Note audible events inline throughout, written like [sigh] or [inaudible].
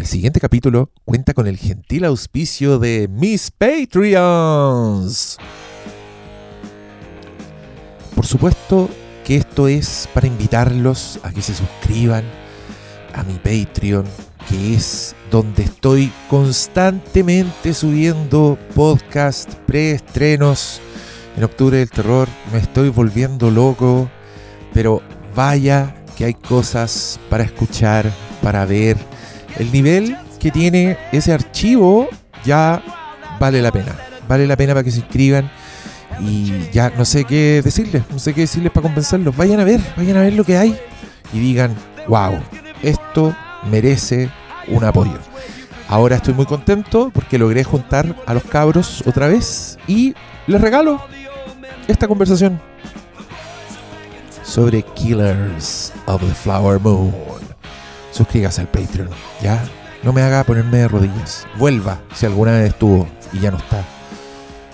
El siguiente capítulo cuenta con el gentil auspicio de mis Patreons. Por supuesto que esto es para invitarlos a que se suscriban a mi Patreon, que es donde estoy constantemente subiendo podcast preestrenos. En octubre del terror me estoy volviendo loco, pero vaya que hay cosas para escuchar, para ver. El nivel que tiene ese archivo ya vale la pena. Vale la pena para que se inscriban. Y ya no sé qué decirles, no sé qué decirles para convencerlos. Vayan a ver, vayan a ver lo que hay y digan, wow, esto merece un apoyo. Ahora estoy muy contento porque logré juntar a los cabros otra vez y les regalo esta conversación sobre Killers of the Flower Moon. Suscríbase al Patreon, ¿ya? No me haga ponerme de rodillas. Vuelva si alguna vez estuvo y ya no está.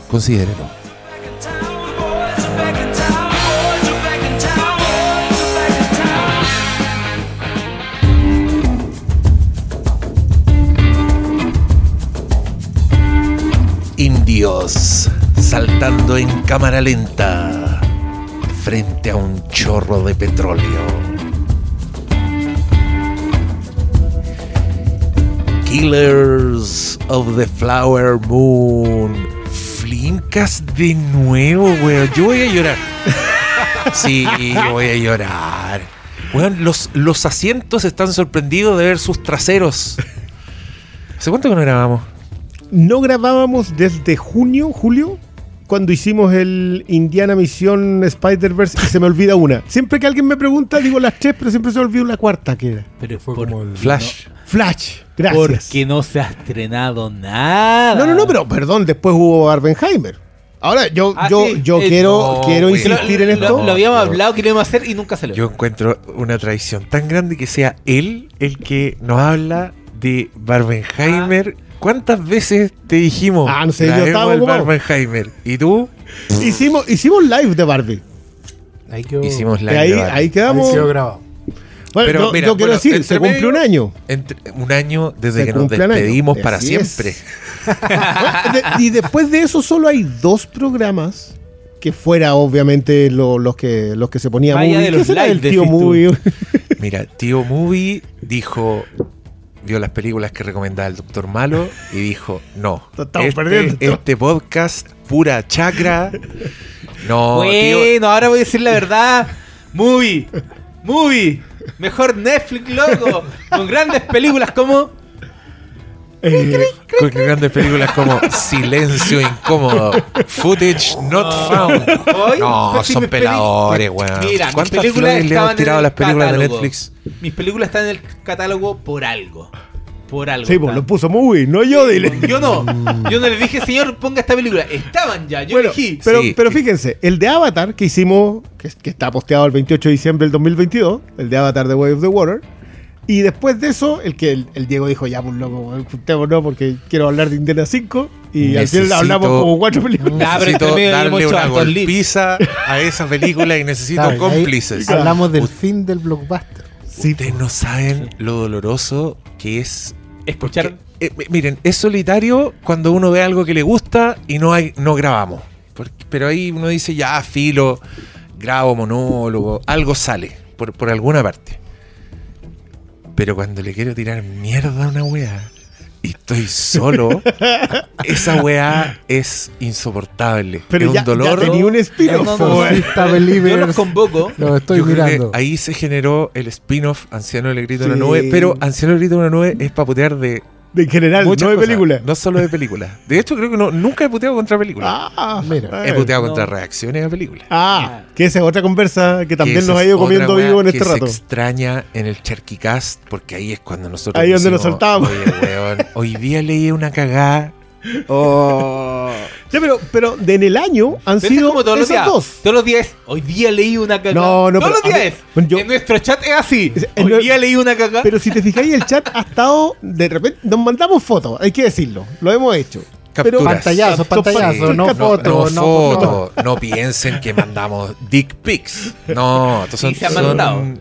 Considérelo. Indios saltando en cámara lenta frente a un chorro de petróleo. Killers of the Flower Moon. Flincas de nuevo, weón. Yo voy a llorar. Sí, voy a llorar. Weón, los, los asientos están sorprendidos de ver sus traseros. ¿Hace cuánto que no grabamos? No grabábamos desde junio, julio, cuando hicimos el Indiana Misión Spider-Verse y se me olvida una. Siempre que alguien me pregunta, digo las tres, pero siempre se me olvida la cuarta que era. Pero Fue por- como el Flash. Flash. Gracias. porque no se ha estrenado nada. No, no, no, pero perdón, después hubo Barbenheimer. Ahora, yo, Ah, yo, sí. yo Eh, quiero, no, quiero güey. insistir lo, en esto. lo habíamos pero- hablado que lo íbamos a hacer y nunca salió. Yo encuentro una tradición tan grande que sea él el que nos habla de Barbenheimer. ¿Cuántas veces te dijimos? Ah, no sé, yo estaba el. Barbenheimer. ¿Y tú? Hicimos, hicimos live de Barbie. Ahí quedó, Hicimos Y la ahí, ahí quedamos. ahí quedó grabado. Bueno, Pero yo, mira, yo quiero bueno, decir, se cumple medio- un año. Entre- un año desde Se que nos despedimos para Así siempre. De- y después de eso solo hay dos programas que fuera obviamente lo- los que los que se ponían Vaya de ¿Qué los será el tío. Movie? [laughs] Mira, tío Movie dijo, vio las películas que recomendaba el Doctor Malo y dijo, no, estamos este, perdiendo. este podcast, pura chacra. No, tío, bueno, ahora voy a decir la verdad. Movie, movie, mejor Netflix, loco, con grandes películas como Eh, con grandes películas como Silencio Incómodo, Footage Not Found. Hoy, No, son peladores, weón. Mira, ¿Cuántas películas flores le hemos tirado a las películas de. Netflix? Mis películas están en el catálogo por algo. Por algo. sí, pues lo puso Movie, no yo, dile. Yo no. [laughs] Yo no le dije, señor, ponga esta película. Estaban ya, yo Bueno, elegí. pero, Sí. pero fíjense, el de Avatar que hicimos, que, que está posteado el 28 de diciembre del 2022, el de Avatar The Way of the Water, y después de eso, el que el, el Diego dijo, ya, pues loco, juntémonos porque quiero hablar de Indiana 5, y al final Necesito- hablamos como cuatro películas. Necesito darle una golpiza a esa película y necesito Claro, ahí cómplices. Hablamos del Ut- fin del blockbuster. Ustedes no saben lo doloroso que es Escuchar. Eh, mi- miren, es solitario cuando uno ve algo que le gusta y no hay, no grabamos. Porque- pero ahí uno dice, ya, filo, grabo monólogo, algo sale por, por alguna parte. Pero cuando le quiero tirar mierda a una weá y estoy solo, esa weá es insoportable. Pero es ya, un dolor. ya tenía un spin-off, No, Yo los convoco. Lo estoy Yo creo que mirando. ahí se generó el spin-off Anciano le grita una Sí. nube, pero Anciano le grita una nube es para putear de De en general, muchas no de cosas, películas. No solo de películas. De hecho, creo que no, nunca he puteado contra películas. Ah, Mira. he puteado no. contra reacciones a películas. Ah, que esa es otra conversa que también nos ha ido comiendo vivo en que este rato. Se extraña en el Charquicast, porque ahí es cuando nosotros. Ahí donde nos. Oye, weón, hoy día leí una cagada. Oh. [laughs] Ya, pero, pero en el año han Pero es sido como todos los días. dos. Todos los días. Hoy día leí una cagada. No, no, Todos los pero, días. ver, bueno, yo- en nuestro chat es así. Es- Hoy no- día leí una cagada. Pero si te fijáis, el chat ha estado. De repente, nos mandamos fotos, hay que decirlo. Lo hemos hecho. Pero Capturas. Pantallazo, Son pantallazo, pan- no no, foto, no, no, foto. No piensen que mandamos dick pics. No, son, Sí, se han son-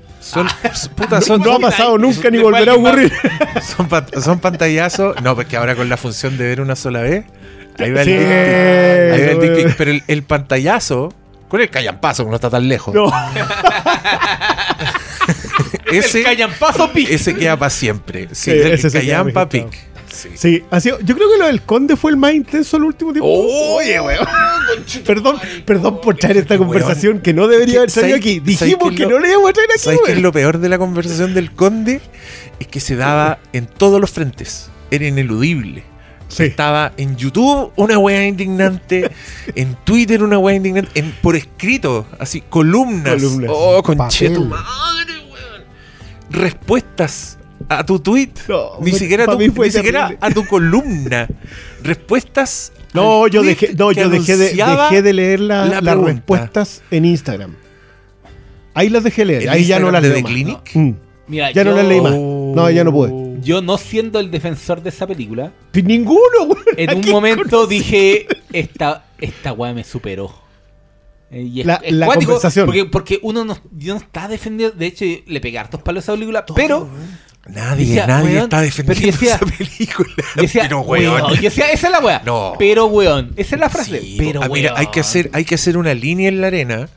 puta, son, No ha pasado nunca ni volverá a ocurrir. [laughs] son, pa- son pantallazos. No, porque ahora con la función de ver una sola vez, ahí va el Sí, dick. Ahí va el dick pic. güey. Pero el, el pantallazo, con el callampazo, que no está tan lejos. No. [laughs] ese, el callampazo pic. ese queda para siempre. Sí, Sí, el callampa pic. Sí. Sí, ha sido, yo creo que lo del conde fue el más intenso el último tiempo. Oye, weón. [laughs] perdón, perdón por traer esta conversación que no debería haber ¿Sabes- aquí. Dijimos que no le íbamos a traer aquí, ¿Sabes qué es lo peor de la conversación del conde? Es que se daba en todos los frentes. Era ineludible. Sí. Estaba en YouTube una wea indignante, [laughs] en Twitter una wea indignante, en, por escrito, así, columnas. Columnas. Oh, conche tu Papel. madre, weón. Respuestas a tu tweet. No, ni fue- siquiera, a tu, ni siquiera a tu columna. Respuestas. No, yo dejé, no, yo dejé de, dejé de leer la- la las respuestas en Instagram. Ahí las dejé leer. ¿El Ahí ya no las más. Clinic? Mm. Mira, Ya no las leí más. No, ya no pude. Yo no siendo el defensor de esa película, Pues Ninguno, weón. en ¿A un momento dije, esta, esta weá me superó. Eh, Y es, La- es la cuático, conversación. Porque, porque uno no, yo no está defendiendo, de hecho le pegué hartos palos a esa película, pero Nadie, Decía, nadie weón, está defendiendo decía- esa película. decía, Pero, weón, weón. decía, esa es la weá. No. Pero weón, esa es la frase. Sí, pero ah, mira, weón. hay que hacer, hay que hacer una línea en la arena.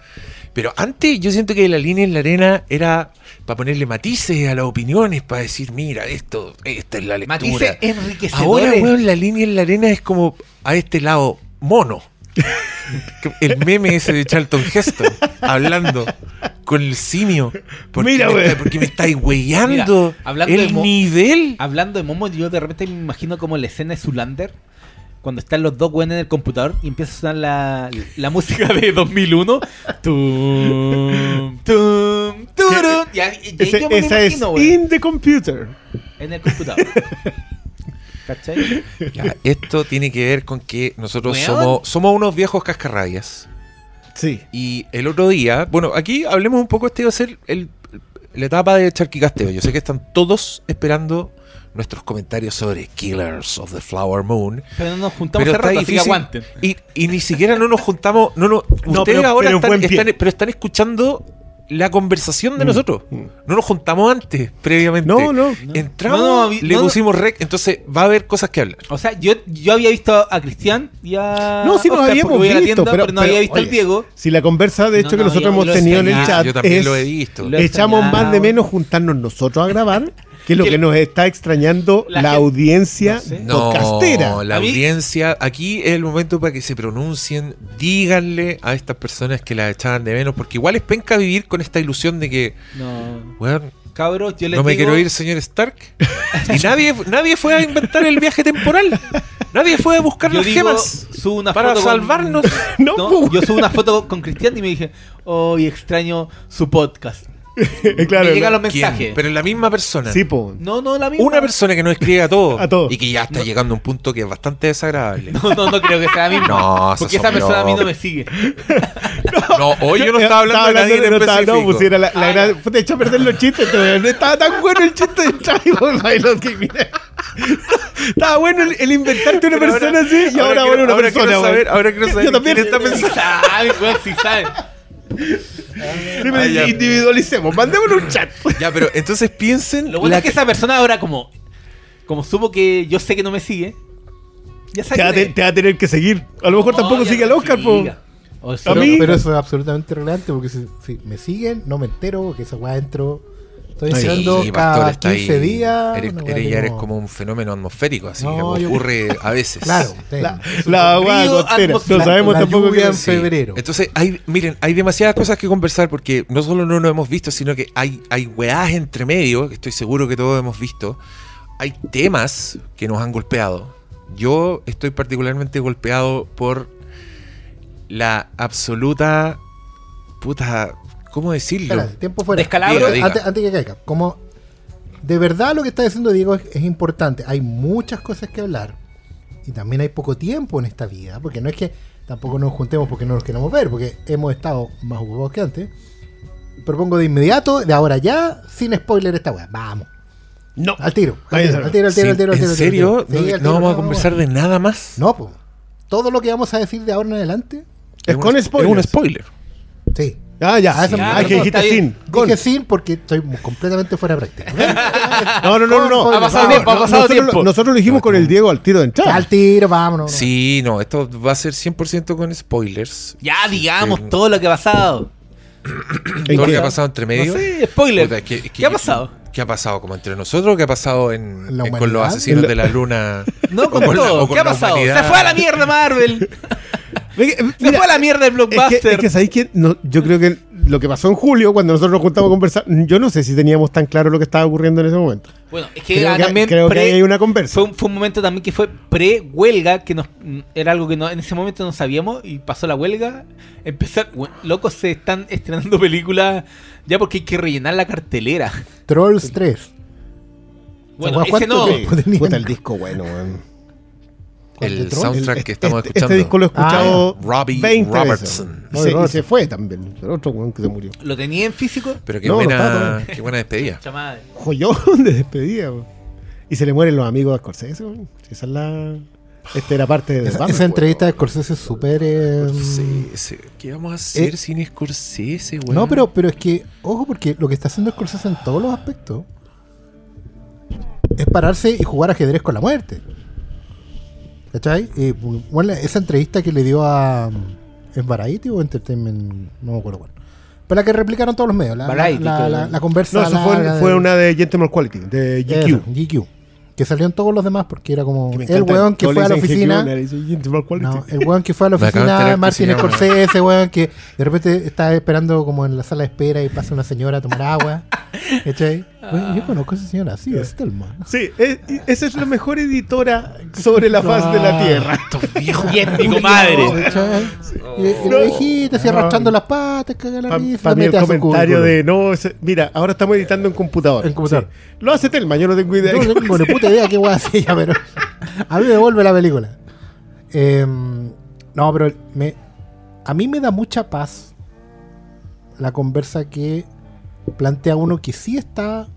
Pero antes yo siento que la línea en la arena era para ponerle matices a las opiniones, para decir, mira, esto, esta es la lectura. Matices. Ahora, weón, la línea en la arena es como a este lado mono. [laughs] El meme ese de Charlton Heston hablando con el simio. Porque Mira, me está- porque me estáis weyando. De el mo- nivel. Hablando de Momo, yo de repente me imagino como la escena de Zulander. Cuando están los dos weones en el computador y empieza a sonar la, la música de 2001. Tum, tum, turun. Y Ese- yo me esa es imagino, weón, in the computer. en el computador. ¿Cachai? Ya, esto tiene que ver con que nosotros Weón. somos, somos unos viejos cascarrabias. Sí. Y el otro día, bueno, aquí hablemos un poco, este va a ser el- la etapa de Charquicasteo. Yo sé que están todos esperando nuestros comentarios sobre Killers of the Flower Moon. Pero no nos juntamos Pero rato, así que difícil. aguanten. Y, y ni siquiera no nos juntamos. No, no, ustedes pero- ahora pero están- pero están escuchando la conversación de Mm, nosotros. mm. No nos juntamos antes, previamente. No, no. Entramos, No, no, vi- le pusimos rec, entonces va a haber cosas que hablar. O sea, yo, yo había visto a Cristian y a. No, sí nos Oscar, habíamos visto, tienda, pero- pero, no había visto al oye, Diego. Si la conversa, de No, hecho, que no, nosotros hemos tenido en el chat, Yo también es, lo he visto. Lo he echamos extrañado. más de menos juntarnos nosotros a grabar, que es lo Que- que nos está extrañando La la, audiencia no sé. No, podcastera. la A mí- audiencia, aquí es el momento para que se pronuncien, díganle a estas personas que las echaban de menos, porque igual es penca vivir con esta ilusión de que, No. weón, Cabros, yo les no me digo- quiero ir, señor Stark. Y nadie, nadie fue a inventar el viaje temporal. Nadie fue a buscar Yo las digo, gemas subo una para foto con- salvarnos. [laughs] No, No, pues, yo subo una foto con Cristian y me dije, hoy extraño su podcast. [laughs] claro, me llegan los ¿Quién? mensajes. Pero la misma persona. Sí, po. No, no, la misma. Una persona que nos escribe a todos. [laughs] A todos. Y que ya está llegando a un punto que es bastante desagradable. [laughs] No, no, no creo que sea la misma. No, porque esa persona a mí no me sigue. No, hoy yo no estaba hablando de nadie en no estaba- específico. No, pues era la, la gran- Te eché a perder los chistes, weón. Estaba tan bueno el chiste que mira. Estaba bueno el, el inventarte una Pero persona ahora- así y ahora, ahora bueno quiero- una ahora persona. quiero saber- ahora quiero saber Yo también. quién está Si pensando. saben, weón, si saben. [laughs] Ah, ya. individualicemos, mandémosle un chat. [laughs] Ya, pero entonces piensen. Lo bueno la es que esa persona ahora como como supo que yo sé que no me sigue, ya sabe Te va, a que- te- te va a tener que seguir. A lo mejor No, tampoco sigue al no Oscar, po. O sea, A Pero, mí- pero eso es absolutamente relevante porque si, si me siguen, no me entero porque esa weá entro. Estoy entrando Sí, cada Pastor, está 15 ahí. días. Eres, eres- que ya eres como un fenómeno atmosférico, así No, que yo- ocurre a veces. Claro. La, la agua. No sabemos la tampoco qué en Sí. febrero. Entonces, hay, miren, hay demasiadas cosas que conversar porque no solo no nos hemos visto, sino que hay, hay weás entre medio, que estoy seguro que todos hemos visto. Hay temas que nos han golpeado. Yo estoy particularmente golpeado por la absoluta. Puta. ¿Cómo decirlo? Espera, tiempo fuera. Descalabro. Diga, diga. Antes, antes que caiga. Como de verdad lo que está diciendo Diego es, es importante. Hay muchas cosas que hablar. Y también hay poco tiempo en esta vida. Porque no es que tampoco nos juntemos porque no nos queremos ver. Porque hemos estado más ocupados que antes. Propongo de inmediato, de ahora ya, sin spoiler esta weá. Vamos. No. Al tiro. Al tiro, al tiro, al tiro, al Sí, tiro, al tiro, ¿En al tiro, serio? al tiro. Sí, ¿No, vamos a conversar de nada más? No, pues. Todo lo que vamos a decir de ahora en adelante, Es un- con Es un spoiler. sí. Ah, ya. Eso- ah, ah, que dijiste sin. Con. Dije sin porque estoy completamente fuera de práctica. [laughs] No, no, no, no. Ha pasado tiempo, ha pasado nosotros, tiempo. Nosotros lo dijimos con el Diego al tiro de entrada. Al tiro, vámonos. Sí, no, esto va a ser 100% con spoilers. Ya digamos Sí. todo lo que ha pasado. [clears throat] ¿En Todo lo qué? que ha pasado entre medio. No sé, spoiler. ¿Qué ha pasado? ¿Qué ha pasado como entre nosotros? ¿Qué ha pasado en, ¿La en- con los asesinos En de la luna? [laughs] No, con todo. ¿Qué ha pasado? humanidad. Se fue a la mierda Marvel. [laughs] Que- Se fue a la mierda el Es que, blockbuster. es que sabéis que no- yo creo que lo que pasó en julio, cuando nosotros nos juntamos a conversar, yo no sé si teníamos tan claro lo que estaba ocurriendo en ese momento. Bueno, es que, Creo que, también creo que pre- ahí hay una conversa. fue, un, fue un momento también que fue pre-huelga, que nos, mm, era algo que no, en ese momento no sabíamos, y pasó la huelga. Empezar, bueno, locos, se están estrenando [laughs] películas ya porque hay que rellenar la cartelera. Trolls 3. Bueno, ¿cuánto ese no. Puta, el disco bueno, weón. ¿Cuál de El soundtrack El- que estamos este, escuchando. este disco lo he escuchado Ah, Robbie 20 Robertson. veces. Y se, y Robertson. se fue también. El otro weón que se murió. ¿Lo tenía en físico? Pero qué No, buena, qué buena despedida. Joyón de despedida. Y se le mueren los amigos de Scorsese, weón. Esa es la. Esta era parte de. Esa, esa entrevista de. Scorsese es súper. eh, Scorsese. ¿Qué vamos a hacer Eh, sin Scorsese, weón? No, pero, pero es que, ojo, porque lo que está haciendo Scorsese en todos los aspectos es pararse y jugar ajedrez con la muerte. ¿Cachai? Bueno, esa entrevista que le dio a. ¿Es Variety o Entertainment? No me acuerdo cuál. Pero la que replicaron todos los medios. La, la- Variety, la, creo. la- la conversa. No, eso fue, fue de- una de Gentleman Quality, de GQ. Eso, GQ. Que salió en todos los demás porque era como. Me El weón que fue a la [laughs] oficina. No, el weón que fue a la oficina Martin Scorsese, weón, que de repente está esperando como en la sala de espera y pasa una señora a tomar agua. [laughs] ¿Cachai? Weón, yo conozco a esa señora, sí, es Telma. Sí, es- esa es la mejor editora sobre la faz de la Tierra. Viejos. [laughs] Y la viejita así No. arrastrando las patas, caga la Para risa, mí el comentario de no, ese- mira, ahora estamos editando en computador. En computador. Sí. Lo hace Telma, yo no tengo idea. No puta idea qué voy a hacer ya, pero a mí me vuelve la película. Eh, no, pero me, a mí me da mucha paz la conversa que plantea uno que sí está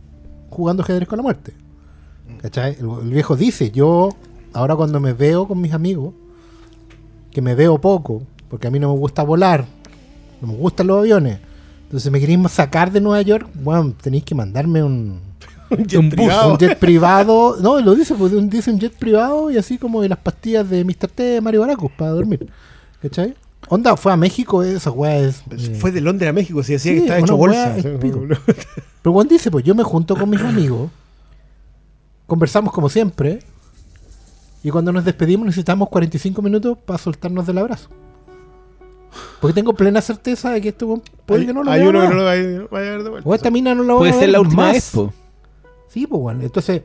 jugando ajedrez con la muerte. ¿Cachai? El, el viejo dice, yo ahora cuando me veo con mis amigos, que me veo poco, porque a mí no me gusta volar, no me gustan los aviones. Entonces me queréis sacar de Nueva York, bueno, tenéis que mandarme un, Un bus. privado. un jet privado. No, lo dice, pues un- dice un jet privado y así como de las pastillas de Mr. T de Mario Baracus para dormir. ¿Cachai? Onda, fue a México, esa weá es. eh, Fue de Londres a México, si decía Sí, que estaba hecho bolsa. es. [laughs] Pero Juan dice, pues yo me junto con mis amigos, conversamos como siempre, y cuando nos despedimos necesitamos 45 minutos para soltarnos del abrazo. Porque tengo plena certeza de que esto puede hay que no lo hay vea uno que más. no lo vaya, vaya a ver de vuelta. O esta mina no lo va Puede a ser ver la última más. vez, po. Sí, pues bueno, entonces.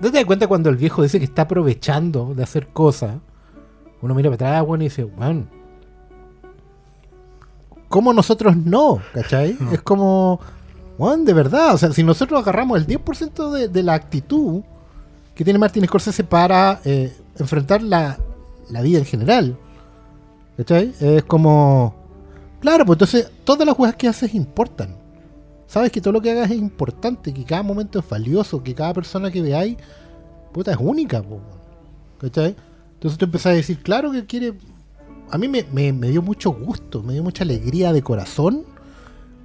¿No te das cuenta cuando el viejo dice que está aprovechando de hacer cosas? Uno mira para atrás, bueno, y dice, bueno. ¿Cómo nosotros no? ¿Cachai? [laughs] Es como. Bueno, de verdad. O sea, si nosotros agarramos el 10% de, de la actitud que tiene Martin Scorsese para eh, enfrentar la, la vida en general. ¿Cachai? Es como. Claro, pues entonces todas las cosas que haces importan. Sabes que todo lo que hagas es importante, que cada momento es valioso, que cada persona que veáis, puta, es única, po, ¿cachai? Entonces tú empezás a decir, claro que quiere. A mí me, dio mucho gusto, me dio mucha alegría de corazón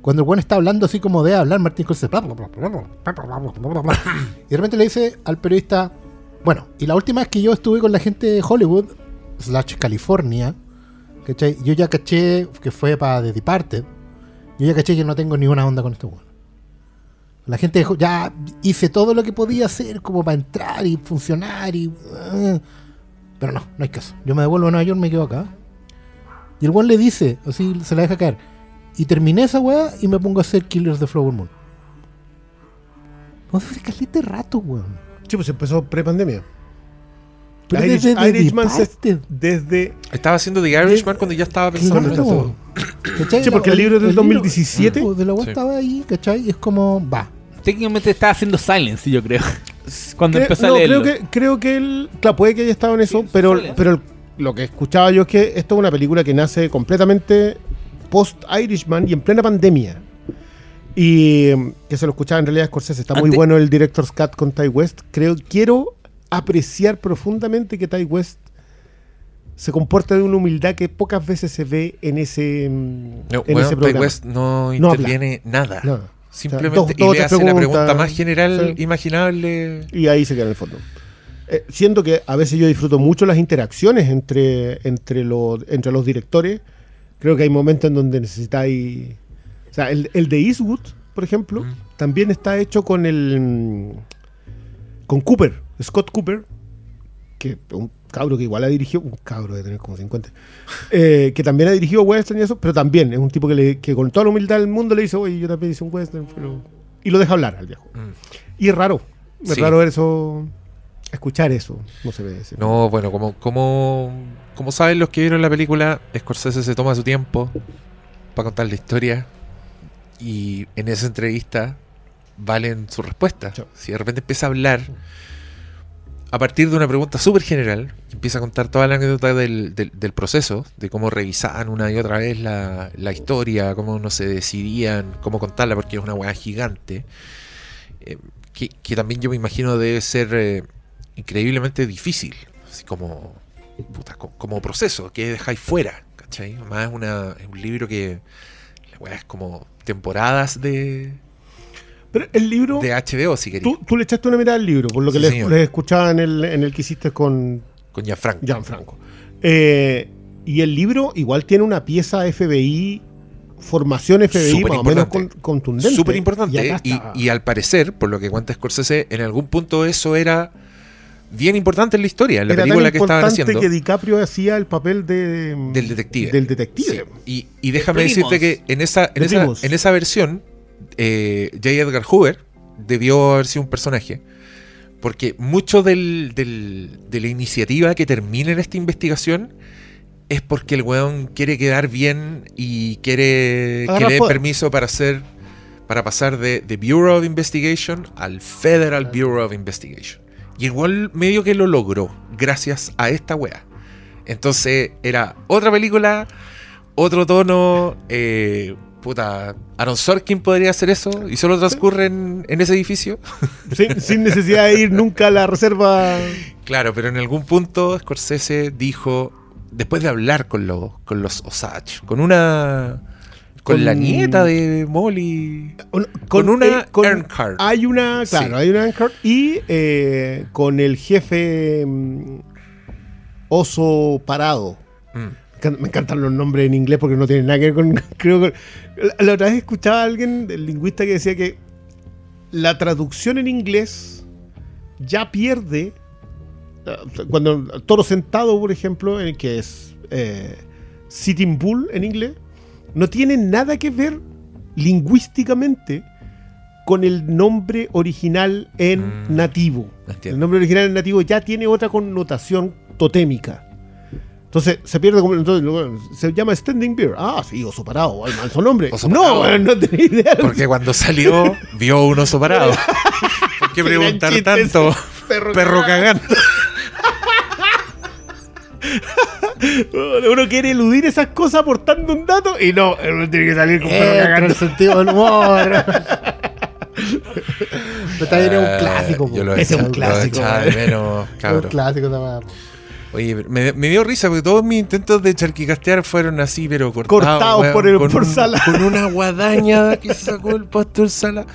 cuando el buen está hablando así como de hablar Martín Scorsese y de repente le dice al periodista bueno, y la última vez que yo estuve con la gente de Hollywood slash California ¿cachai? yo ya caché que fue para The Departed yo ya caché que no tengo ni una onda con este weón. La gente dijo, ya hice todo lo que podía hacer como para entrar y funcionar y... eh, pero no, no hay caso. Yo me devuelvo a Nueva York, me quedo acá. Y el weón le dice, así se la deja caer. Y terminé esa weá y me pongo a hacer Killers de Flower Moon. Vamos a hacer calete rato, weón. Sí, pues empezó pre-pandemia. Pero Irish- desde The Irishman desde. Estaba haciendo The Irishman cuando ya estaba pensando en Claro. ¿Cachai? Sí, porque el libro es del libro- 2017. pues, de la Sí. estaba ahí, ¿cachai? Y es como, va. Técnicamente estaba haciendo silence, yo creo. Cuando Creo- empezó a no, leerlo. creo que, creo que él. Claro, puede que haya estado en eso, Sí, pero, pero lo que escuchaba yo es que esto es una película que nace completamente post-Irishman y en plena pandemia. Y mm, que se lo escuchaba en realidad Scorsese. Está muy bueno el Director's Cut con Ty West. Creo, quiero apreciar profundamente que Ty West se comporta de una humildad que pocas veces se ve en ese, mm, No, en weón, ese programa. West no interviene nada. No. Simplemente O sea, dos- y le hace la pregunta preguntas, más general sí. imaginable. Y ahí se queda en el fondo. Eh, siendo que a veces yo disfruto mucho las interacciones entre, entre, los, entre los directores. Creo que hay momentos en donde necesitáis. O sea, el, el de Eastwood, por ejemplo, Mm. también está hecho con el. mm, con Cooper, Scott Cooper, que un cabro que igual ha dirigido. Un cabro de tener como 50. eh, que también ha dirigido western y eso, pero también es un tipo que, le- que con toda la humildad del mundo le dice, oye, yo también hice un western, pero. Y lo deja hablar al viejo. Mm. Y es raro. Es Sí. raro ver eso. Escuchar eso. No se ve. No, bueno, como, como, como saben los que vieron la película, Scorsese se toma su tiempo para contar la historia y en esa entrevista valen sus respuestas. Sí. Si de repente empieza a hablar a partir de una pregunta súper general, empieza a contar toda la anécdota del, del- proceso, de cómo revisaban una y otra vez la, la historia, cómo no se decidían, cómo contarla, porque es una weá gigante, eh, que, que también yo me imagino debe ser eh, increíblemente difícil, así como, puta, co- como proceso, que dejáis fuera, ¿cachai? Es, una, es un libro que la weá es como temporadas de, Pero el libro. de HBO, si queréis, Tú, tú le echaste una mirada al libro, por lo que Sí, le, señor. le escuchaba en el, en el que hiciste con con Gianfranco. Gianfranco. Eh, y el libro igual tiene una pieza FBI, formación FBI Súper más o menos con- contundente. Súper Y importante. Y, está- y al parecer, por lo que cuenta Scorsese, en algún punto eso era bien importante en la historia, en la era película tan que estaban importante haciendo. que DiCaprio hacía el papel de, Del detective. Del detective. Sí. Y, y déjame decirte que en esa, en esa, en esa versión, eh, J. Edgar Hoover debió haber sido un personaje. Porque mucho del, del- de la iniciativa que termina en esta investigación es porque el weón quiere quedar bien y quiere que le den permiso para hacer para pasar de, de Bureau of Investigation al Federal Bureau of Investigation. Y weón medio que lo logró gracias a esta wea. Entonces era otra película, otro tono. eh, puta, Aaron Sorkin podría hacer eso y solo transcurre en, en ese edificio. [laughs] sin, sin necesidad de ir nunca a la reserva. Claro, pero en algún punto Scorsese dijo, después de hablar con, los con los Osage, con una. Con, Con- la nieta de Molly. Con, Con una eh, Earnhardt. Hay una, claro, Sí. hay una Earnhardt y eh, con el jefe mm, Oso Parado. Mm. Me encan- Me encantan los nombres en inglés porque no tienen nada que ver con. [laughs] Creo que, la, otra vez escuchaba a alguien, el lingüista, que decía que la traducción en inglés ya pierde. eh, Cuando Toro Sentado, por ejemplo, en el que es eh, Sitting Bull en inglés, no tiene nada que ver lingüísticamente con el nombre original en Mm. nativo. Entiendo. El nombre original en nativo ya tiene otra connotación totémica. Entonces se pierde como. Entonces, luego, se llama Standing Beer. Ah, sí, oso parado. Ay, mal su nombre. Oso no, bueno, no tenía idea. Porque cuando salió, vio un oso parado. [laughs] ¿Por qué preguntar tanto? perro Perro cagando. Uno quiere eludir esas cosas aportando un dato y no, uno tiene que salir con perro Entra cagando. el sentido del humor. [laughs] Pero está bien, es un clásico. po. Yo lo Ese es un lo clásico, de weón. menos, Es un cabrón. clásico weá. Oye, me, me dio risa porque todos mis intentos de charquicastear fueron así, pero cortados. Cortados por el- con por un- Sala. Con una guadaña que sacó el pastor Sala.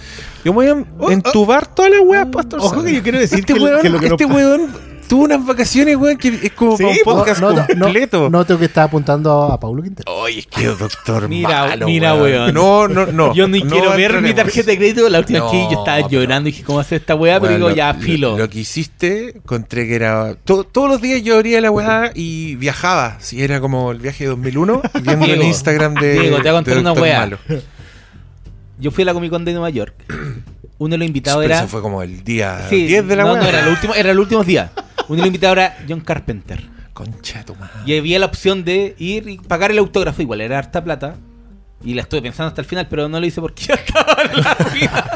Yo me voy a Oh, entubar todas las weas, pastor Ojo Sala. que yo quiero decir Este que, weón, que lo que este nos- weón tuvo unas vacaciones, weón, que es como Sí, para un po, podcast no, no, completo. Noto que está apuntando a, a Paulo Quintero. Oye, es que doctor [laughs] Mira, malo, mira, weón. No, no, no. Yo ni no quiero ver mi tarjeta de crédito. La última vez que No, yo estaba pero- llorando y dije, ¿cómo hacer esta weá? Pero digo, lo- ya, lo- filo. Lo, que hiciste, encontré que era. to- todos los días yo abría la weá y viajaba. Si era como el viaje de 2001, viendo el Diego, Instagram de. Diego, te voy a contar una weá. Malo. Yo fui a la Comic Con de Nueva York. Uno de los invitados Pero era. Eso fue como el día Sí, 10 de la no, weá. no, era, el último, era los últimos días. [laughs] Uno de los invitados era John Carpenter. Concha tu madre. Y había la opción de ir y pagar el autógrafo. Igual era harta plata. Y la estuve pensando hasta el final, pero no lo hice porque [laughs] ya estaba en la fila.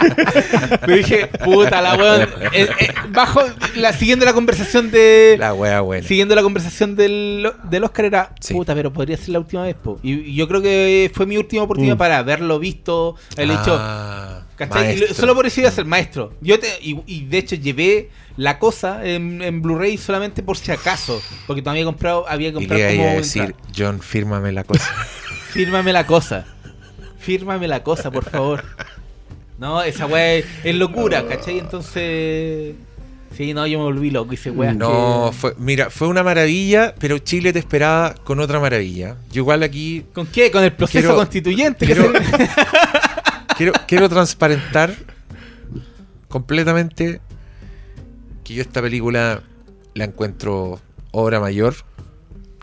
Me dije, puta, la weón. eh, eh, bajo, la, siguiendo la conversación de. La weá buena. Siguiendo la conversación del, del Oscar era, Sí. puta, pero podría ser la última vez, po. Y, y yo creo que fue mi última oportunidad Mm. para haberlo visto, el hecho, Ah, ¿Cachai? Lo-. Solo por eso iba a ser maestro. Yo te, y, y de hecho llevé la cosa en, en Blu-ray solamente por si acaso. Porque todavía había comprado, había Y comprado le como iba a decir. John, fírmame la cosa. [laughs] Fírmame la cosa. Fírmame la cosa, por favor. No, esa weá es, es locura, ¿cachai? Entonces. Sí, no, yo me volví loco. Hice weá. No, fue, mira, fue una maravilla, pero Chile te esperaba con otra maravilla. Yo igual aquí ¿Con qué? Con el proceso Quiero- constituyente. que se- [laughs] quiero, quiero transparentar completamente que yo esta película la encuentro obra mayor.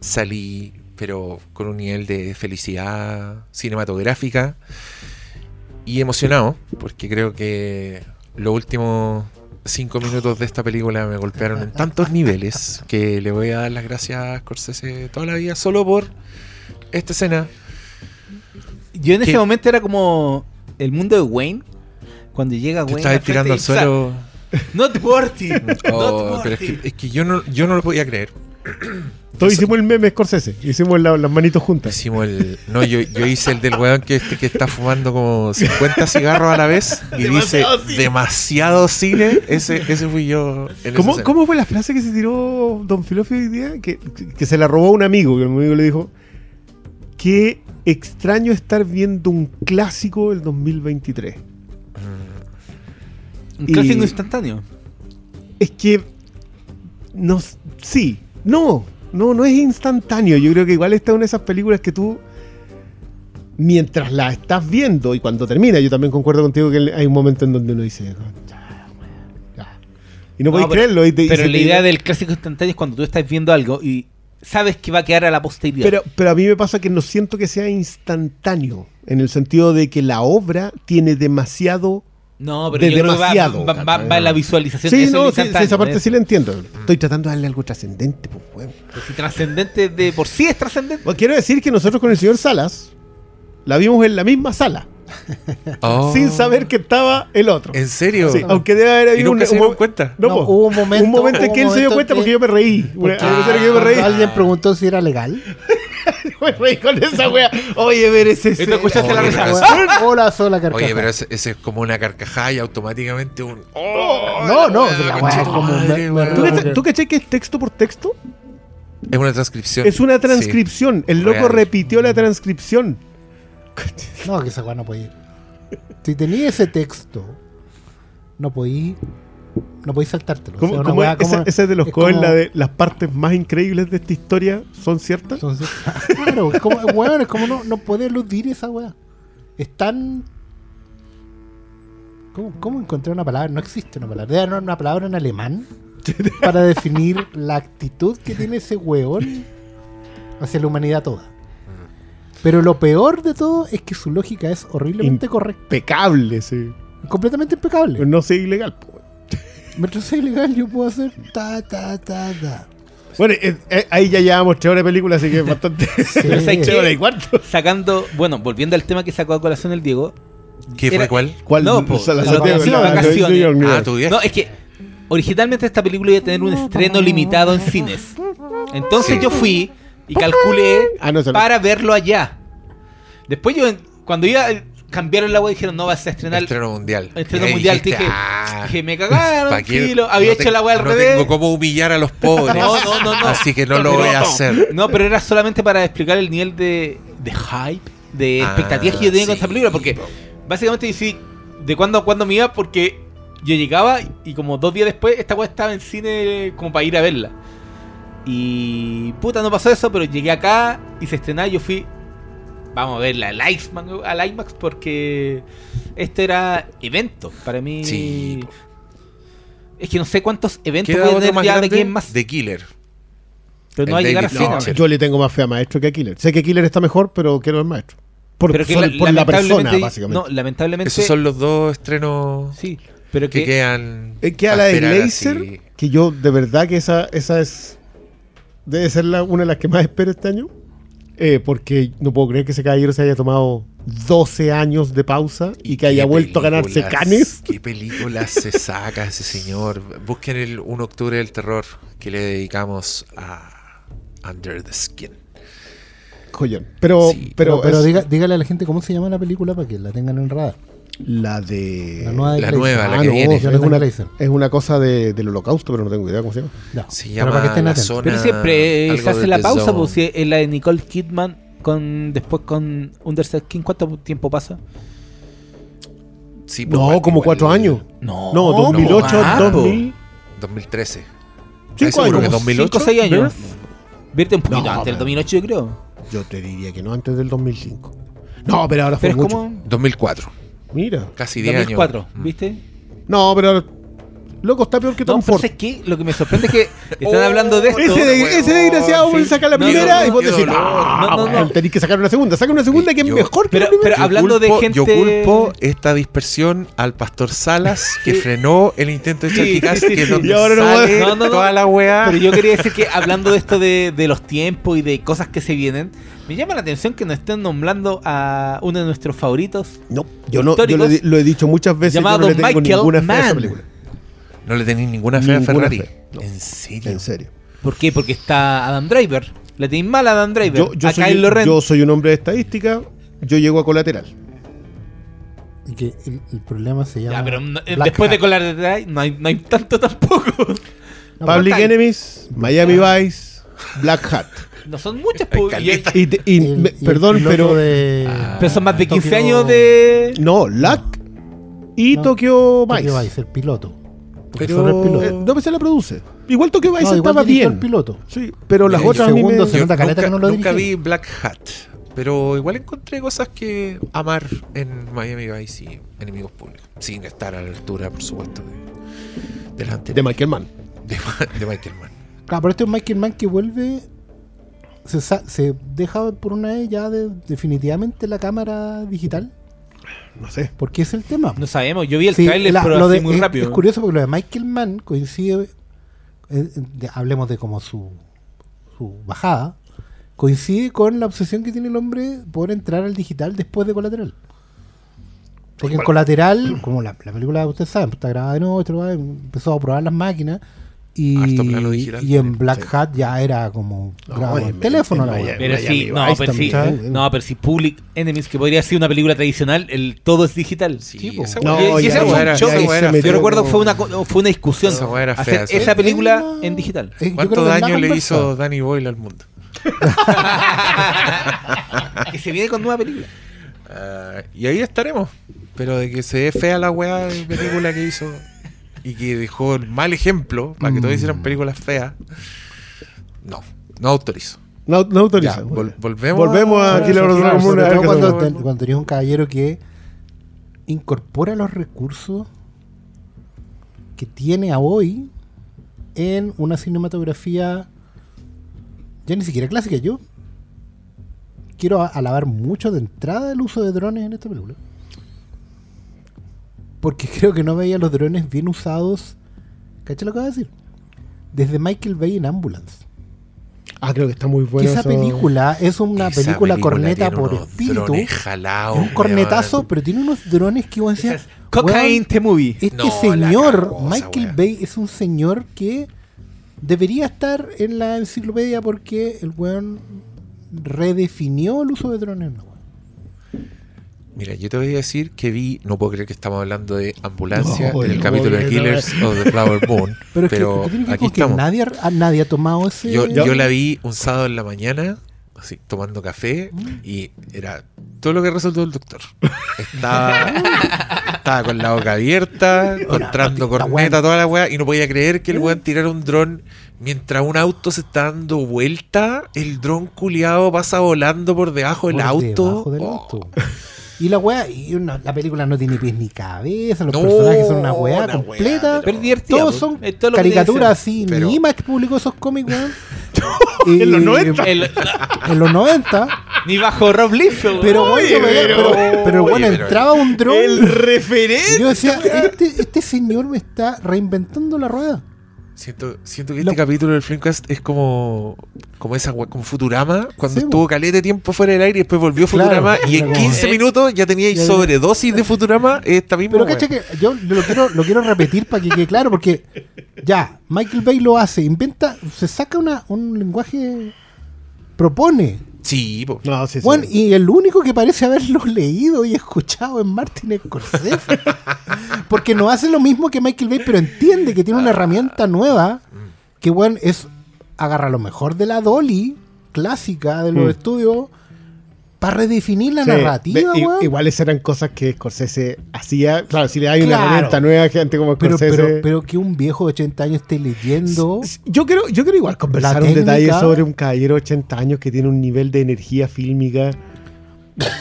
Salí, pero con un nivel de felicidad cinematográfica y emocionado, porque creo que los últimos cinco minutos de esta película me golpearon en tantos niveles que le voy a dar las gracias a Scorsese toda la vida solo por esta escena. Yo en ese ¿Qué? momento era como el mundo de Wayne. Cuando llega Te Wayne. frente tirando al suelo. Not worthy. [laughs] Oh, not pero es que, es que yo no yo no lo podía creer. Todos hicimos el meme Scorsese. Hicimos la- las manitos juntas. Hicimos el. No, yo, yo hice el del weón que, este, que está fumando como 50 cigarros a la vez y dice Demasiado cine. demasiado cine. Ese, ese fui yo. En ¿Cómo. ¿Cómo fue la frase que se tiró Don Filofio hoy día? Que, que se la robó un amigo, que el amigo le dijo, qué extraño estar viendo un clásico del 2023. Un clásico instantáneo. Es que, no, sí, no, no, no es instantáneo. Yo creo que igual esta es una de esas películas que tú, mientras la estás viendo y cuando termina, yo también concuerdo contigo que hay un momento en donde uno dice, "Ya, ya". y no, podéis pero- creerlo. y te- y Pero la idea del clásico instantáneo es cuando tú estás viendo algo y sabes que va a quedar a la posteridad. Pero, pero a mí me pasa que no siento que sea instantáneo, en el sentido de que la obra tiene demasiado... no, pero de yo creo que va, demasiado, va- va- va en la visualización. Sí, no, sí, instantáneo, esa parte es- sí la entiendo. Estoy tratando de darle algo trascendente, pues, weón. Si trascendente de por sí es trascendente. Bueno, quiero decir que nosotros con el señor Salas la vimos en la misma sala, [laughs] Oh, sin saber que estaba el otro. ¿En serio? Sí, aunque debe haber ¿Y habido un, se un cuenta? No, hubo un momento- un momento en que él un se dio cuenta que- porque yo me reí. Una, Porque- una escena que yo me reí. Alguien preguntó si era legal. [laughs] me reí con esa wea. Oye, ver ese. ¿Y tú escuchaste la risa? pero Hola, sola carcajada. Oye, pero ese, ese es como una carcajada y automáticamente un. No, no, la es como madre, weón. ¿Tú, porque- ¿Tú que es texto por texto? Es una transcripción. Es una Sí. transcripción. El loco Real. repitió la transcripción. No, que esa weá no podía ir. Si tenía ese texto, no podí. No podí saltártelo. O ¿Cómo, sea, una cómo weá es- esa, como- esa es de los es Coen, como- la de las partes más increíbles de esta historia son ciertas? Entonces, [laughs] claro, es como, weón, es como no, no puede eludir esa weá. Es tan. ¿Cómo, ¿Cómo encontrar una palabra? No existe una palabra. Debe haber una palabra en alemán [laughs] para definir la actitud que tiene ese weón hacia la humanidad toda. Pero lo peor de todo es que su lógica es horriblemente correcta. Impecable, sí. Completamente impecable. No sé ilegal. po. Mientras sea ilegal, yo puedo hacer ta, ta, ta, ta. Bueno, eh, eh, ahí ya llevamos tres horas de película, así que es bastante. [laughs] Pero ¿sabes tres horas y cuarto. Sacando, bueno, volviendo al tema que sacó a colación el Diego. ¿Qué fue cuál? ¿Cuál? No, po, la la- la- vacaciones. Ah, tu. No, es que originalmente esta película iba a tener un estreno limitado en cines. Entonces Sí. yo fui y calculé Ah, no. para verlo allá. Después yo, cuando iba, cambiaron la web y dijeron, no vas a estrenar Estreno mundial. estreno mundial. dijiste, Dije, ah, dije, me cagaron, filo, había No hecho la web al no revés. tengo cómo humillar a los pobres. [laughs] No, no, no, no. Así que no lo voy a hacer. No, pero era solamente para explicar el nivel de, de hype, de Ah, expectativas que yo tenía con esta película. Porque po. básicamente decidí de cuándo a cuándo me iba porque yo llegaba y como dos días después esta weá estaba en cine como para ir a verla. Y puta, no pasó eso, pero llegué acá y se estrenaba y yo fui, vamos a verla al IMAX, al IMAX porque este era evento para mí. Sí. Es que no sé cuántos eventos Queda otro tener más ya de en más. The Killer. Pero el no va a llegar a David. Fincher. Yo le tengo más fe a Maestro que a Killer. Sé que Killer está mejor, pero quiero el Maestro. Por, pero que solo- la- por la persona, lamentablemente- básicamente. No, lamentablemente. Esos son los dos estrenos Sí, pero que que. quedan. Es que a pa' la de Glazer, así. que yo de verdad que esa, esa es. Debe ser la, una de las que más espero este año. Eh, porque no puedo creer que ese caballero se haya tomado 12 años de pausa y que haya vuelto a ganarse canes. ¿Qué películas se saca ese [laughs] señor? Busquen el 1 octubre del terror que le dedicamos a Under the Skin. Joyón. Pero, Sí. pero, Pero, pero es- diga- dígale a la gente cómo se llama la película para que la tengan en radar. La de. La nueva de La nueva, la Ah, que no, viene. es una, es una cosa de- del holocausto, pero no tengo idea cómo se llama. No, Se pero llama para que estén la zona- Pero siempre eh, se hace la pausa, Zone. pues si es la de Nicole Kidman con después con Underside King, ¿cuánto tiempo pasa? Sí, pues, No, igual- como igual- cuatro años. No, No, 2008, más, po. 2000. 2013. Cinco años. que 2008. 5 o 6 años. Vierte un poquito No, antes del pero- 2008, yo creo. Yo te diría que no, antes del 2005. No, pero ahora fue Pero mucho. como 2004. Mira. Casi 10 años. 2004, Mm. ¿viste? No, pero Loco, está peor que Tom Ford. es que lo que me sorprende es que [laughs] están Oh, hablando de esto. Ese, de- weón, ese desgraciado sí. saca la No, primera no, y vos decís, dolor. no, No, no, weón, no. tenés que sacar una segunda. Saca una segunda que es Yo- mejor que pero- la primera. pero- hablando de gente- Yo culpo esta dispersión al pastor Salas [laughs] que Sí. frenó el intento de Sí, Charquicas, sí, sí, que es sí. donde sale puede- No, no, no. toda la weá. Pero yo quería decir que hablando de esto de, de los tiempos y de cosas que se vienen, me llama la atención que nos estén nombrando a uno de nuestros favoritos. No, yo no, yo lo, he- lo he dicho muchas veces. llamado yo no le tengo Michael ninguna fe a esa película. No le tenéis ninguna fe a Ferrari. fe, no. ¿En serio? En serio. ¿Por qué? Porque está Adam Driver. Le tenéis mal a Adam Driver. Yo, yo a soy, Kylo Ren. yo soy un hombre de estadística. Yo llego a colateral. Y que el, el problema se llama. Ya, pero no- Black después de Hat. detrás no hay, no hay tanto tampoco. [laughs] No, Public. Enemies, Miami Vice, Black Hat. [laughs] No son muchas, y-. Y, me- perdón, pero. de- Ah. pero son más de 15 Tokyo- años de. No, Lack y No, Tokyo Vice. Tokyo Vice, el piloto. Porque Pero- solo el piloto. Eh, no, pues se la produce. Igual Tokyo Vice igual estaba dirigió bien. el piloto. Sí, pero las El otras a mí me- segundo se Yo nota caleta nunca, que no lo nunca vi. Black Hat, pero igual encontré cosas que amar en Miami Vice y Enemigos Públicos. Sin estar a la altura, por supuesto, de, de. Michael Mann. De, de Michael Mann. Claro, pero este es Michael Mann que vuelve. Se, sa- se deja por una vez ya de- definitivamente la cámara digital. No sé. Porque es el tema. No sabemos, yo vi el Sí, trailer, la- pero lo así de- muy es, rápido. es curioso porque lo de Michael Mann coincide. eh, de- hablemos de como su, su bajada. Coincide con la obsesión que tiene el hombre por entrar al digital después de colateral. Porque en colateral, como la, la película ustedes saben, está grabada de ¿no? empezó a probar las máquinas. Y, Harto plano digital y en Black sí. Hat ya era como No, grabado en teléfono en la Miami- wea. Pero sí, no, pero sí, también. no, pero si Public Enemies, que podría ser una película tradicional, el todo es digital. Sí, esa No, y, ya- ese esa esa era Yo fea. recuerdo fue una, fue una discusión Esa era hacer fea, sí. esa película en digital. ¿Cuánto daño le hizo Danny Boyle al mundo? [laughs] que se viene con nueva película. Ah, y ahí estaremos. Pero de que se ve fea la weá de película que hizo y que dejó el mal ejemplo para que todos Mm. hicieran películas feas, no, no autorizo. No, no autoriza. Ya, vol- volvemos, Volvemos a a- Killer Claro, cuando, hacemos. ten- cuando tenías un caballero que incorpora los recursos que tiene a hoy en una cinematografía ya ni siquiera clásica. Yo quiero alabar mucho de entrada el uso de drones en esta película. Porque [laughs] creo que no veía los drones bien usados. ¿Cachai lo que voy a decir? Desde Michael Bay en Ambulance. Ah, creo que está muy bueno. esa eso. película es una Esa película, corneta tiene por unos espíritu. jalados, Es un cornetazo, weón. pero tiene unos drones que vos decías. Es Cocaine the Movie. Este No, señor, Michael wea. Bay, es un señor que debería estar en la enciclopedia porque el weón redefinió el uso de drones. ¿no? Mira, yo te voy a decir que vi, no puedo creer que estamos hablando de ambulancia No, en el no, capítulo de Killers of the Flower Moon. Pero es pero que, ¿qué tiene que ver aquí estamos. nadie, ha- nadie ha tomado ese. Yo, la vi un sábado en la mañana, así, tomando café, Mm. y era todo lo que resolvió el doctor. [laughs] Estaba, estaba con la boca abierta, encontrando corneta, toda la weá, y no podía creer que el weón tirara un dron mientras un auto se está dando vuelta, el dron culiado pasa volando por debajo del por auto. debajo del Oh, auto. [laughs] Y la weá, y una- la película no tiene pies ni cabeza, los No, personajes son una weá una completa. weá, Pero divertida, Todos son todo que caricaturas así. Pero- Ni Image publicó esos cómics, weón. [laughs] En los Y- 90. que ser. El- En los 90. ni bajo Rob Liefeld. Pero, pero- pero, pero, oye, bueno, entraba un dron. El y referente. yo decía, este, este señor me está reinventando la rueda. Siento, siento que Lo- este capítulo del Filmcast es como, como esa como Futurama, cuando Sí, estuvo calete tiempo fuera del aire y después volvió Claro, Futurama y en era como- 15 Eh, minutos ya teníais sobredosis de Futurama esta misma Pero wea. cacha que yo lo quiero, lo quiero repetir para que quede claro, porque ya, Michael Bay lo hace, inventa, se saca una, un lenguaje, propone Sí, po. No, sí, sí. Bueno, y el único que parece haberlo [laughs] leído y escuchado es Martin Scorsese. [laughs] Porque no hace lo mismo que Michael Bay, pero entiende que tiene una herramienta nueva que, bueno, es agarrar lo mejor de la Dolly clásica de los Mm. estudios para redefinir la Sí, narrativa, i- weón. Iguales eran cosas que Scorsese hacía. Claro, si le hay una herramienta nueva a gente como Pero, Scorsese. pero, pero que un viejo de 80 años esté leyendo. Yo quiero, yo quiero igual conversar un técnica- detalle sobre un caballero de 80 años que tiene un nivel de energía fílmica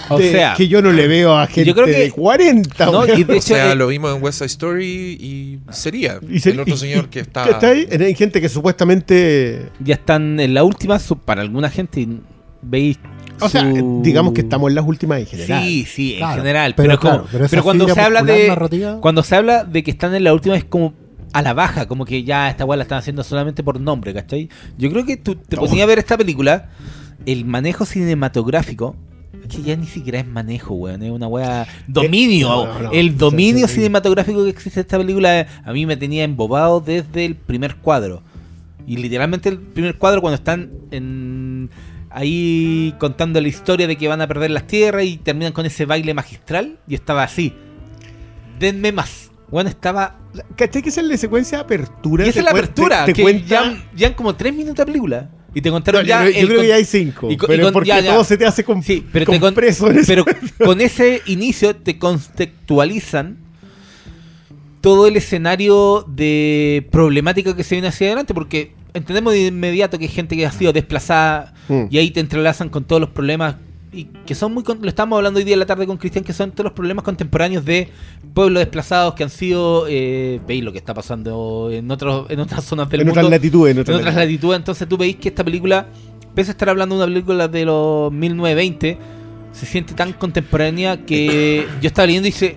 O de- sea, que yo no le veo a gente yo creo que- de 40. no, y de O sea, eh, lo vimos en West Side Story y sería Y el otro y- señor [laughs] que está... ¿cachai? Hay gente que supuestamente. ya están en la última, su- para alguna gente veis O sea, su- digamos que estamos en las últimas en general. Sí, sí, en Claro, general. pero Pero, como- claro, pero pero, cuando se habla de. narrativa- Cuando se habla de que están en la última es como a la baja, como que ya esta weá la están haciendo solamente por nombre, ¿cachai? Yo creo que tú te ponías a ver esta película, el manejo cinematográfico. es Que ya ni siquiera es manejo, weón. Es una weá. Dominio. no, no. El dominio Sí, sí, sí. cinematográfico que existe en esta película eh, a mí me tenía embobado desde el primer cuadro. Y literalmente el primer cuadro cuando están en ahí contando la historia de que van a perder las tierras y terminan con ese baile magistral, yo estaba así. Denme más. Bueno, estaba... ¿Cachai que esa es la secuencia de apertura? Y esa es la apertura, Te, te que cuenta. ya, ya como tres minutos de película. Y te contaron ya... yo, creo que ya hay cinco. y pero y con- porque ya, ya. todo se te hace con, Sí, pero, te con- compreso en pero con ese inicio te contextualizan todo el escenario de problemática que se viene hacia adelante, porque entendemos de inmediato que hay gente que ha sido desplazada Mm. y ahí te entrelazan con todos los problemas y que son muy lo estamos hablando hoy día en la tarde con Cristian que son todos los problemas contemporáneos de pueblos desplazados que han sido eh, veis lo que está pasando en otros en otras zonas del en mundo otras latitudes. En en otras latitudes. Entonces tú veis que esta película, pese a estar hablando de una película de los 1920, se siente tan contemporánea que yo estaba leyendo y dice,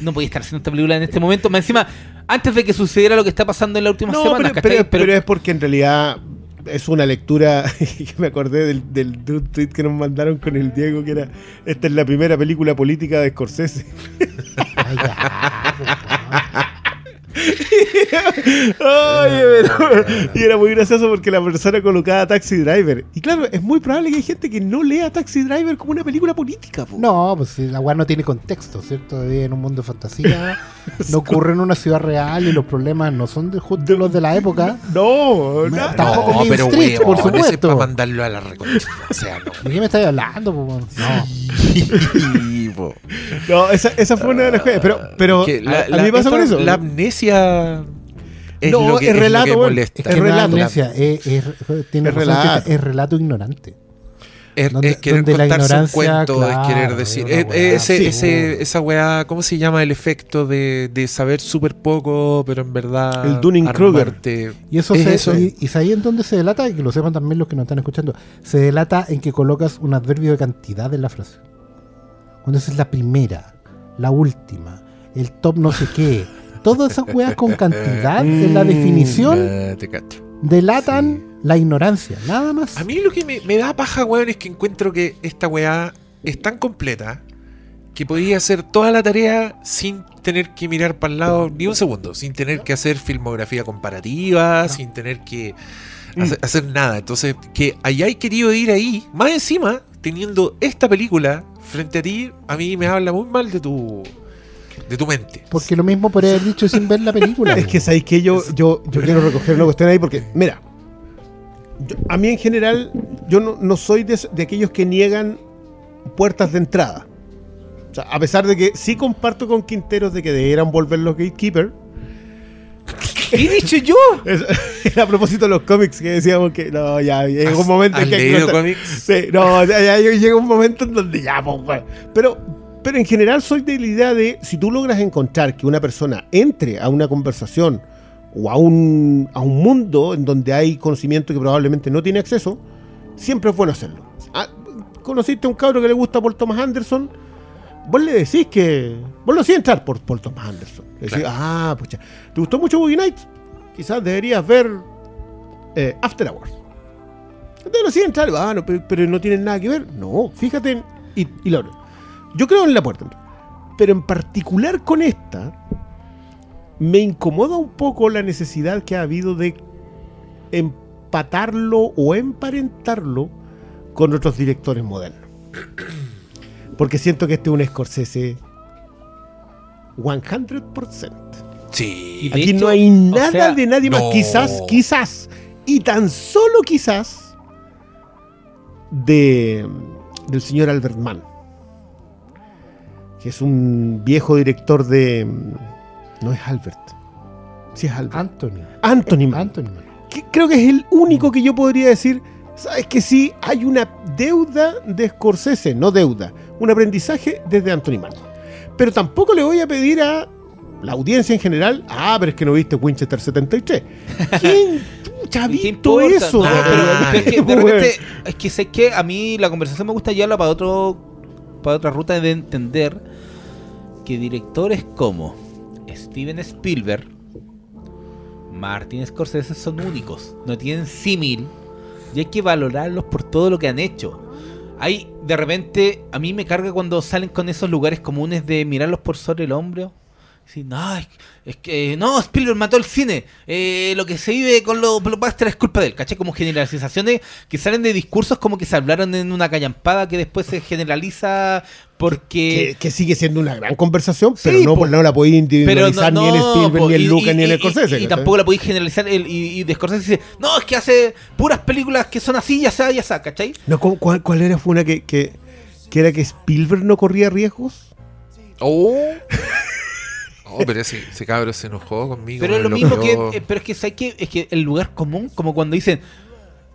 no podía estar haciendo esta película en este momento. Más encima, antes de que sucediera lo que está pasando en las últimas No, semanas, pero, pero- pero es porque en realidad es una lectura [laughs] que me acordé del, del, de un tweet que nos mandaron con el Diego que era esta es la primera película política de Scorsese. [laughs] Pero- y era muy gracioso porque la persona colocaba Taxi Driver. Y claro, es muy probable que hay gente que no lea Taxi Driver como una película política. po. No, pues la weá no tiene contexto, ¿cierto? Vive en un mundo de fantasía, [laughs] no ocurre en una ciudad real y los problemas no son de justo los de la época. No, na- tampoco no, pero Streets, por supuesto. para mandarlo a la reconcha. O sea, no. ¿De qué me estáis hablando, po? No. [laughs] Po. no, esa, esa fue una de las cosas. Pero, pero Que a, a mí me pasa con eso. La amnesia es No, lo que, es lo relato, que weón. molesta. Es que no es relato. amnesia, es, es- tiene Es razón que relato. es relato ignorante. Es, Donde- es querer la contarse un ignorancia, cuento, es claro, querer decir. es eh, weá ese, esa weá, ¿cómo se llama el efecto de, de saber súper poco, pero en verdad. El Dunning-Kruger. armarte? Y eso, Es se, eso. Y, y ahí en donde se delata, y que lo sepan también los que nos están escuchando, se delata en que colocas un adverbio de cantidad en la frase. Cuando es la primera, la última, el top no sé qué. Todas esas weas con cantidad en la Mm, definición te cacho. delatan la ignorancia, nada más. A mí lo que me, me da paja, weón, es que encuentro que esta weá es tan completa que podía hacer toda la tarea sin tener que mirar para el lado ni un segundo, sin tener que hacer filmografía comparativa, sin tener que hacer, hacer nada. Entonces, que hayáis querido ir ahí, más encima, teniendo esta película frente a ti, a mí me habla muy mal de tu de tu mente. Porque lo mismo podría haber dicho sin ver la película. [laughs] Es que sabéis que yo, yo, yo quiero recoger una cuestión ahí porque, mira, yo- a mí en general, yo no, no soy de, de aquellos que niegan puertas de entrada. O sea, a pesar de que sí comparto con Quinteros de que debieran volver los gatekeepers. ¿Qué he dicho yo? Es- [laughs] a propósito de los cómics que decíamos que no, ya llega un momento ¿Has en que leído cortar- cómics? Sí, no, ya, ya llega un momento en donde ya, pues, bueno. Pero, pero en general soy de la idea de si tú logras encontrar que una persona entre a una conversación o a un, a un mundo en donde hay conocimiento que probablemente no tiene acceso, siempre es bueno hacerlo. Ah, conociste a un cabro que le gusta Paul Thomas Anderson, vos le decís que. Vos lo hacís entrar por Paul Thomas Anderson. Le decís, Claro. ah, pucha, ¿te gustó mucho Boogie Nights? Quizás deberías ver eh, After Hours. Entonces lo hacía entrar, ah, no, pero, pero no tienen nada que ver. No, fíjate en. Y, y lo Yo creo en la puerta. Pero en particular con esta, me incomoda un poco la necesidad que ha habido de empatarlo o emparentarlo con otros directores modernos. Porque siento que este es un Scorsese 100%. Sí. Aquí hecho, no hay o nada sea, de nadie más. no. Quizás, quizás, y tan solo quizás, de del señor Albert Mann, que es un viejo director de. No es Albert. Sí es Albert. Anthony. Anthony Mann. Anthony. que creo que es el único que yo podría decir, sabes que sí, hay una deuda de Scorsese, no deuda, un aprendizaje desde Anthony Mann. Pero tampoco le voy a pedir a la audiencia en general, ah, pero es que no viste Winchester 73. [laughs] ¿Quién ha ¿Y qué visto eso? No, Ah, pero, es que de [laughs] repente, es que sé que a mí la conversación me gusta llevarla para otro para otra ruta de entender que directores como Steven Spielberg, Martin Scorsese son únicos, no tienen símil y hay que valorarlos por todo lo que han hecho. Hay de repente a mí me carga cuando salen con esos lugares comunes de mirarlos por sobre el hombro. Sí, no, es, es que no, Spielberg mató el cine. Eh, lo que se vive con los blockbusters es culpa de él, ¿cachai? Como generalizaciones que salen de discursos como que se hablaron en una callampada que después se generaliza porque... Que, que sigue siendo una gran conversación, pero Sí, no, po. no la podéis individualizar ni en Spielberg, po, ni en Lucas, ni en y- Scorsese. Y, y tampoco la podéis generalizar. el- y, y de Scorsese dice, no, es que hace puras películas que son así, ya sea, ya sea, ¿cachai? No, ¿cu- ¿cuál, cuál era? Fue una que, que, que era que Spielberg no corría riesgos. Oh. [laughs] Oh, pero ese, ese cabro se enojó conmigo. Pero es lo mismo bloqueó. que. eh, Pero es que, ¿sabes qué? Es que el lugar común, como cuando dicen.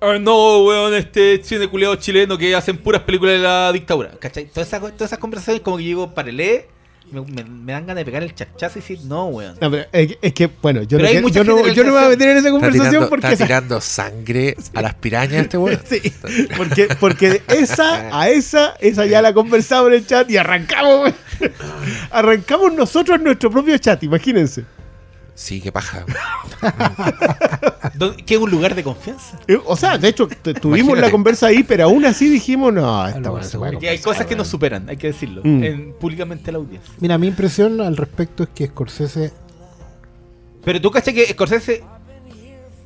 "Ah, no, weón, este cine culiado chileno que hacen puras películas de la dictadura. ¿Cachai? Todas esas, todas esas conversaciones, como que llego para leer, me, me- me dan ganas de pegar el chachazo y decir, no, weón. No, pero es, que- es que, bueno, yo no, yo, no, yo no me voy a meter en esa Está conversación tirando, porque está [laughs] esa- tirando sangre a las pirañas este weón. Sí, porque, porque esa, a esa, esa ya la conversamos en el chat y arrancamos, güey. [laughs] Arrancamos nosotros en nuestro propio chat, imagínense. Sí, qué paja. ¿Dónde- ¿Qué es un lugar de confianza? Eh, O sea, de hecho, tuvimos Imagínate. la conversa ahí, pero aún así dijimos, no, esta Algo buena así, se puede hay cosas que nos superan, hay que decirlo. Mm. En, públicamente a la audiencia. Mira, mi impresión al respecto es que Scorsese Pero tú cachai que Scorsese.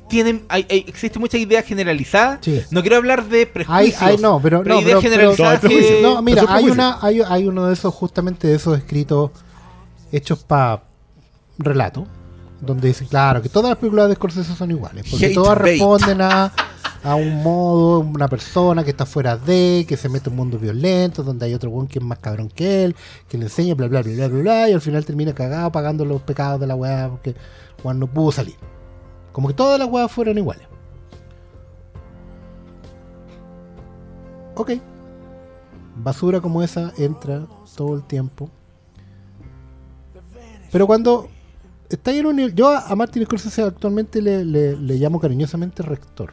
Tienen, hay, hay- existe mucha idea generalizada. Sí. No quiero hablar de Hay, prejuicios. hay, no, pero, pero no, hay ideas pero- pero- que- no, mira, hay una, hay, hay uno de esos, justamente de esos escritos hechos para relato, donde dice, claro, que todas las películas de Scorsese son iguales, porque Hate todas bait. responden a, a un modo, una persona que está fuera de, que se mete en un mundo violento, donde hay otro weón que es más cabrón que él, que le enseña, bla, bla, bla, bla, bla, bla, y al final termina cagado pagando los pecados de la weá, porque Juan no pudo salir. Como que todas las weas fueron iguales. Ok. Basura como esa entra todo el tiempo. Pero cuando está en un Yo a Martin Scorsese actualmente le, le- le llamo cariñosamente rector.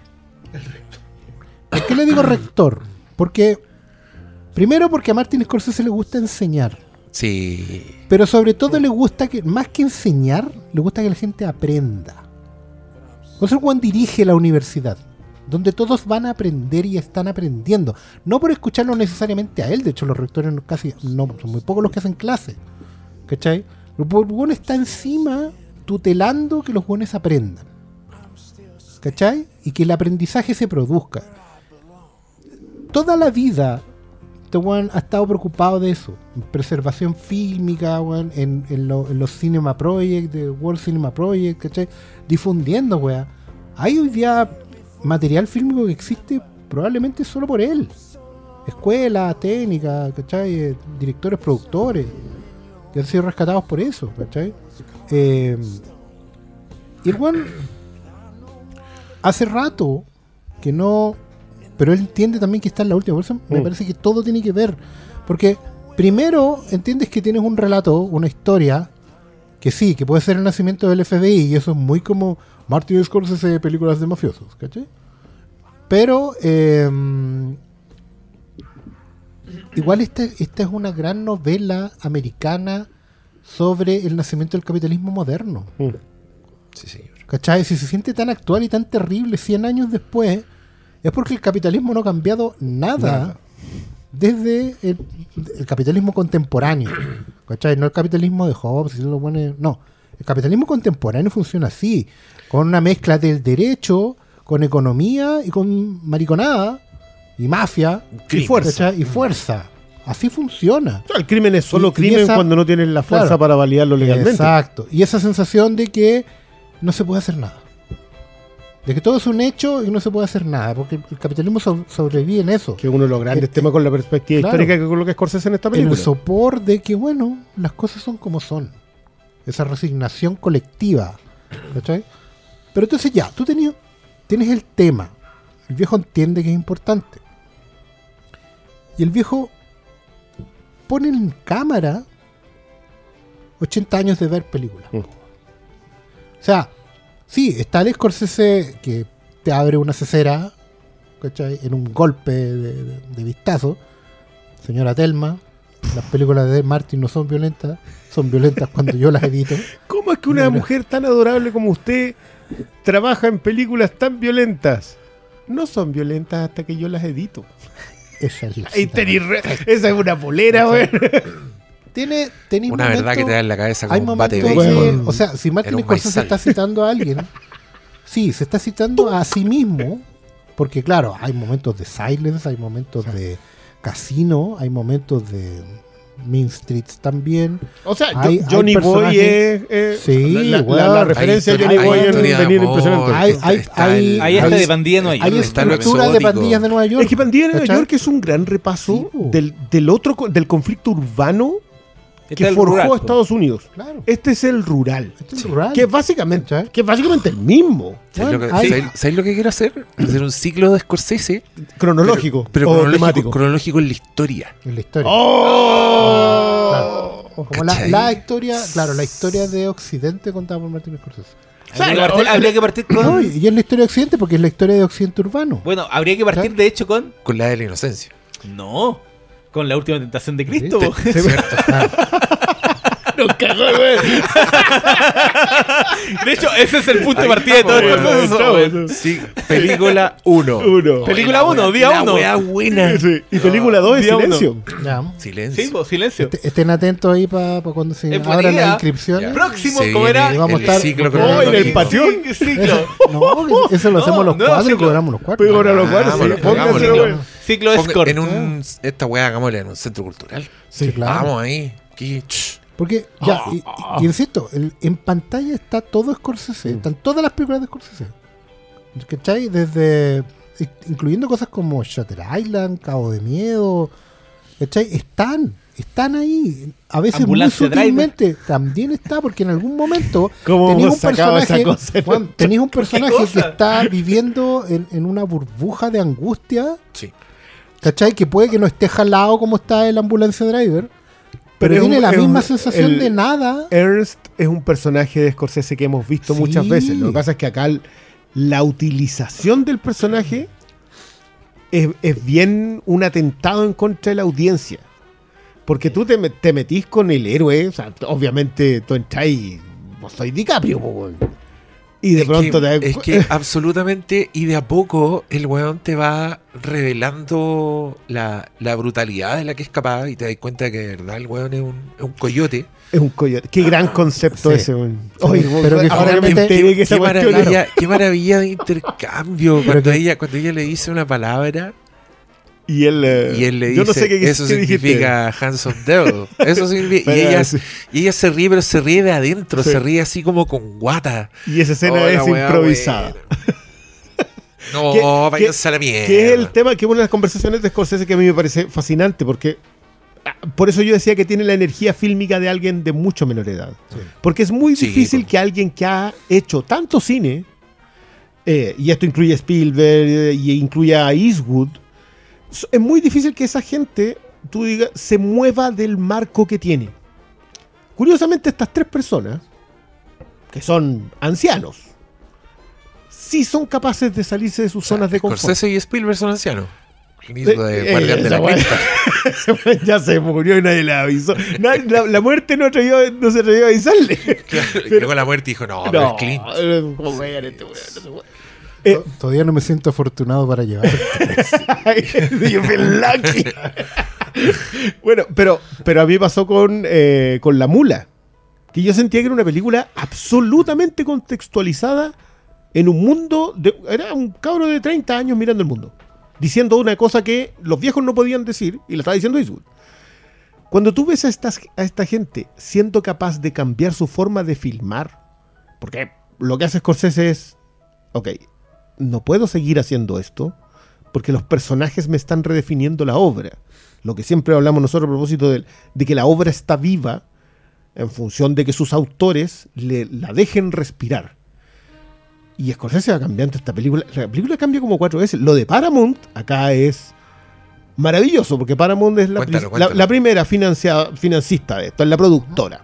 ¿Por qué le digo [coughs] rector? Porque. Primero porque a Martin Scorsese le gusta enseñar. Sí. Pero sobre todo le gusta que, más que enseñar, le gusta que la gente aprenda. Eso Juan dirige la universidad, donde todos van a aprender y están aprendiendo. No por escucharlo necesariamente a él, de hecho los rectores casi, no, son muy pocos los que hacen clase. ¿Cachai? Juan está encima tutelando que los buenos aprendan. ¿Cachai? Y que el aprendizaje se produzca. Toda la vida este weón ha estado preocupado de eso. Preservación fílmica, weón, en, en, lo- en los Cinema Project, de World Cinema Project, ¿cachai? Difundiendo, weón. Hay hoy día material fílmico que existe probablemente solo por él. Escuelas, técnicas, ¿cachai? Eh, directores, productores, que han sido rescatados por eso, ¿cachai? Eh, y el weón hace rato que no pero él entiende también que está en la última. Por eso me Mm. parece que todo tiene que ver. Porque primero entiendes que tienes un relato, una historia, que sí, que puede ser el nacimiento del FBI, y eso es muy como Martin Scorsese de películas de mafiosos, ¿cachai? Pero eh, igual esta, esta es una gran novela americana sobre el nacimiento del capitalismo moderno. Mm. Sí, señor. ¿Cachai? Si se siente tan actual y tan terrible 100 años después, es porque el capitalismo no ha cambiado nada, Nada. desde el, el capitalismo contemporáneo. [coughs] ¿Cachai? No el capitalismo de Hobbes, y lo bueno, no. El capitalismo contemporáneo funciona así, con una mezcla del derecho, con economía y con mariconada, y mafia Crimen. Y fuerza. y fuerza. Así funciona. El crimen es solo Y- y crimen esa- cuando no tienes la fuerza Claro. para validarlo legalmente. Exacto. Y esa sensación de que no se puede hacer nada. De que todo es un hecho y no se puede hacer nada. Porque el capitalismo so- sobrevive en eso. Que es uno de los grandes Eh, temas con la perspectiva claro. histórica que coloca Scorsese en esta película. el sopor de que, bueno, las cosas son como son. Esa resignación colectiva. ¿Cachai? Pero entonces ya, tú tenías, tienes el tema. El viejo entiende que es importante. Y el viejo pone en cámara 80 años de ver películas. Mm. O sea, sí, está el Scorsese que te abre una cesera, ¿cachai? En un golpe de, de- de vistazo. Señora Telma, las películas de Martin no son violentas, son violentas cuando yo las edito. [laughs] ¿Cómo es que una Mira. mujer tan adorable como usted trabaja en películas tan violentas? No son violentas hasta que yo las edito. Esa es la cita. Esa es una polera, güey. Tiene, tiene Una verdad que te da en la cabeza Hay como un bate de que, o sea, si Martin Scorsese está citando a alguien, sí, se está citando a sí mismo, porque claro, hay momentos de silence, hay momentos de casino, hay momentos de Mean Streets también. O sea, Hay- Jo- hay Johnny Boy es. es- Sí, la, la- la- la Hay referencia a historia- Johnny hay Boy de venir impresionante. Hay- está- hay- está hay- el- Ahí está Hay- de de Nueva York. Hay estructura de pandillas de Nueva York. Es que Pandilla de Nueva. York es un gran repaso Sí, del, del otro del conflicto urbano Este que es el forjó rural, a po. Estados Unidos. Claro. Este es el rural. Este es rural. Que es básicamente, que es básicamente el mismo. ¿Sabes lo, que, Bueno, hay- ¿sabes- sabes lo que quiero hacer? Hacer un ciclo de Scorsese, Cronológico. pero o cronológico, temático. cronológico en la historia. En la historia. ¡Oh! Claro. Como la, historia, claro, la historia de Occidente contada por Martin Scorsese. O sea, Habría, que partir, habría que partir con. No, y y es la historia de Occidente porque es la historia de Occidente urbano. Bueno, habría que partir de hecho con. Con la de la inocencia. No. Con la última tentación de Cristo. Sí. [laughs] Nos cagó, güey. De hecho, ese es el punto de partida de todo el proceso. Sí, película 1. Uno. Película 1, día 1. La buena. Sí, Y película 2 es silencio. Ya. Silencio. Sí, po, silencio. Este- Estén atentos ahí para cuando se Es buena abran idea. las inscripciones. Ya. Próximo, Se ¿cómo era? Vamos a el estar- ciclo Oh, en el patio. Sí, ciclo. [laughs] No, eso lo No, hacemos los no, cuatro y ciclo. cobramos los cuatro. Pero ahora los cuatro, sí, pónganselo, hagámoslo. güey. Ciclo Ponga- escort. en un, esta weá hagámosla en un centro cultural. Sí, claro. Vamos ahí. Aquí, ch. Porque, ya, y, y- y insisto, el- en pantalla está todo Scorsese, Mm. están todas las películas de Scorsese. ¿Cachai? Desde, incluyendo cosas como Shutter Island, Cabo de Miedo, ¿cachai? Están, están ahí. A veces Ambulancia muy sutilmente también está, porque en algún momento [laughs] ¿Cómo tenías un personaje? Juan, tenías un [laughs] personaje que está viviendo en, en una burbuja de angustia, Sí. ¿cachai? Que puede que no esté jalado como está el ambulancia driver. Pero, tiene un- la misma un- sensación de nada. Ernst es un personaje de Scorsese que hemos visto Sí. muchas veces. Lo que pasa es que acá la utilización del personaje es, es bien un atentado en contra de la audiencia. Porque tú te, me- te metís con el héroe, o sea, obviamente tú entras y vos soy DiCaprio, po. Y de es pronto que, te es que [laughs] absolutamente y de a poco el weón te va revelando la, la brutalidad de la que es capaz y te das cuenta que de verdad el weón es un, es un coyote. es un coyote. Qué gran concepto Sí. ese, weón. Oye, pero que ahora me finalmente- enteré que esa qué, maravilla, qué maravilla de intercambio [laughs] cuando ella, cuando ella le dice una palabra Y él, eh, y él le dice yo no sé qué, eso qué dijiste. significa hands of devil. Eso significa y [laughs] ella, sí. y ella se ríe, pero se ríe de adentro, Sí. se ríe así como con guata. Y esa escena Oh, es improvisada. [laughs] No, ¿Qué- váyanse a la mierda. Que es el tema, que es una de las conversaciones de Scorsese que a mí me parece fascinante, porque ah, por eso yo decía que tiene la energía fílmica de alguien de mucho menor edad. Porque es muy difícil que alguien que ha hecho tanto cine, eh, y esto incluye a Spielberg eh, y incluye a Eastwood, es muy difícil que esa gente, tú digas, se mueva del marco que tiene. Curiosamente, estas tres personas, que son ancianos, sí son capaces de salirse de sus zonas de confort. Scorsese y Spielberg son ancianos. El mismo de Eh, de la [laughs] [laughs] ya se murió y nadie le avisó. Na- la, la muerte no, atrevió- no se atrevió a avisarle. [laughs] Y Luego la muerte dijo, no, pero es Clint. eh, ¿cómo weón este Eh, To- Todavía no me siento afortunado para llevar. [laughs] feel lucky. bueno, pero, pero a mí pasó con, eh, con La Mula. Que yo sentía que era una película absolutamente contextualizada en un mundo. De, era un cabro de 30 años mirando el mundo. diciendo una cosa que los viejos no podían decir y la estaba diciendo Eastwood. Cuando tú ves a, estas, a esta gente siendo capaz de cambiar su forma de filmar, porque lo que hace Scorsese es, ok, no puedo seguir haciendo esto porque los personajes me están redefiniendo la obra. Lo que siempre hablamos nosotros a propósito de, de que la obra está viva en función de que sus autores le, la dejen respirar. Y Scorsese va cambiando esta película. La película cambia como cuatro veces. Lo de Paramount acá es maravilloso, porque Paramount es la, Cuéntalo, la- cuéntalo. la primera financista de esto, es la productora.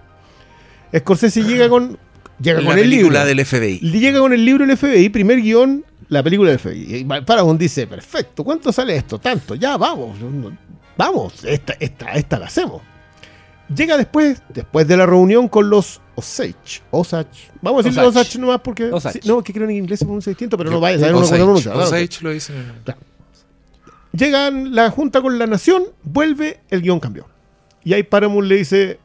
Scorsese llega con, llega La con el libro. película del FBI. Llega con el libro del FBI, primer guion, la película del FBI. Y Paramount dice, perfecto, ¿cuánto sale esto? Tanto, ya vamos, vamos, esta, esta, esta la hacemos. Llega después, después de la reunión con los Osage. Osage. Vamos a decirle Osage. Osage nomás porque. Osage. no, que creo en inglés se pronuncia distinto, pero no vaya a Osage, saber uno cómo pronuncia. claro. Osage lo dicen. Llegan la junta con la nación, vuelve, el guion cambió. Y ahí Paramount le dice.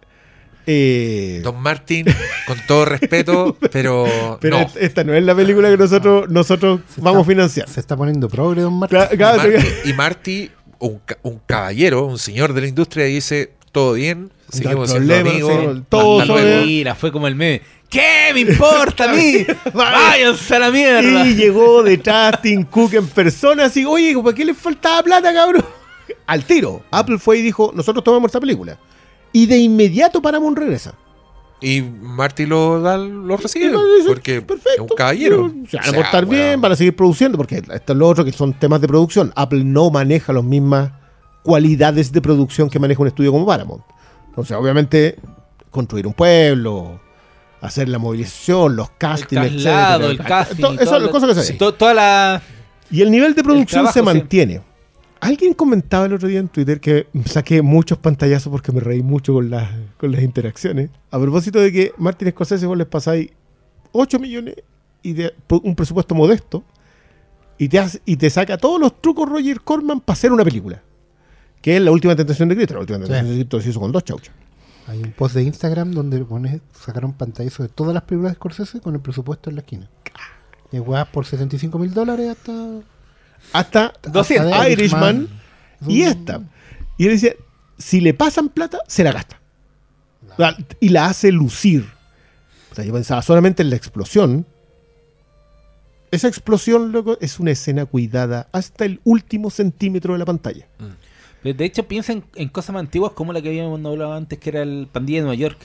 Eh, Don Martin, con todo respeto, [laughs] pero, pero no. et- esta no es la película que nosotros, nosotros Se vamos a financiar. Se está poniendo progre, don claro, Marty- y Marty, un, ca- un caballero, un señor de la industria, dice: Todo bien, seguimos siendo amigos. sí, todo hasta sobre- luego". Mira, fue como el meme. ¿Qué me importa a mí? [laughs] Váyanse a la mierda. Y llegó detrás Tim Cook en persona, así, oye, ¿para qué le faltaba plata, cabrón? Al tiro. Apple fue y dijo, nosotros tomamos esta película. Y de inmediato Paramount regresa. Y Marty lo, da, lo recibe, Y lo dice, porque perfecto. es un caballero. Se van a O sea, portar bien, van a seguir produciendo, porque esto es lo otro que son temas de producción. Apple no maneja las mismas cualidades de producción que maneja un estudio como Paramount. Entonces, obviamente, construir un pueblo, hacer la movilización, los El castings, traslado, el casting. Eso todo es lo- la cosa que se Toda la. Y el nivel de producción trabajo, se sí. Alguien comentaba el otro día en Twitter que saqué muchos pantallazos porque me reí mucho con las, con las interacciones. A propósito de que Martin Scorsese vos les pasáis 8 millones y de, un presupuesto modesto y te, hace- y te saca todos los trucos Roger Corman para hacer una película. Que es la última tentación de Cristo. La última tentación de Cristo se hizo con dos chauchas. Hay un post de Instagram donde pones, sacaron pantallazo de todas las películas de Scorsese con el presupuesto en la esquina. Y por 75 mil dólares hasta. Hasta 200. hasta Irishman Irishman. y esta. Y él decía, si le pasan plata, se la gasta. Y la hace lucir. O sea, yo pensaba solamente en la explosión. Esa explosión, loco, es una escena cuidada hasta el último centímetro de la pantalla. Pero de hecho, piensa en, en cosas más antiguas como la que habíamos hablado antes, que era el Pandilla de Nueva York.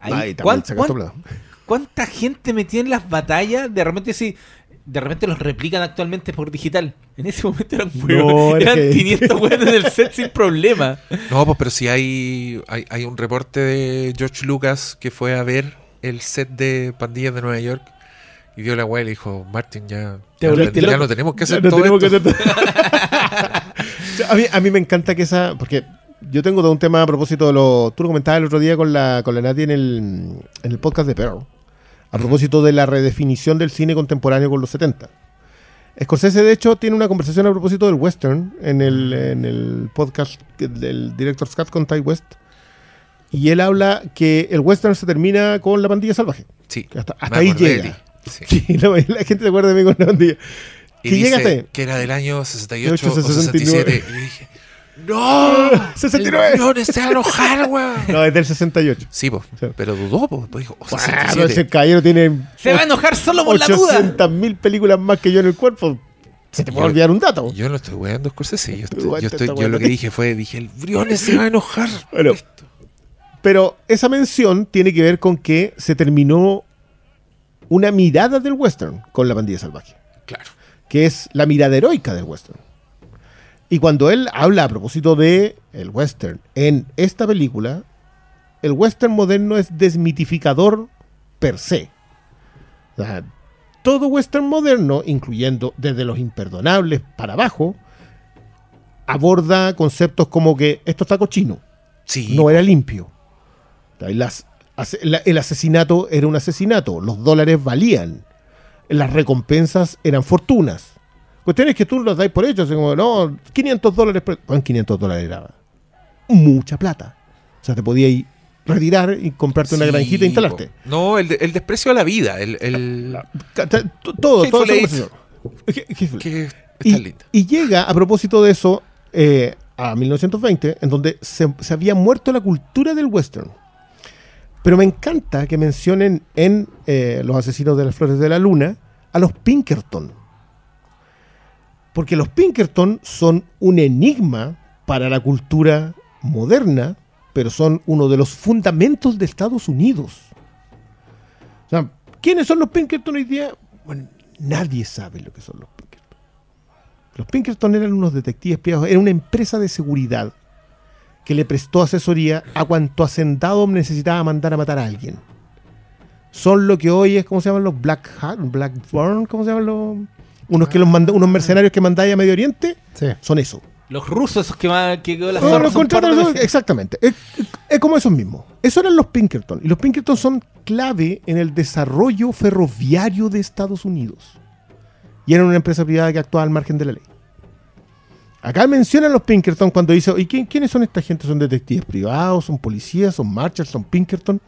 Ahí, Ahí también ¿cuán- se gastó cuán- plata. ¿Cuánta gente metía en las batallas? De repente sí. De repente los replican actualmente por digital. En ese momento eran No, eran que- 500 huevos en el set sin problema. [laughs] No, pues pero si hay, hay, hay un reporte de George Lucas que fue a ver el set de Pandillas de Nueva York y vio la weá y le dijo, Martin, ya, Te ya, ya loco. no tenemos que Ya hacer no todo tenemos que esto". hacer todo. [laughs] a, mí, a mí me encanta que esa. Porque yo tengo todo un tema a propósito de lo. Tú lo comentabas el otro día con la, con la Nati en el, en el podcast de Pearl. A propósito de la redefinición del cine contemporáneo con los 70. Scorsese, de hecho, tiene una conversación a propósito del western en el, en el podcast del director Scott con Ty West. Y él habla que el western se termina con la pandilla salvaje. Sí, hasta ahí llega. Sí. Sí, la, la gente se acuerda de mí con la pandilla. Y que dice que era del año 68 o 69. 67. Y dije, ¡No! 69. ¡El León se va a enojar, weón! No, es del 68. Sí, Sí. pero dudó, pues, pues dijo, oh, Bueno, 67. ese caballero tiene Se va a enojar solo por la duda. 800 mil películas más que yo en el cuerpo. Se te puede Yo- olvidar un dato. Yo no estoy weando Scorsese. Yo, estoy- Igual yo, te estoy- está yo lo weando. que dije fue, dije, el Briones se va a enojar. Bueno. Pero esa mención tiene que ver con que se terminó una mirada del western con la pandilla salvaje, Claro. que es la mirada heroica del western. Y cuando él habla a propósito de el western en esta película, el western moderno es desmitificador per se. O sea, todo western moderno, incluyendo desde los imperdonables para abajo, aborda conceptos como que esto está cochino, Sí. no era limpio. Las- el asesinato era un asesinato, los dólares valían, las recompensas eran fortunas. Cuestiones que tú los dais por hecho, así como, no, 500 dólares, por- ¿cuán 500 dólares era? Mucha plata. O sea, te podías ir retirar y comprarte una granjita e instalarte. No, el, de- el desprecio a la vida. El, Todo, Hateful todo Eight. que Y, y llega, a propósito de eso, eh, a 1920, en donde se, se había muerto la cultura del western. Pero me encanta que mencionen en eh, Los Asesinos de las Flores de la Luna a los Pinkerton. Porque los Pinkerton son un enigma para la cultura moderna, pero son uno de los fundamentos de Estados Unidos. O sea, ¿quiénes son los Pinkerton hoy día? Bueno, nadie sabe lo que son los Pinkerton. Los Pinkerton eran unos detectives privados, era una empresa de seguridad que le prestó asesoría a cuanto hacendado necesitaba mandar a matar a alguien. Son lo que hoy es, ¿cómo se llaman los Black Hat, Blackburn? ¿Cómo se llaman los? Unos, que los manda- unos mercenarios que mandáis a Medio Oriente, Sí. son eso. Los rusos, esos que, No, los exactamente. Es, es como esos mismos. Esos eran los Pinkerton. Y los Pinkerton son clave en el desarrollo ferroviario de Estados Unidos. Y eran una empresa privada que actuaba al margen de la ley. Acá mencionan los Pinkerton cuando dice, ¿y quién- quiénes son esta gente? ¿Son detectives privados? ¿Son policías? ¿Son marchers? ¿Son Pinkerton?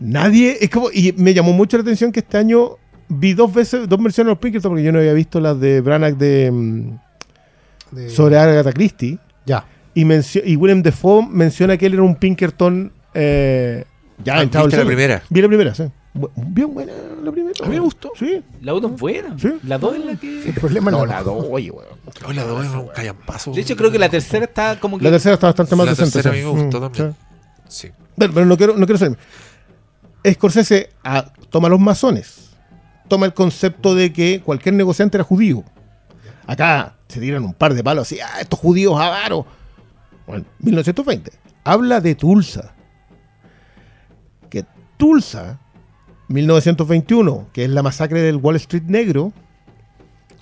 Nadie, es como, y me llamó mucho la atención que este año vi dos veces, dos versiones de los Pinkerton, porque yo no había visto las de Branagh de, mm, De- sobre Agatha Christie. Ya. Y, mencio- y William Defoe menciona que él era un Pinkerton eh, ya Ah, entrado al ¿viste la primera? Vi la primera, sí. Bien buena la primera. A mí me gustó. Sí. La 1 es buena. Sí. La 2 es la que. El problema no, la dos, oye, weón. Hola, dos es un callampazo. De hecho, creo que la tercera está como que. La tercera está bastante más La decente. tercera sí. a mí me gustó Mm, también. sí. Sí. Bueno, pero no quiero, no quiero ser. Scorsese ah, toma los masones. Toma el concepto de que cualquier negociante era judío. Acá se tiran un par de palos así, ah, estos judíos avaros. Bueno, 1920. Habla de Tulsa. Que Tulsa, 1921, que es la masacre del Wall Street Negro,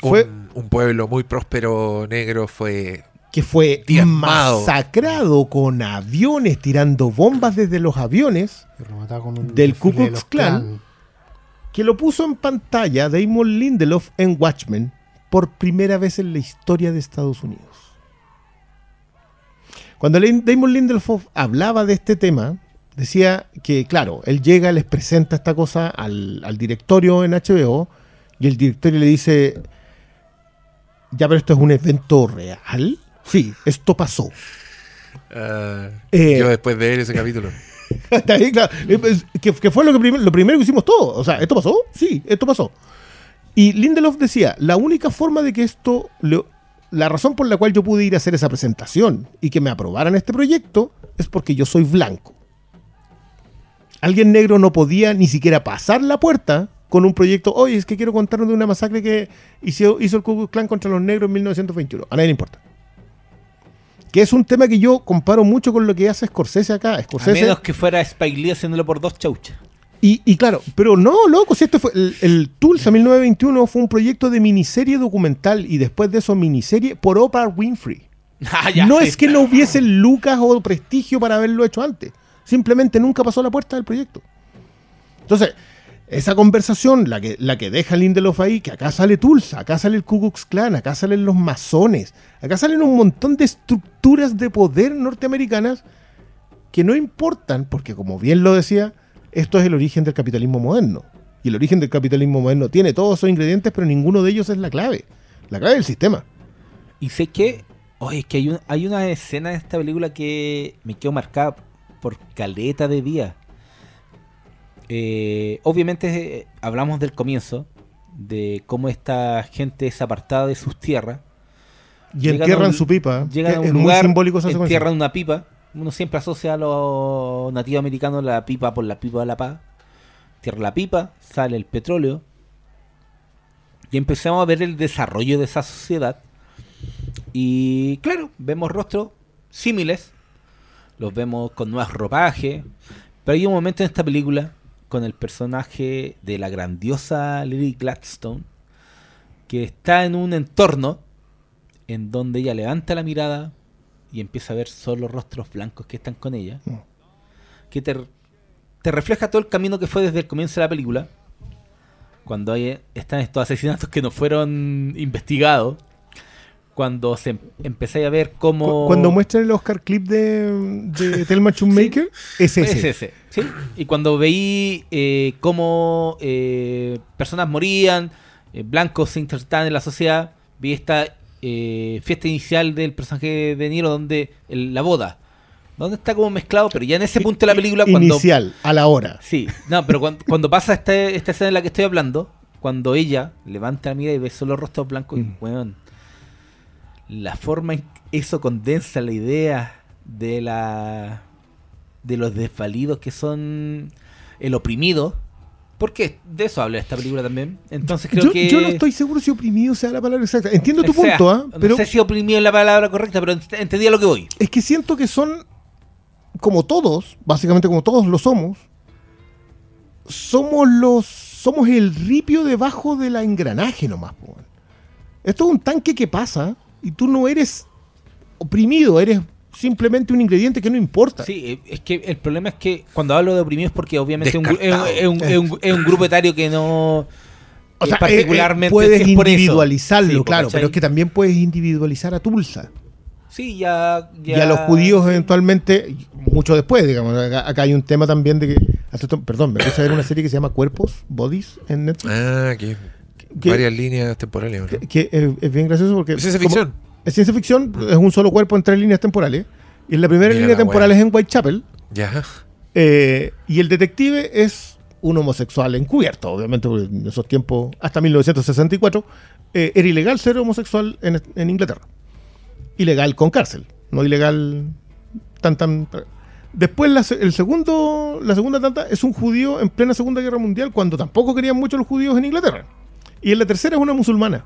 fue Un, un pueblo muy próspero negro fue. que fue Diezmado. masacrado con aviones, tirando bombas desde los aviones. Con un Del Ku Klux Klan. Que lo puso en pantalla Damon Lindelof en Watchmen por primera vez en la historia de Estados Unidos. Cuando Damon Lindelof hablaba de este tema, decía que, claro, él llega, les presenta esta cosa al, al directorio en HBO y el directorio le dice, ya, pero esto es un evento real. Sí, esto pasó. ah, Eh, yo después de ver ese capítulo. [laughs] Eh, pues, Que, fue lo, que lo primero que hicimos todos. O sea, ¿esto pasó? Sí, esto pasó. Y Lindelof decía, la única forma de que esto, la razón por la cual yo pude ir a hacer esa presentación y que me aprobaran este proyecto es porque yo soy blanco. Alguien negro no podía ni siquiera pasar la puerta con un proyecto, oye, es que quiero contarnos de una masacre que hizo, hizo el Ku Klux Klan contra los negros en 1921. A nadie le importa. Que es un tema que yo comparo mucho con lo que hace Scorsese acá. A Scorsese, menos que fuera Spike Lee haciéndolo por dos chauchas. y, y claro, pero no, loco, si esto fue. El, el Tulsa 1921 fue un proyecto de miniserie documental y después de eso miniserie por Oprah Winfrey. [laughs] Ah, no es que no hubiese lucas o prestigio para haberlo hecho antes. Simplemente nunca pasó la puerta del proyecto. Entonces, esa conversación, la que, la que deja Lindelof ahí, que acá sale Tulsa, acá sale el Ku Klux Klan, acá salen los masones, acá salen un montón de estructuras de poder norteamericanas que no importan, porque como bien lo decía, esto es el origen del capitalismo moderno. Y el origen del capitalismo moderno tiene todos esos ingredientes, pero ninguno de ellos es la clave. La clave del sistema. Y sé que, oye, es que hay, un- hay una escena en esta película que me quedó marcada por caleta de día. Eh, obviamente eh, hablamos del comienzo, de cómo esta gente es apartada de sus tierras. Y entierran su pipa. Llegan a un es lugar, muy simbólico esa entierran una pipa. Uno siempre asocia a los nativos americanos la pipa por la pipa de la paz. Tierra la pipa, sale el petróleo. Y empezamos a ver el desarrollo de esa sociedad. Y claro, vemos rostros símiles. Los vemos con nuevos ropajes. Pero hay un momento en esta película con el personaje de la grandiosa Lily Gladstone que está en un entorno en donde ella levanta la mirada y empieza a ver solo rostros blancos que están con ella. Mm. Que te, te refleja todo el camino que fue desde el comienzo de la película. Cuando hay, están estos asesinatos que no fueron investigados. Cuando se em- empezáis a ver cómo... Cu- Cuando muestran el Oscar clip de, de [laughs] Thelma Shoemaker, es ese. Es ese, ¿sí? Y cuando veí eh, cómo eh, personas morían, eh, blancos se insertaban en la sociedad, vi esta eh, fiesta inicial del personaje de Niro donde el- la boda, donde está como mezclado, pero ya en ese punto de la película cuando Inicial, a la hora. Sí, no, pero cuando, cuando pasa este, esta escena en la que estoy hablando, cuando ella levanta la mirada y ve solo rostros blancos, Mm. y weón, la forma en que eso condensa la idea de la de los desvalidos que son el oprimido, porque de eso habla esta película también. Entonces creo yo, que yo no estoy seguro si oprimido sea la palabra exacta. Entiendo tu o sea, punto, ¿ah? No pero sé si oprimido es la palabra correcta, pero ent- entendí a lo que voy. es que siento que son, como todos, básicamente como todos lo somos, somos los somos el ripio debajo del engranaje nomás. po. Esto es un tanque que pasa y tú no eres oprimido, eres simplemente un ingrediente que no importa. Sí, eh, es que el problema es que cuando hablo de oprimido es porque obviamente es un, gru- es un- Descartado. es un- es un- es un grupo etario que no... O sea, particularmente eh, eh, puedes es por eso. individualizarlo, Sí, claro, pero es que también puedes individualizar a Tulsa. Sí, ya, Y a los judíos eventualmente, mucho después, digamos. Acá, acá hay un tema también de que. Perdón, me puse a ver una serie que se llama Cuerpos, Bodies, en Netflix. Ah, que que- varias líneas temporales. ¿no? que, que es, es bien gracioso porque. Es ciencia ficción. es ciencia ficción, es un solo cuerpo en tres líneas temporales. Y en la primera Mira línea la temporal es en Whitechapel. Ya. eh, y el detective es un homosexual encubierto, obviamente, porque en esos tiempos, hasta 1964, eh, era ilegal ser homosexual en, en Inglaterra. Ilegal con cárcel, no ilegal tan tan. Después la, el segundo, la segunda tanta es un judío en plena Segunda Guerra Mundial, cuando tampoco querían mucho los judíos en Inglaterra. Y en la tercera es una musulmana,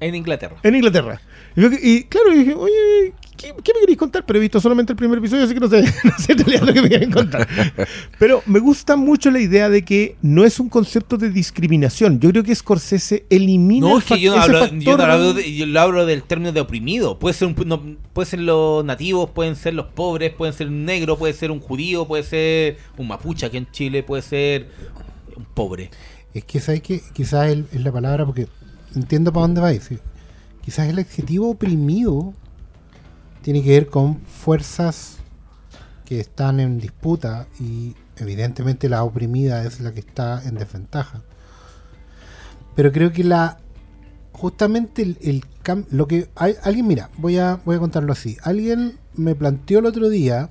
En Inglaterra. en Inglaterra. Y, y claro, yo dije, oye, ¿qué, qué me queréis contar? Pero he visto solamente el primer episodio, así que no sé, [laughs] no sé en realidad lo que me quieren contar. Pero me gusta mucho la idea de que no es un concepto de discriminación. Yo creo que Scorsese elimina No, es que yo no, hablo, yo no hablo de- yo lo hablo del término de oprimido. Puede ser, un, pu- no, puede ser los nativos, pueden ser los pobres, pueden ser un negro, puede ser un judío, puede ser un mapuche aquí en Chile, puede ser un pobre. Es que sabes que quizás es la palabra porque entiendo para dónde sí. Quizás el adjetivo oprimido tiene que ver con fuerzas que están en disputa y evidentemente la oprimida es la que está en desventaja. Pero creo que la justamente el, el lo que alguien mira, voy a voy a contarlo así. Alguien me planteó el otro día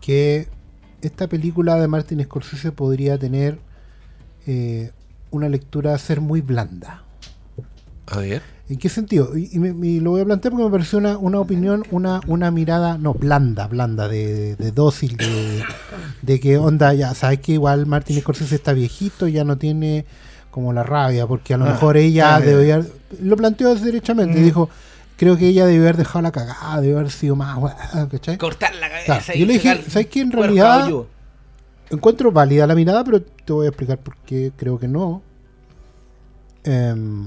que esta película de Martin Scorsese podría tener eh, una lectura ser muy blanda. A ver. ¿En qué sentido? Y, y me- y lo voy a plantear porque me pareció una, una opinión, una, una mirada, no, blanda, blanda, de, dócil, de, de que onda, ya sabes que igual Martin Scorsese está viejito, ya no tiene como la rabia, porque a lo Ah, mejor ella debería, lo planteó derechamente, Mm. dijo, creo que ella debió haber dejado la cagada, debió haber sido más, ¿cachai? Cortar la cabeza. Claro, y yo le dije, ¿sabes qué? En realidad-. Encuentro válida la mirada, pero te voy a explicar por qué creo que no. Em,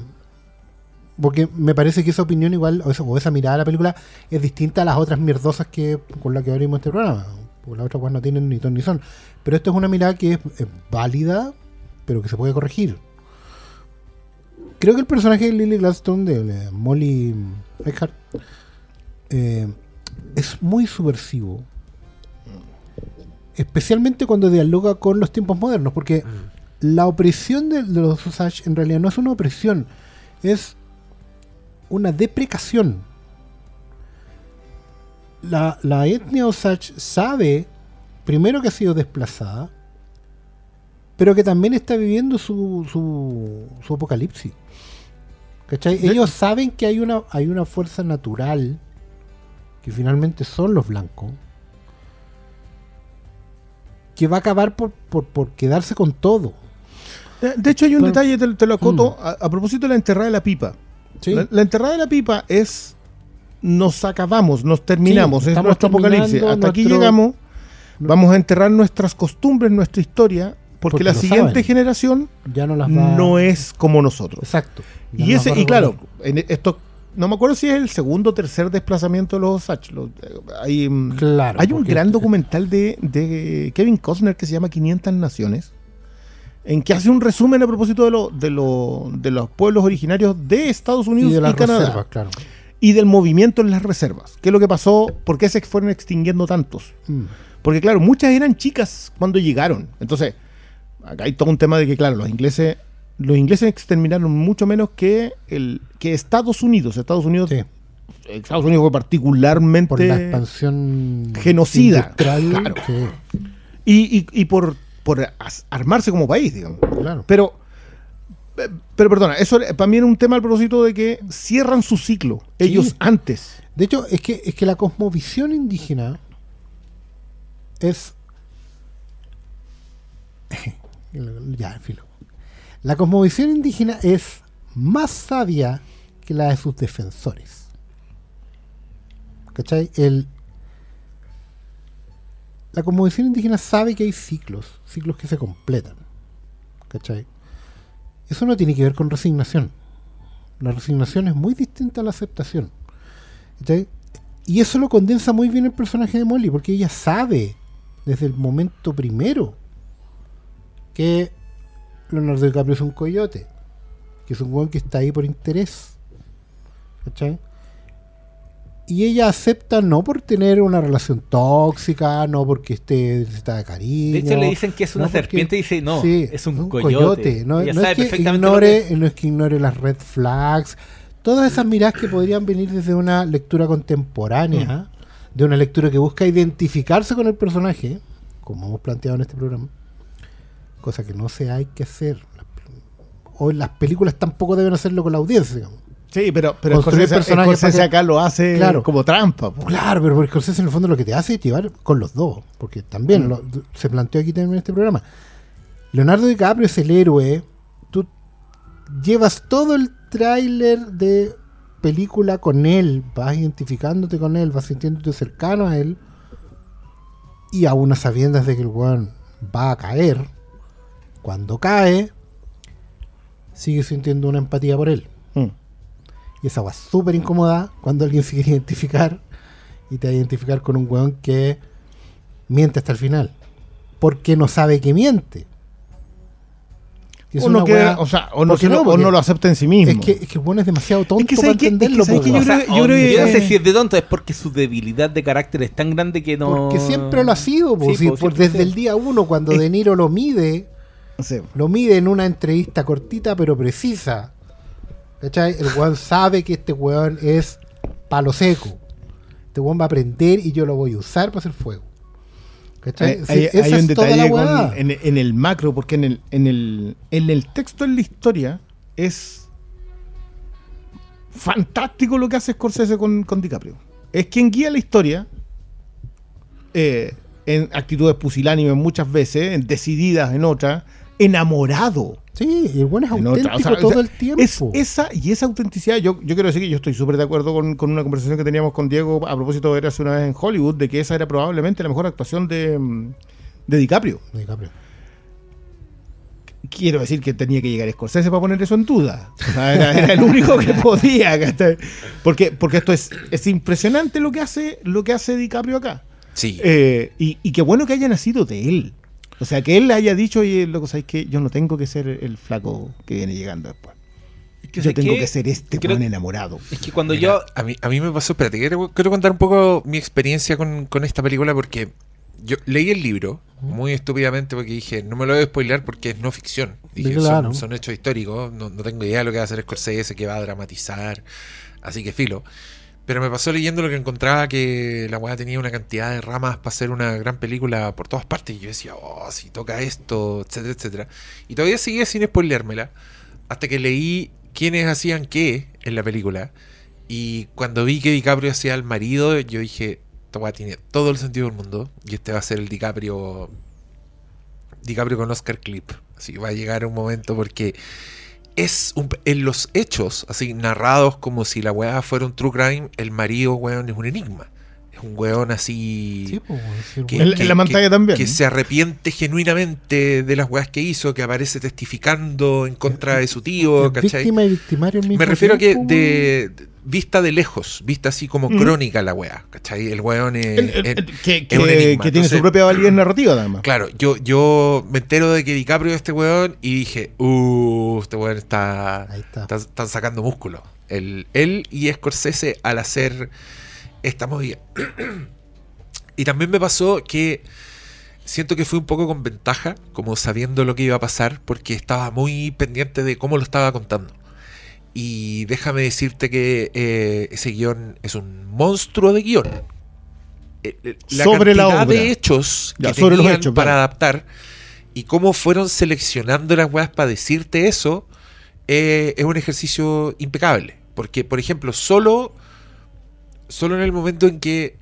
porque me parece que esa opinión igual, o esa, o esa mirada a la película, es distinta a las otras mierdosas que con las que abrimos este programa. Porque las otras pues no tienen ni ton ni son. Pero esto es una mirada que es, válida, pero que se puede corregir. Creo que el personaje de Lily Gladstone, de Molly Eckhart, eh, es muy subversivo especialmente cuando dialoga con los tiempos modernos, porque la opresión de, de los Osage en realidad no es una opresión, es una deprecación. La, la etnia Osage sabe, primero que ha sido desplazada, pero que también está viviendo su, su, su apocalipsis. ¿Cachai? Ellos saben que hay una, hay una fuerza natural, que finalmente son los blancos, que va a acabar por, por, por quedarse con todo. De, de hecho, hay un Pero- detalle, te, te lo acoto, a, a propósito de la enterrada de la pipa. Sí. La, la enterrada de la pipa es. Nos acabamos, nos terminamos, Sí, es nuestro apocalipsis. Hasta aquí llegamos. Vamos a enterrar nuestras costumbres, nuestra historia, porque, Porque la siguiente saben. generación Ya no las va no es como nosotros. Exacto. Y, ese, y claro, en esto, no me acuerdo si es el segundo o tercer desplazamiento de los Osage. eh, hay, mm, Claro, hay un gran documental de, de Kevin Costner que se llama 500 Naciones, en que hace un resumen a propósito de, lo, de, lo- de los pueblos originarios de Estados Unidos y de Canadá. reservas, claro. Y del movimiento en las reservas. ¿Qué es lo que pasó? ¿Por qué se fueron extinguiendo tantos? Mm. Porque claro, muchas eran chicas cuando llegaron. Entonces, acá hay todo un tema de que, claro, los ingleses los ingleses exterminaron mucho menos que, el, que Estados Unidos. Estados Unidos, Sí, Estados Unidos fue particularmente... por la expansión genocida, [laughs] claro. sí, y, y- y por, por as- armarse como país, digamos. claro. Pero, eh, pero perdona, eso para mí era un tema al propósito de que cierran su ciclo, ellos Sí. antes. De hecho, es que, es que la cosmovisión indígena es. [laughs] ya, filo. La cosmovisión indígena es más sabia que la de sus defensores. ¿Cachai? El, la cosmovisión indígena sabe que hay ciclos, ciclos que se completan. ¿Cachai? Eso no tiene que ver con resignación. La resignación es muy distinta a la aceptación. ¿Cachai? Y eso lo condensa muy bien el personaje de Molly, porque ella sabe desde el momento primero que Leonardo DiCaprio es un coyote, que es un weón que está ahí por interés. ¿Cachai? Y ella acepta no por tener una relación tóxica, no porque esté necesitada de cariño. De hecho, le dicen que es una no porque- serpiente y dice, no, Sí, es un coyote. No, no es que ignore, no es que ignore las red flags. Todas esas miradas que podrían venir desde una lectura contemporánea, de una lectura que busca identificarse con el personaje, como hemos planteado en este programa, cosa que no se hay que hacer. O las películas tampoco deben hacerlo con la audiencia, digamos. Sí, pero, pero Construir Scorsese, personajes Scorsese acá lo hace Claro. como trampa. po. Claro, pero Scorsese en el fondo lo que te hace es llevar con los dos, porque también Mm. lo- se planteó aquí también en este programa. Leonardo DiCaprio es el héroe, tú llevas todo el tráiler de película con él, vas identificándote con él, vas sintiéndote cercano a él, y aún a sabiendas de que el weón va a caer, cuando cae, sigues sintiendo una empatía por él. Mm. Y esa va súper incómoda cuando alguien se quiere identificar y te va a identificar con un weón que miente hasta el final. Porque no sabe que miente. Es O no, una queda- weá- o sea, o no, o no lo acepta en sí mismo. Es que, es que el weón es demasiado tonto que para ¿sabes qué? Es que entenderlo. weón. Yo O creo- sea, yo creo que- yo no sé si es de tonto, es porque su debilidad de carácter es tan grande que no. Porque siempre lo ha sido. po, Sí, si po, por- siempre desde sí. el día uno, cuando De Niro lo mide, Lo mide en una entrevista cortita pero precisa. ¿Cachai? El weón sabe que este weón es palo seco. Este weón va a aprender y yo lo voy a usar para hacer fuego. ¿Cachai? Hay, Sí, hay- esa hay es un detalle con- weá. en, en el macro, porque en el, en, el, en el texto, en la historia, es fantástico lo que hace Scorsese con, con DiCaprio. Es quien guía la historia eh, en actitudes pusilánimes muchas veces, en decididas en otras, enamorado. Sí, y el weón es auténtico otras. O sea, todo o sea, el tiempo. Es esa, y esa autenticidad, yo, yo quiero decir que yo estoy súper de acuerdo con, con una conversación que teníamos con Diego a propósito de hace una vez en Hollywood, de que esa era probablemente la mejor actuación de, mm, de DiCaprio. DiCaprio. quiero decir que tenía que llegar Scorsese para poner eso en duda. O sea, era, era el único que [laughs] podía. Porque, porque esto es, es impresionante lo que hace, lo que hace DiCaprio acá. Sí. Eh, y, y qué bueno que haya nacido de él. O sea, que él le haya dicho, oye, loco, ¿sabes qué? Yo no tengo que ser el flaco que viene llegando después. que Yo tengo que- que ser este weón enamorado. Es que cuando Mira, yo. A mí, a mí me pasó, espérate, quiero, quiero contar un poco mi experiencia con, con esta película porque yo leí el libro muy estúpidamente porque dije, no me lo voy a spoiler porque es no ficción. Dije, claro. son, son hechos históricos, no, no tengo idea de lo que va a hacer Scorsese, que va a dramatizar, así que filo. Pero me pasó leyendo lo que encontraba que la weá tenía una cantidad de ramas para hacer una gran película por todas partes. Y yo decía, oh, si toca esto, etcétera, etcétera. Y todavía seguía sin spoileármela. Hasta que leí quiénes hacían qué en la película. Y cuando vi que DiCaprio hacía al marido, yo dije, esta weá tiene todo el sentido del mundo. Y este va a ser el DiCaprio. DiCaprio con Oscar Clip. Así va a llegar un momento porque es un- en los hechos, así narrados como si la weá fuera un true crime, el marido, weón, es un enigma. Es un weón así. Sí, el que- weón- En- en la pantalla también. Que se arrepiente genuinamente de las weas que hizo, que aparece testificando en contra de su tío, ¿cachai? víctima y victimario mismo Me refiero a que de- vista de lejos, vista así como crónica la wea, ¿cachai? El weón es, El- el- es- el- que es un que- enigma, que tiene su propia validez narrativa, además. Claro, yo, yo me entero de que DiCaprio es este weón y dije, uh, este weón está. está- están sacando músculo. El, él y Scorsese al hacer esta movida. [clears throat] y también me pasó que siento que fui un poco con ventaja, como sabiendo lo que iba a pasar, porque estaba muy pendiente de cómo lo estaba contando. Y déjame decirte que eh, ese guion es un monstruo de guion. Eh, eh, Sobre la cantidad obra. de hechos que Ya, sobre los tenían hechos, para adaptar y cómo fueron seleccionando las weas para decirte eso eh, es un ejercicio impecable. Porque, por ejemplo, solo, solo en el momento en que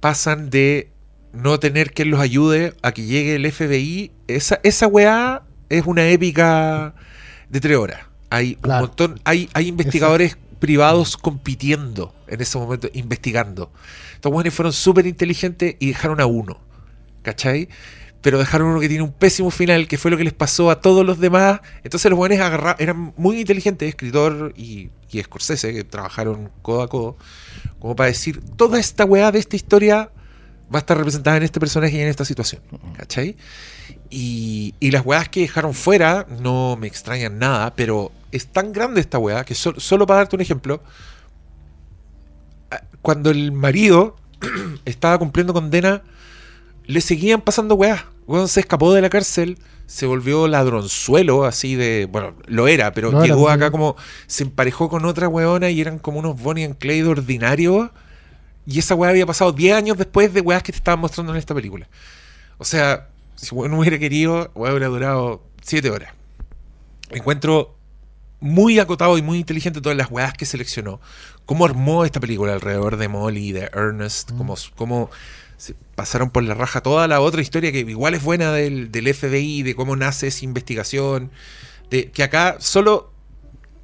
pasan de no tener quien los ayude a que llegue el FBI, esa, esa weá es una épica de tres horas. Hay un montón, hay, hay investigadores privados compitiendo en ese momento, investigando. Estos weones fueron súper inteligentes y dejaron a uno. ¿Cachai? Pero dejaron uno que tiene un pésimo final, que fue lo que les pasó a todos los demás. Entonces los buenos eran muy inteligentes, escritor y, y Scorsese, que trabajaron codo a codo, como para decir, toda esta weá de esta historia va a estar representada en este personaje y en esta situación. ¿Cachai? Y, y las weas que dejaron fuera no me extrañan nada, pero es tan grande esta weá que sol- solo para darte un ejemplo, ah, cuando el marido [clears throat] estaba cumpliendo condena, le seguían pasando weas. Weón se escapó de la cárcel, se volvió ladronzuelo, así de. Bueno, lo era, pero No, llegó acá como. Se emparejó con otra weona y eran como unos Bonnie and Clyde ordinarios. Y esa weá había pasado 10 años después de weas que te estaban mostrando en esta película. O sea, si no hubiera querido, weón hubiera durado 7 horas. Encuentro muy acotado y muy inteligente todas las weas que seleccionó. Cómo armó esta película alrededor de Molly, de Ernest, cómo, cómo se pasaron por la raja toda la otra historia que igual es buena del, del FBI, de cómo nace esa investigación. De, que acá solo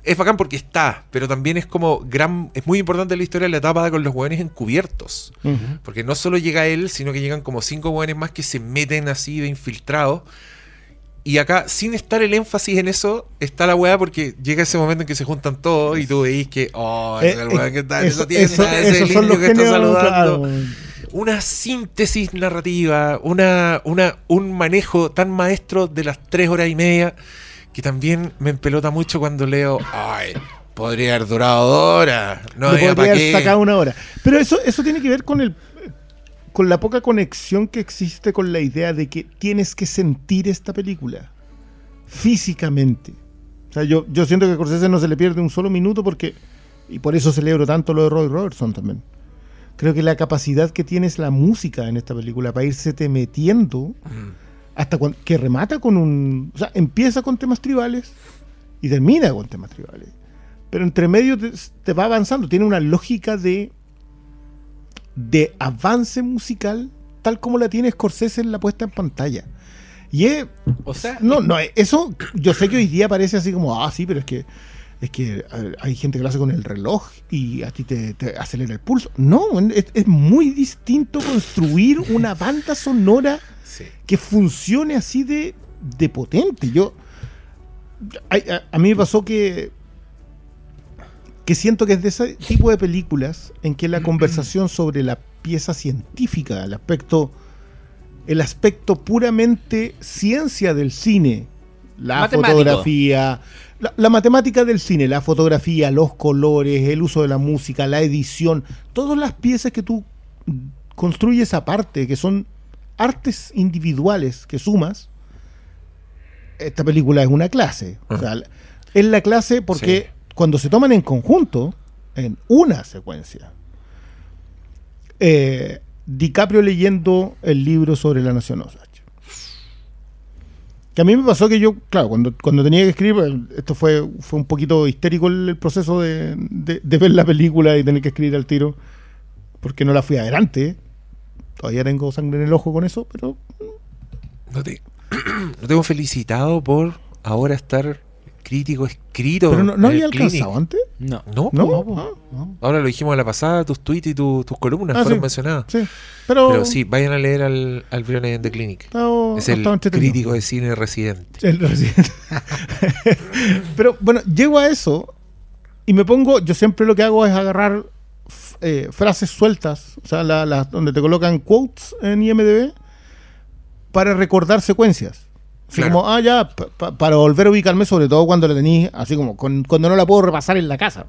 es bacán porque está, pero también es como gran. Es muy importante la historia de la etapa con los hueones encubiertos. Porque no solo llega él, sino que llegan como cinco hueones más que se meten así de infiltrados. Y acá, sin estar el énfasis en eso, está la weá porque llega ese momento en que se juntan todos y tú veis que, oh, ese es el Eh, weón que está en eso- esa tienda, es el que está saludando. claro. Una síntesis narrativa, una, una, un manejo tan maestro de las tres horas y media que también me empelota mucho cuando leo, ay, podría haber durado dos horas. No había podría pa' haber qué". sacado una hora. Pero eso, eso tiene que ver con el con la poca conexión que existe con la idea de que tienes que sentir esta película físicamente. O sea, yo, yo siento que a Scorsese no se le pierde un solo minuto porque, y por eso celebro tanto lo de Roy Robertson también. Creo que la capacidad que tiene es la música en esta película para irse te metiendo Mm. Hasta cuan- que remata con un. O sea, empieza con temas tribales y termina con temas tribales. Pero entre medio te, te va avanzando. Tiene una lógica de. de avance musical, tal como la tiene Scorsese en la puesta en pantalla. Y es. O sea, No, no, eso. Yo sé que hoy día parece así como, ah, sí, pero es que. Es que hay gente que lo hace con el reloj y a ti te, te acelera el pulso. No, es, es muy distinto construir una banda sonora Sí. que funcione así de, de potente. Yo. A, a- a mí me pasó que. que siento que es de ese tipo de películas en que la conversación sobre la pieza científica, el aspecto. el aspecto puramente ciencia del cine, la Matemático. fotografía, la, la matemática del cine, la fotografía, los colores, el uso de la música, la edición, todas las piezas que tú construyes aparte, que son artes individuales que sumas, esta película es una clase. O sea, es la clase porque cuando se toman en conjunto, en una secuencia, eh, DiCaprio leyendo el libro sobre la nación Osage. Que a mí me pasó que yo, claro, cuando, cuando tenía que escribir, esto fue, fue un poquito histérico el, el proceso de, de- de ver la película y tener que escribir al tiro, porque no la fui adelante. Todavía tengo sangre en el ojo con eso, pero No te, [clears throat] no te hemos felicitado por ahora estar crítico escrito. Pero no, no en había Clinic. alcanzado antes. no. No, ¿No? po. Ah, ¿no? Ahora lo dijimos a la pasada, tus tweets y tu- tus columnas Ah, fueron sí. mencionadas. sí. Pero, Pero sí, vayan a leer al, al Briones de Clinic. estaba- Es el crítico de cine residente. El residente. [laughs] Pero bueno, llego a eso y me pongo, yo siempre lo que hago es agarrar eh, frases sueltas, o sea, la- la- donde te colocan quotes en IMDB para recordar secuencias. Así Claro. como, ah, ya, pa- pa- para volver a ubicarme, sobre todo cuando la tenéis, así como con- cuando no la puedo repasar en la casa.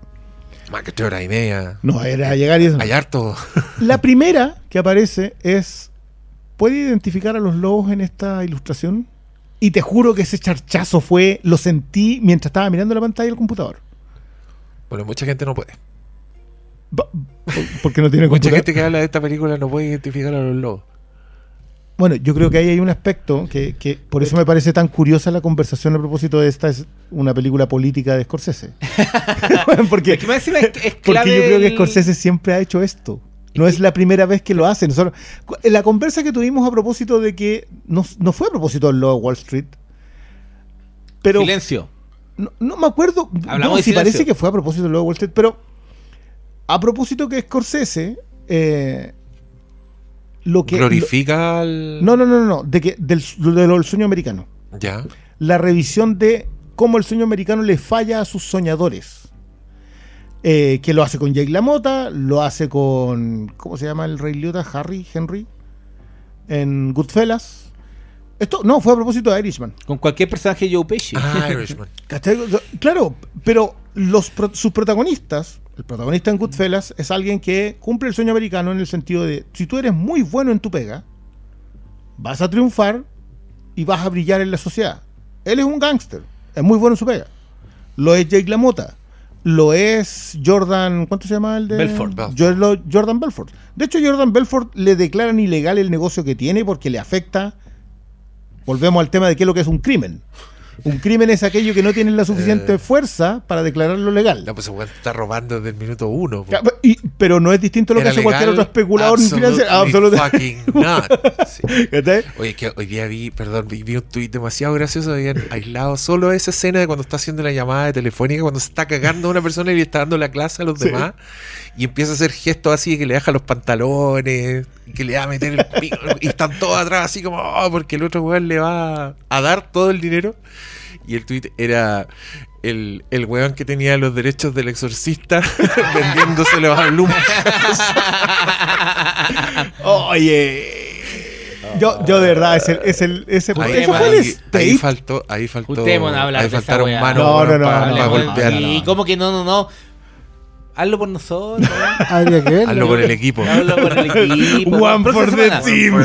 Más que tres horas y media. No, era llegar y eso. Hay harto. [laughs] La primera que aparece es ¿puede identificar a los lobos en esta ilustración? Y te juro que ese charchazo fue, lo sentí mientras estaba mirando la pantalla del computador. Bueno, mucha gente no puede. Porque no tiene Mucha gente que habla de esta película no puede identificar a los lobos. Bueno, yo creo que ahí hay un aspecto que, que por eso me parece tan curiosa la conversación a propósito de esta es una película política de Scorsese. [laughs] [laughs] porque Es que es, [laughs] porque yo creo que Scorsese siempre ha hecho esto. No es la primera vez que lo hace. Nosotros, la conversa que tuvimos a propósito de que no, no fue a propósito del de Wall Street, pero Silencio. no, no me acuerdo. Hablamos no, si parece que fue a propósito del de Wall Street, pero a propósito que Scorsese eh, lo que Glorifica al. no, no, no, no, no, de que del, de lo del sueño americano. Ya. La revisión de cómo el sueño americano le falla a sus soñadores. Eh, que lo hace con Jake LaMotta, lo hace con. ¿Cómo se llama el Rey Liotta? Harry, Henry. En Goodfellas. Esto, no, fue a propósito de Irishman. Con cualquier personaje Joe Pesci. Ah, Irishman. [laughs] Claro, pero los, sus protagonistas, el protagonista en Goodfellas es alguien que cumple el sueño americano en el sentido de, si tú eres muy bueno en tu pega, vas a triunfar y vas a brillar en la sociedad. Él es un gángster, es muy bueno en su pega. Lo es Jake LaMotta. Lo es Jordan, ¿cuánto se llama el de? Belfort. Belfort. Jordan Belfort. De hecho, Jordan Belfort le declaran ilegal el negocio que tiene porque le afecta. Volvemos al tema de qué es lo que es un crimen. Un crimen es aquello que no tiene la suficiente Eh. fuerza para declararlo legal. No, pues weón está robando desde el minuto uno. y- pero no es distinto a lo que hace cualquier otro especulador financiero. absolutely Absolutamente. fucking [laughs] not. Sí. Oye, es que hoy día vi, perdón, vi, vi un tuit demasiado gracioso. Habían aislado solo esa escena de cuando está haciendo la llamada de telefónica, cuando se está cagando a una persona y le está dando la clase a los Sí. demás. Y empieza a hacer gestos así que le baja los pantalones, que le va a meter el pico. y están todos atrás, así como, "Oh", porque el otro weón le va a dar todo el dinero. Y el tuit era el, el weón que tenía los derechos del exorcista [laughs] vendiéndoselos a Bloom. [laughs] Oye. Yo, yo de verdad, es el, es el, ese, Ahí fue el ahí, state. ahí faltó, ahí faltó, ahí faltaron manos No, no, no, para, no, para no, golpear. no, Y como que no, no, no. Hazlo por nosotros. [laughs] Habría que verlo. Hazlo por el equipo. Hazlo por el [laughs] equipo. One for the team.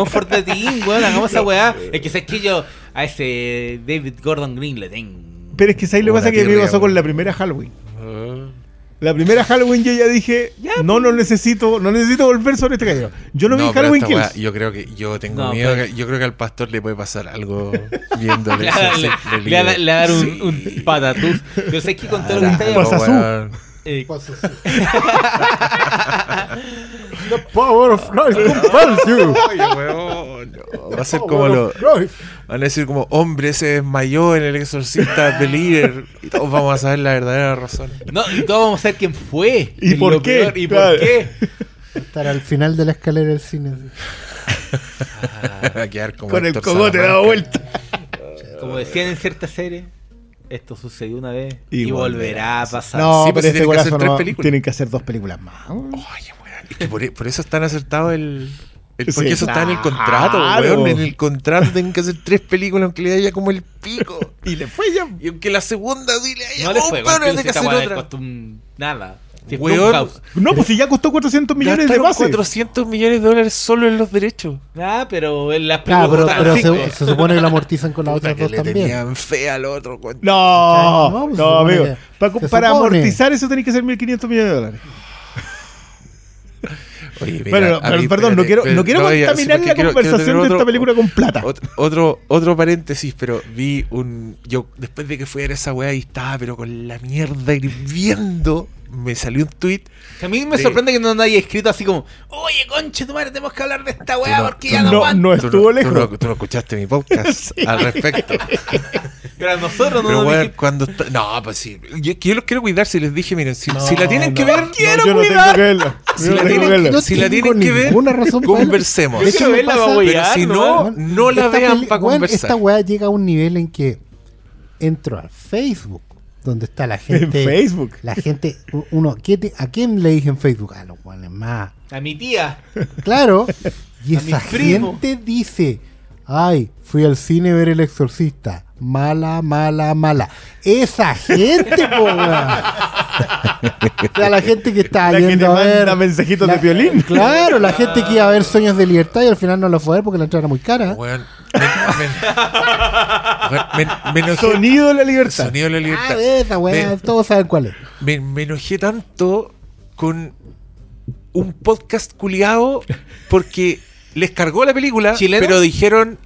One for the team, weón. Hagamos esa weá. Es que sabes que yo a ese David Gordon Green le tengo. Pero es que ¿sabes lo que pasa? Que me pasó con la primera Halloween. Ah. La primera Halloween yo ya dije, no, no necesito, no necesito volver sobre este caballero. Yo no, vi pero Halloween Kills. yo creo que yo tengo No, miedo pero- que- yo creo que al pastor le puede pasar algo [laughs] viendo el Le va a- dar un, Sí. un patatús. Pero sé que con todo lo que está ahí, Eh, Pues, [laughs] The power of Christ compels you. [laughs] Oye, weón, no. Va a ser como lo van a decir como hombre se desmayó en el exorcista de líder y todos vamos a saber la verdadera razón. no, y todos vamos a saber quién fue. ¿Y por qué? ¿Y Claro. por qué? Estar al final de la escalera del cine. así. Va a quedar como Con el cogote dado vuelta. Como decían en cierta serie, esto sucedió una vez Y y, volverá volverá a pasar. No, Sí, pues pero este tienen que hacer tres no, películas. tienen que hacer dos películas más. Oye, weón, es que por, e- por eso es tan acertado el. el- porque Sí, eso está en el contrato, weón. En el contrato tienen que hacer tres películas aunque le haya como el pico. Y le fue ya. Y aunque la segunda sí le haya No le fue, pero weón, tiene que hacer otra. nada. Weón. No, pues si ya costó 400 millones de Gastaron base. 400 millones de dólares solo en los derechos. Ah, pero en las Claro, pero, están se, supone que lo amortizan con las otras dos le también. tenían fe al otro. No, No, pues no, amigo. que- para amortizar eso tenéis que ser 1.500 millones de dólares. [sighs] Oye, mira, bueno, no, a pero, mí, perdón, no quiero, pero- no quiero no, contaminar la quiero- quiero conversación de esta película con plata. Ot- Otro, otro paréntesis, pero vi un. Yo, después de que fuera esa weá y estaba, pero con la mierda hirviendo, me salió un tweet. Que A mí me sorprende que no haya escrito así como, oye, conche tu madre, tenemos que hablar de esta weá no- porque ya no, no- aguanto". no Tú estuvo no, lejos. Tú no, tú no escuchaste mi podcast [laughs] al respecto. [laughs] Pero a nosotros no Pero nos cuando está- No, pues sí. Yo, los quiero cuidar. Si les dije, miren, si, No, si la tienen que ver, no, yo no tengo que verla. [laughs] si la tienen, verla. No si la tienen que ver, razón conversemos. De hecho, Quiero verla, pasa- Pero a- si no, no, la esta vean para conversar. Esta weá llega a un nivel en que entro al Facebook, donde está la En gente. Facebook. La gente, uno, ¿qué te- ¿a quién le dije en Facebook? A los weones más. A mi tía. Claro. [laughs] Y A esa primo. gente dice, ay, fui al cine a ver el exorcista. Mala, mala, mala. Esa gente, po, weón. O sea, la gente que está La que yendo te a ver. manda mensajitos la- de violín. Claro, la gente que iba a ver Sueños de Libertad y al final no lo fue a ver porque la entrada era muy cara. Weón, enojé. Sonido de la libertad. Sonido de la Ah, libertad. esa weá, Me- todos saben cuál es. me, me enojé tanto con un podcast culiado porque les cargó la película, ¿Chileno? pero dijeron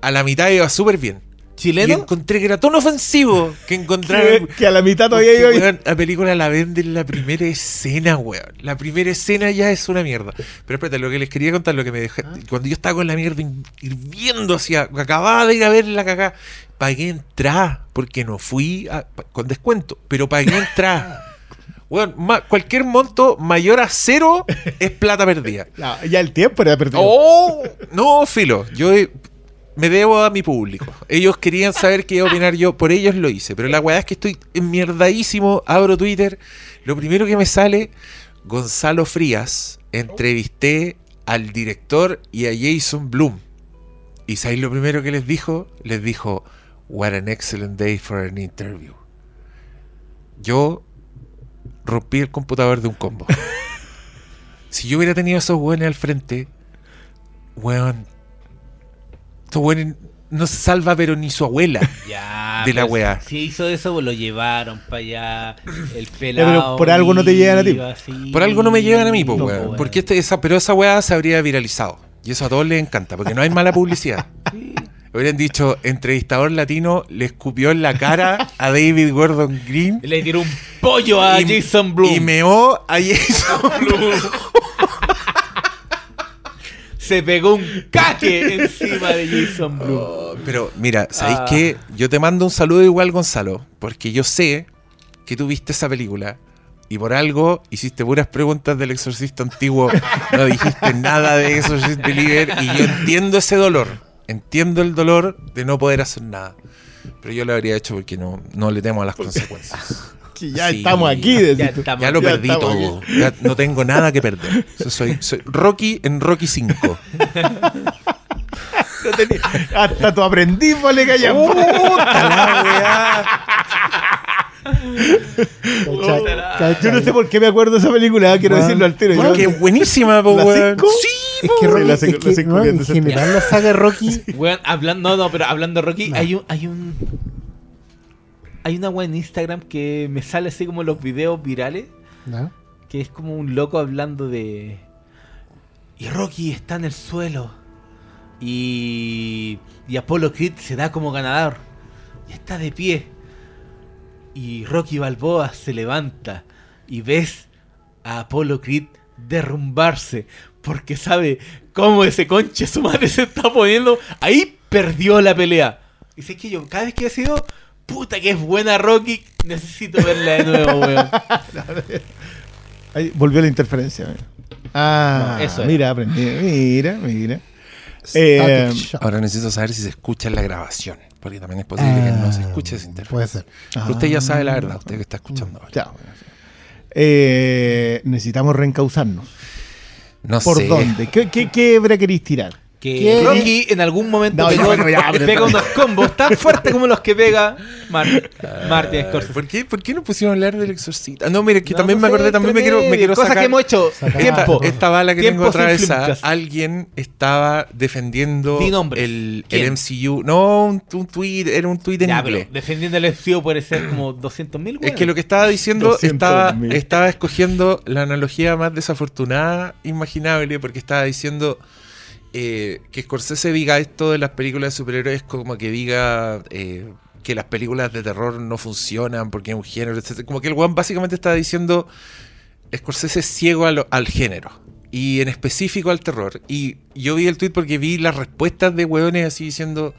a la mitad iba súper bien. Y ¿Chileno? encontré que era tan ofensivo que encontraron. que a la mitad todavía iba bien. la película la venden en la primera escena, weón. La primera escena ya es una mierda. Pero espérate, lo que les quería contar, lo que me dejé. Cuando yo estaba con la mierda hirviendo hacia. Acababa de ir a ver la cagada. Pagué entrada. Porque no fui a- con descuento. Pero pagué entrada. [laughs] Ma- cualquier monto mayor a cero es plata perdida. [laughs] No, ya el tiempo era perdido. ¡Oh! No, filo. Yo eh, me debo a mi público. Ellos querían saber qué iba a opinar yo. Por ellos lo hice. Pero la weá es que estoy enmierdadísimo. Abro Twitter. Lo primero que me sale, Gonzalo Frías. Entrevisté al director y a Jason Bloom. ¿Y sabéis lo primero que les dijo? Les dijo, What an excellent day for an interview. Yo rompí el computador de un combo. si yo hubiera tenido esos weones al frente, weón, estos weones no se salva pero ni su abuela. Ya, de la pues, weá. Si hizo eso, pues lo llevaron para allá. El pero pelado. por algo no te llegan a ti. así. Por algo no me llevan a mí, po, No, weón. po, Porque este, esa, pero esa weá se habría viralizado. Y eso a todos les encanta, porque no hay mala publicidad. Hubieran dicho, entrevistador latino le escupió en la cara a David Gordon Green Le tiró un pollo a y, Jason Blum. y meó a Jason [laughs] Blum. Se pegó un caque encima de Jason Blum. Oh, Pero mira, ¿sabéis Ah. qué? Yo te mando un saludo igual, Gonzalo, porque yo sé que tú viste esa película y por algo hiciste puras preguntas del exorcista antiguo, no dijiste nada de Exorcist Believer y yo entiendo ese dolor, entiendo el dolor de no poder hacer nada. Pero yo lo habría hecho porque no, no le temo a las consecuencias. [laughs] Que ya Sí. estamos aquí. Ya estamos Ya lo Ya perdí todo. Ya no tengo nada que perder. [laughs] O sea, soy, soy Rocky en Rocky 5. No tenía- Hasta tu aprendiz vale. ¿Cachai? Yo no sé por qué me acuerdo de esa película, quiero decirlo al tiro. Porque es buenísima, po, ¿La weón. cinco? Sí, Es que. Rocky, la es que, no, en general la saga de Rocky [laughs] hablando, no, no, pero hablando de Rocky, No. hay un, hay un. Hay una weá en Instagram que me sale así como los videos virales. ¿no? Que es como un loco hablando de. Y Rocky está en el suelo. Y. Y Apollo Creed se da como ganador. Y está de pie. Y Rocky Balboa se levanta. Y ves a Apollo Creed derrumbarse. Porque sabe cómo ese conche su madre se está poniendo. Ahí perdió la pelea. Y sé que yo, cada vez que he sido. Puta que es buena Rocky. Necesito verla de nuevo, weón. [laughs] Ahí volvió la interferencia. mira. Ah, No, eso mira, aprendí. Mira, mira. Eh. Ahora necesito saber si se escucha en la grabación. Porque también es posible que no se escuche ese interfaz. Ah, Puede ser. Pero usted ya sabe la verdad, usted que está escuchando ahora. Ya, bueno, sí. Eh, necesitamos reencauzarnos. No ¿Por sé. dónde? ¿Qué, qué, qué hebra queréis tirar? Que ¿Qué? Rocky en algún momento No, pegó- ya, bueno, ya, pero- pega unos combos tan fuertes como los que pega Mar- Martin Ah, Scorsese. ¿Por qué, ¿Por qué no pusimos a hablar del exorcista? No, mire, que No, también no me sé, acordé, también me quiero, me quiero cosas sacar. que hemos hecho. Sacar- Tiempo. esta bala que Tiempo tengo atravesada, alguien estaba defendiendo el, ¿Quién? el MCU. No, un, un tweet, era un tweet en Ya, inglés. pero defendiendo el FCO puede ser como 200 mil, Es que lo que estaba diciendo 200.000. estaba, estaba escogiendo la analogía más desafortunada imaginable porque estaba diciendo eh, que Scorsese diga esto de las películas de superhéroes como que diga eh, que las películas de terror no funcionan porque es un género, etc. Como que el weón básicamente estaba diciendo Scorsese es ciego a lo- al género y en específico al terror. Y yo vi el tweet porque vi las respuestas de weones así diciendo,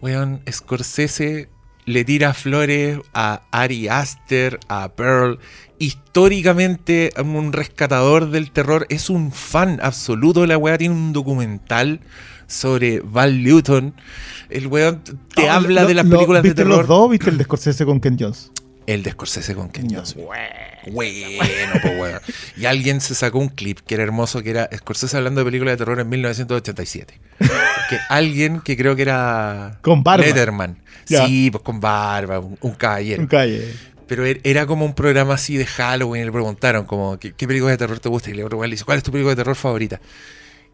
weón, Scorsese le tira flores a Ari Aster, a Pearl. Históricamente, un rescatador del terror es un fan absoluto de la weá. Tiene un documental sobre Val Newton. El weón te Ah, habla lo- de las lo- películas de ¿Viste terror. los dos? ¿Viste el de Scorsese con Ken Jones? El de Scorsese con Ken Jones. Bueno, pues bueno. Y alguien se sacó un clip que era hermoso, que era Scorsese hablando de películas de terror en 1987. Que alguien que creo que era Con barba. Letterman. Sí, pues con barba, un, un caballero. Un calle. Pero er- era como un programa así de Halloween. Y le preguntaron, como, ¿qué, qué película de terror te gusta? Y le dice, ¿cuál es tu película de terror favorita?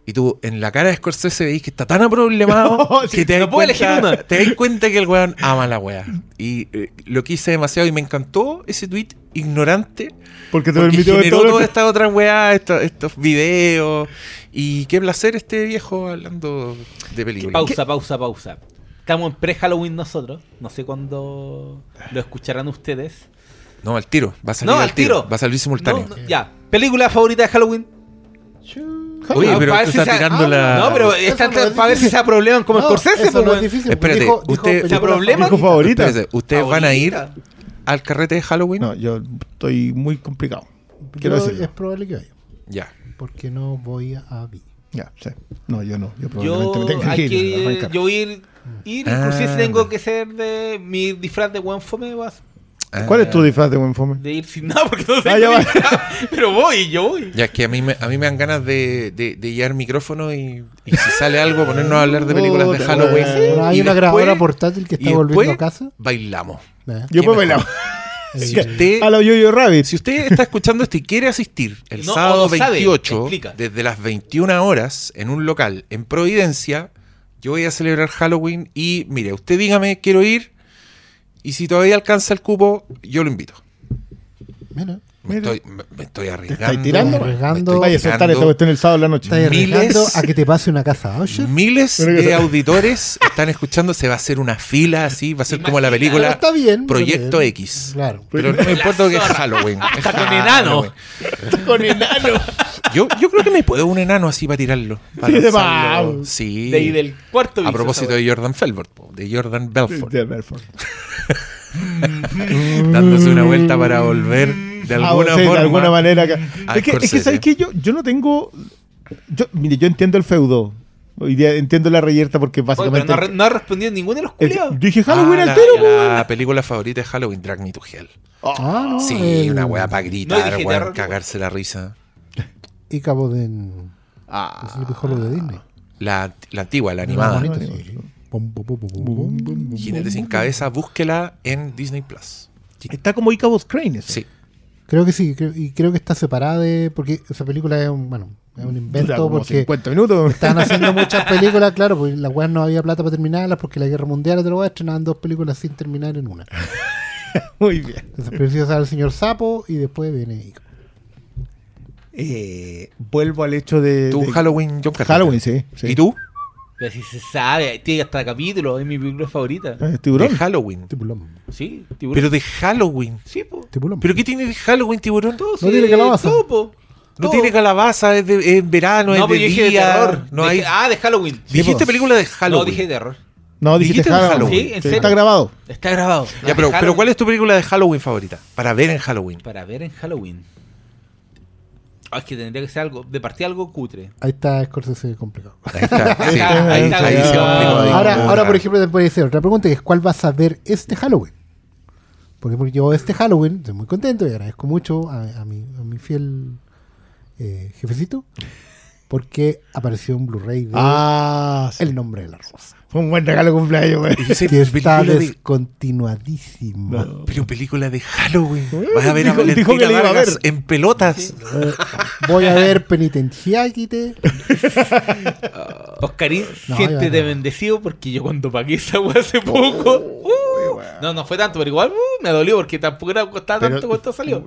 Y tú, en la cara de Scorsese veis que está tan [laughs] No, sí, que te das, no puedo elegir cuenta, una. te das [laughs] cuenta que el weón ama la wea. Y eh, lo quise demasiado y me encantó ese tweet ignorante. Porque te Porque permitió ver generó todo lo toda que- esta otra weá, estos, estos videos. Y qué placer este viejo hablando de películas. Pausa, pausa, pausa. Estamos en pre-Halloween nosotros. No sé cuándo lo escucharán ustedes. No, al tiro. Va a salir No, al tiro. Va a salir simultáneo. No, no, ya. ¿Película favorita de Halloween? Oye, pero para tú ver si estás tirando ah, la. No, pero está no es para ver si difícil. se probleman como No, Scorsese, eso no es difícil. Espérate, dijo, usted-. Dijo favorita. Espérate, ¿Ustedes van a ir al carrete de Halloween? No, yo estoy muy complicado. Quiero Yo- decirlo. es probable que vaya. Ya. Porque no voy a vi. Ya, sí. No, yo no. Yo Yo, probablemente me tenga que hay ir. que- yo ir, ir Ah, inclusive si tengo que ser de mi disfraz de buen fome, vas Ah, ¿Cuál es tu disfraz de buen fome? de ir sin [laughs] nada porque no sé. Ah, ya va. pero voy, yo voy. Ya, es que a mí me, a mí me dan ganas de, de, de llevar micrófono y, y si sale algo, ponernos a hablar de películas de Puta, Halloween. Bueno, hay Y una después- grabadora portátil que está y volviendo a casa. Bailamos. ¿eh? Yo puedo bailar. [laughs] Si usted, A la Yo-Yo Rabbit. si usted está escuchando esto y quiere asistir el No, sábado o lo sabe, 28, explica. desde las 21 horas, en un local en Providencia, yo voy a celebrar Halloween y mire, usted dígame, quiero ir, y si todavía alcanza el cupo, yo lo invito. Mira, Me, estoy, me, me estoy arriesgando. estáis tirando? Arriesgando. estoy Vaya a soltar esta arriesgando. cuestión el sábado en la noche. arriesgando a que te pase una casa Usher. Miles de auditores están escuchando, se va a hacer una fila así, va a ser como la película está bien. Proyecto pero- X. Claro. Pero no me importa que es Halloween. [laughs] es Hasta con enano. Halloween. Con enano. Yo, yo creo que me puedo un enano así para tirarlo. Para Sí, lanzarlo. Sí. De ahí del cuarto A propósito de Jordan Felford, po, de Jordan Belfort, De Belfort. [laughs] dándose una vuelta para volver de Ah, alguna sí, forma. de alguna manera. Es que, es que. ¿sabes qué? Yo, yo no tengo. Yo, mire, yo entiendo el feudo. Hoy día entiendo la reyerta porque Oye, pero básicamente. no, no ha respondido ninguno de los el- culiados. dije Halloween Ah, al la, weón. película favorita de Halloween, Drag Me to Hell. Ah, no. Sí, el- una weá para No, gritar, weón, cagarse la risa. Y Cabo de. Ah. Sleepy Hollow de Disney. La, la antigua, la animada. Bonita, sí, Jinete sin cabeza, búsquela en Disney Plus. Está como Ichabod Crane. eso. Sí. Creo que sí, creo- y creo que está separada de. Porque esa película es un, bueno, es un invento como porque 50 minutos. estaban haciendo [laughs] muchas películas, claro, porque la weá no había plata para terminarlas, porque la guerra mundial te lo estrenaban dos películas sin terminar en una. [laughs] Muy bien. Entonces preciso sale el señor Sapo y después viene Ico. Eh, vuelvo al hecho de. ¿Tú, de- Halloween, John Carpenter? Halloween, sí. sí. ¿Y tú? Pero si se sabe, tiene hasta capítulo, es mi película favorita. Ah, De Tiburón. Halloween. Tipulón. Sí, tiburón. Pero de Halloween. sí, po. ¿Pero qué tiene de Halloween, tiburón? Todo, No sí, tiene calabaza. todo, po. No Todo. tiene calabaza, es, de, es en verano, No, es de pero yo dije de día. terror. No De- hay... Ah, de Halloween. Dijiste po. película de Halloween. No, dije de terror. No, dijiste, Dijiste de Halloween. Halloween. Sí, en serio. Está grabado. Está grabado. Ya, De pero, pero. ¿cuál es tu película de Halloween favorita? Para ver en Halloween. Para ver en Halloween. Ah, es que tendría que ser algo, de partida algo cutre. Ahí está Scorsese complicado. Ahí está. Sí, está, ahí, está, ahí. Ahora, ahora por ejemplo, te puede ser otra pregunta que es ¿cuál vas a ver este Halloween? Porque porque yo este Halloween estoy muy contento y agradezco mucho a, a mi, a mi fiel eh, jefecito porque apareció un Blu-ray de Ah, sí. El nombre de la rosa. Fue un buen regalo de cumpleaños, güey. Que está película de- descontinuadísima. Pero película de Halloween. Vas a ver Dijo- a Valentina dijo que le iba a Vargas ver. en pelotas. Eh, voy a ver Penitentiáquite. [laughs] Oscarín, No, siéntete no. bendecido porque yo cuando pagué esa weá hace poco. uh, no, no fue tanto, pero igual uh, me dolió porque tampoco era costaba Pero- tanto cuánto salió.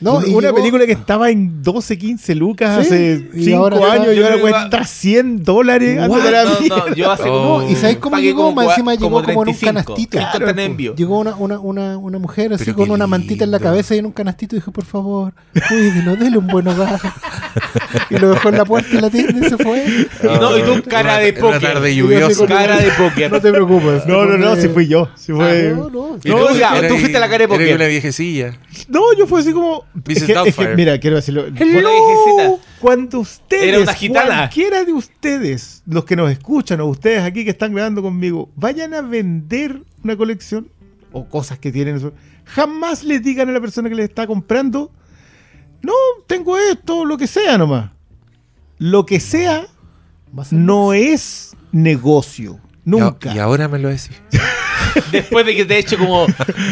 No, una y una llegó- película que estaba en 12, 15 lucas Sí, hace y 5 ahora está- años y yo ahora va- cuesta 100 dólares. No, no, yo hace [laughs] Oh. como. ¿Y sabes cómo llegó? Más encima llegó como en un 35, canastito. envío. Llegó una, una, una, una mujer así Pero con una mantita en la cabeza y en un canastito y dijo, por favor, cuídelo, dele un buen hogar. [laughs] y lo dejó en la puerta y la tienda y se fue. Y, no, y tú cara de una póker. tarde yo lluviosa. Cara de póker. No te preocupes. No, no, no, si fui yo. Si fue... Ah, no, no. Y tú, fuiste a la cara de póker. una viejecilla. No, yo fui así como. Mrs. Es que, es que, Doubtfire. mira, quiero decirlo. Cuando ustedes, Era una gitana. cualquiera de ustedes, los que nos escuchan o ustedes aquí que están grabando conmigo, vayan a vender una colección o cosas que tienen, eso, jamás les digan a la persona que les está comprando, no, tengo esto, lo que sea nomás. Lo que sea no es negocio. Nunca. Y, y ahora me lo decís. [laughs] [laughs] Después de que te he hecho como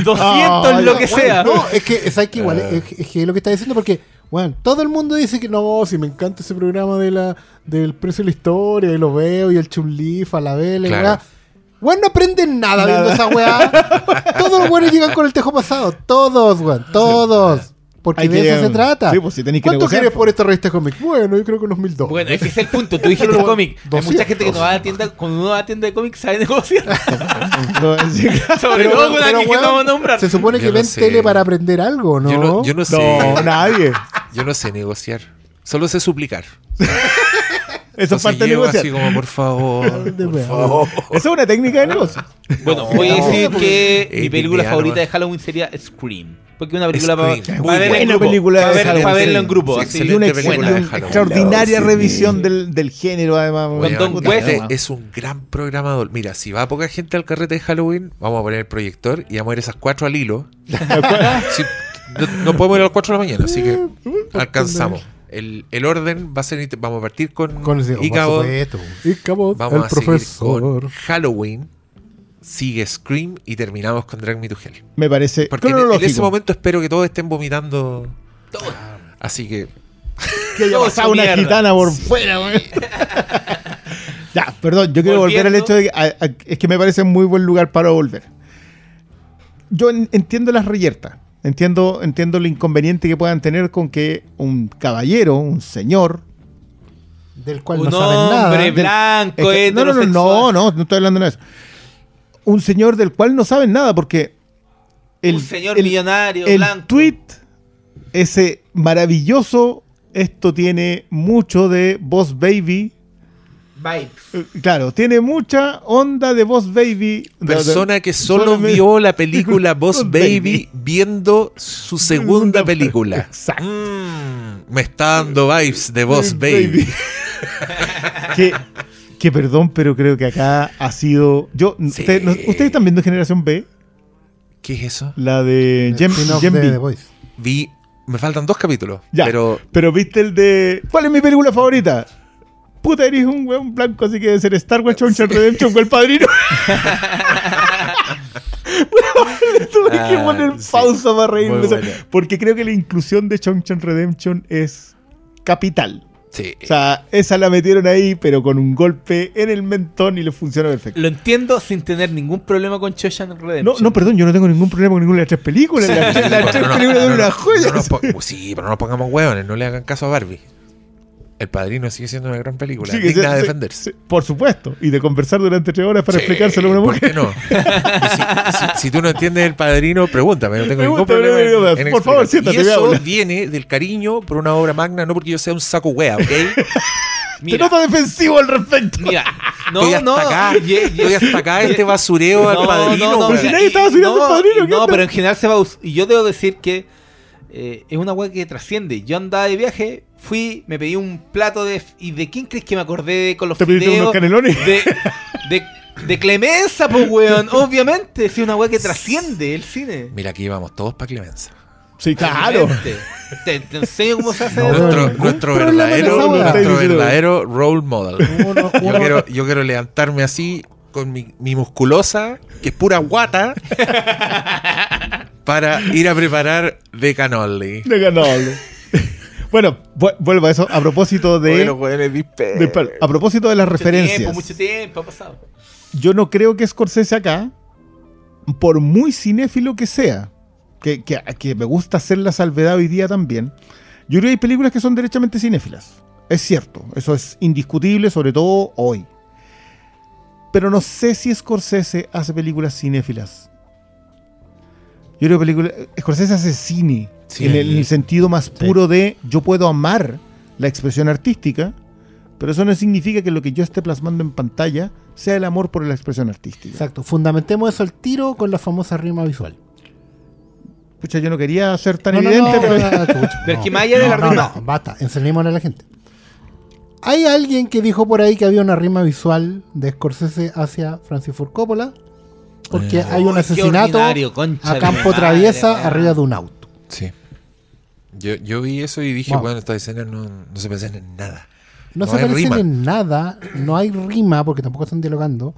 200 Ah, lo que Bueno, sea. No, es que, ¿sabes que igual? Ah. Es, es que es lo que está diciendo porque, bueno, todo el mundo dice que no, si me encanta ese programa de la, del precio de la historia, y lo veo, y el chunlif, a la vela, y Claro. Bueno, no aprenden nada, Nada. viendo esa weá. todos los buenos llegan con el tejo pasado. Todos, weón, todos. Porque Hay de que- eso se trata. Sí, pues, si tenéis que ¿Cuánto negociar, quieres por esta revista de cómics? Bueno, yo creo que unos mil dólares. Bueno, es que ese es el punto. Tú [laughs] dijiste cómic. Hay 200. mucha gente que no va a la tienda, cuando uno va a la tienda de cómics sabe negociar. [laughs] Sobre Pero, todo con alguien que no vamos a nombrar. Se supone Yo que no ven sé. tele para aprender algo, ¿no? Yo no, yo no sé. No, nadie. Yo no sé negociar. Solo sé suplicar. [laughs] Eso es parte de llego negociar. así como, por favor, [laughs] por favor. Eso es una técnica de negocio. Bueno, voy a decir que mi película favorita ¿no? de Halloween sería Scream. Porque es una película para, Scream. para ver en buena película para, de ver- Halloween, para verlo sí. en grupo. Sí, así. Y una, ex- una extraordinaria Sí. revisión del, del género, además. Weón, Don West. es un gran programador. Mira, si va poca gente al carrete de Halloween, vamos a poner el proyector y vamos a ver esas cuatro al hilo. [laughs] No, no podemos ir a las 4 de la mañana, así que [laughs] alcanzamos. El, el orden va a ser, vamos a partir con, Con ese, supuesto. Ichabod, vamos el a seguir profesor. con Halloween, sigue Scream y terminamos con Drag Me to Hell. Me parece Porque en, ese momento espero que todos estén vomitando. Así que que haya Todo pasado una mierda. gitana por fuera. [laughs] Ya, perdón, yo quiero volver al hecho de que a- a- es que me parece un muy buen lugar para volver. Yo en- entiendo las reyertas, entiendo, entiendo lo inconveniente que puedan tener con que un caballero, un señor, Del cual Un no saben nada. hombre del- blanco, es que- no, no, no, no, no, no estoy hablando de eso. Un señor del cual no saben nada porque el, un señor el- millonario, el blanco. tweet, ese maravilloso, esto tiene mucho de Boss Baby. Vibes. Eh, Claro, tiene mucha onda de Boss Baby. de- persona que solo vio la película [laughs] Boss Baby Baby. viendo su segunda película. [laughs] Exacto. Mm, me está dando vibes de Boss Baby. [laughs] que, que perdón, pero creo que acá ha sido. Yo, Sí. usted- no- ¿Ustedes están viendo Generación B? ¿Qué es eso? La de Gem, de. The Voice. Vi, me faltan dos capítulos, Ya, pero pero viste el de. ¿Cuál es mi película favorita? Puta, eres un weón blanco, así que debe ser Star Wars, Shawshank Redemption El Padrino. [laughs] Le tuve que Ah, poner sí. pausa para reírme. Porque creo que la inclusión de Shawshank Redemption es capital. sí. O sea, esa la metieron ahí, pero con un golpe en el mentón y le funciona perfecto. Lo entiendo sin tener ningún problema con No, Redemption. no, perdón, yo no tengo ningún problema con ninguna de las tres películas. Las tres, las tres No, no, películas no, son no, una no joya. sí, pero no nos pongamos hueones, no le hagan caso a Barbie. El Padrino sigue siendo una gran película, Sí, que digna se- de se- defenderse. se- por supuesto. Y de conversar durante tres horas para Sí, explicárselo a una ¿por mujer. qué no? [laughs] Si, si- si tú no entiendes el padrino, pregúntame, no tengo ningún problema. en- en Por favor, siéntate, Y eso habla. viene del cariño por una obra magna, no porque yo sea un saco wea, ¿ok? [laughs] Te Mira, noto defensivo al respecto. mira. [laughs] No, estoy hasta no. acá, y- y- estoy hasta acá este basureo No, al padrino. no, no, Pero si nadie estaba no, al Padrino, ¿qué No, pero en general se va a Y yo debo decir que eh, es una weá que trasciende. Yo andaba de viaje, fui, me pedí un plato de. ¿Y de quién crees que me acordé con los ¿Te pediste fideos? unos canelones? De, de, [laughs] de Clemenza, pues, weón. Obviamente, es una weá que trasciende el cine. Mira, aquí vamos todos para Clemenza. Sí, claro. Te, te enseño cómo se hace. No. Nuestro, nuestro verdadero, nuestro verdadero role model. Uno- Yo quiero, yo quiero levantarme así con mi, mi musculosa, que es pura guata, [laughs] para ir a preparar de canoli. De ganable. Bueno, vu- vuelvo a eso. A propósito de. Bueno, dispe- de- a propósito de las Mucho referencias. tiempo, mucho tiempo ha pasado. yo no creo que Scorsese acá, por muy cinéfilo que sea, que, que- que me gusta hacer la salvedad hoy día también, yo creo que hay películas que son derechamente cinéfilas. Es cierto, eso es indiscutible, sobre todo hoy. Pero no sé si Scorsese hace películas cinéfilas. Yo creo que película, Scorsese hace cine, Sí. en, el, en el sentido más puro de yo puedo amar la expresión artística, pero eso no significa que lo que yo esté plasmando en pantalla sea el amor por la expresión artística. Exacto. Fundamentemos eso al tiro con la famosa rima visual. Pucha, yo no quería ser tan No, evidente, no, pero Pero es no. que más allá de la rima- no, basta, enseñémosle a la gente. Hay alguien que dijo por ahí que había una rima visual de Scorsese hacia Francis Ford Coppola porque hay un asesinato a campo madre, traviesa arriba de un auto. Sí. Yo, yo vi eso y dije, bueno, estas escenas no, no se parecen en nada. No, No se parecen rima. en nada, no hay rima porque tampoco están dialogando,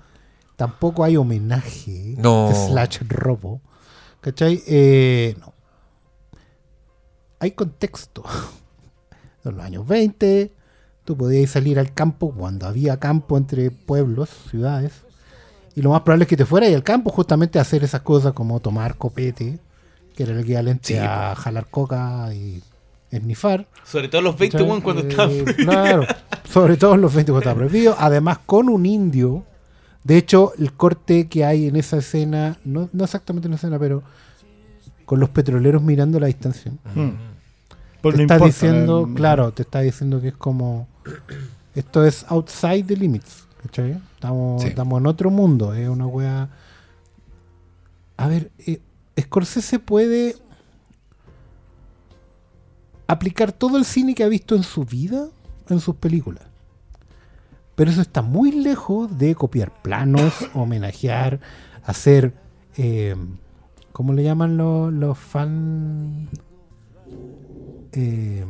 tampoco hay homenaje No. slash robo. ¿Cachai? Eh, no. Hay contexto. [laughs] En los años 20, tú podías salir al campo cuando había campo entre pueblos, ciudades. Y lo más probable es que te fueras al campo justamente a hacer esas cosas como tomar copete, que era el equivalente Sí, a jalar coca y esnifar. Sobre todo los 20 ¿cachai? weón, cuando Eh, estaban. Claro, [laughs] sobre todo los 20 cuando estaba prohibido. Además, con un indio. De hecho, el corte que hay en esa escena, no, no exactamente en la escena, pero con los petroleros mirando a la distancia. Mm. Pues te no está importa, diciendo, eh, claro, te está diciendo que es como. Esto es outside the limits. ¿cachai? Estamos, Sí. estamos en otro mundo. Es una wea. A ver, eh, Scorsese puede aplicar todo el cine que ha visto en su vida en sus películas. Pero eso está muy lejos de copiar planos, [coughs] homenajear, hacer. eh, ¿Cómo le llaman los, los fan? eh,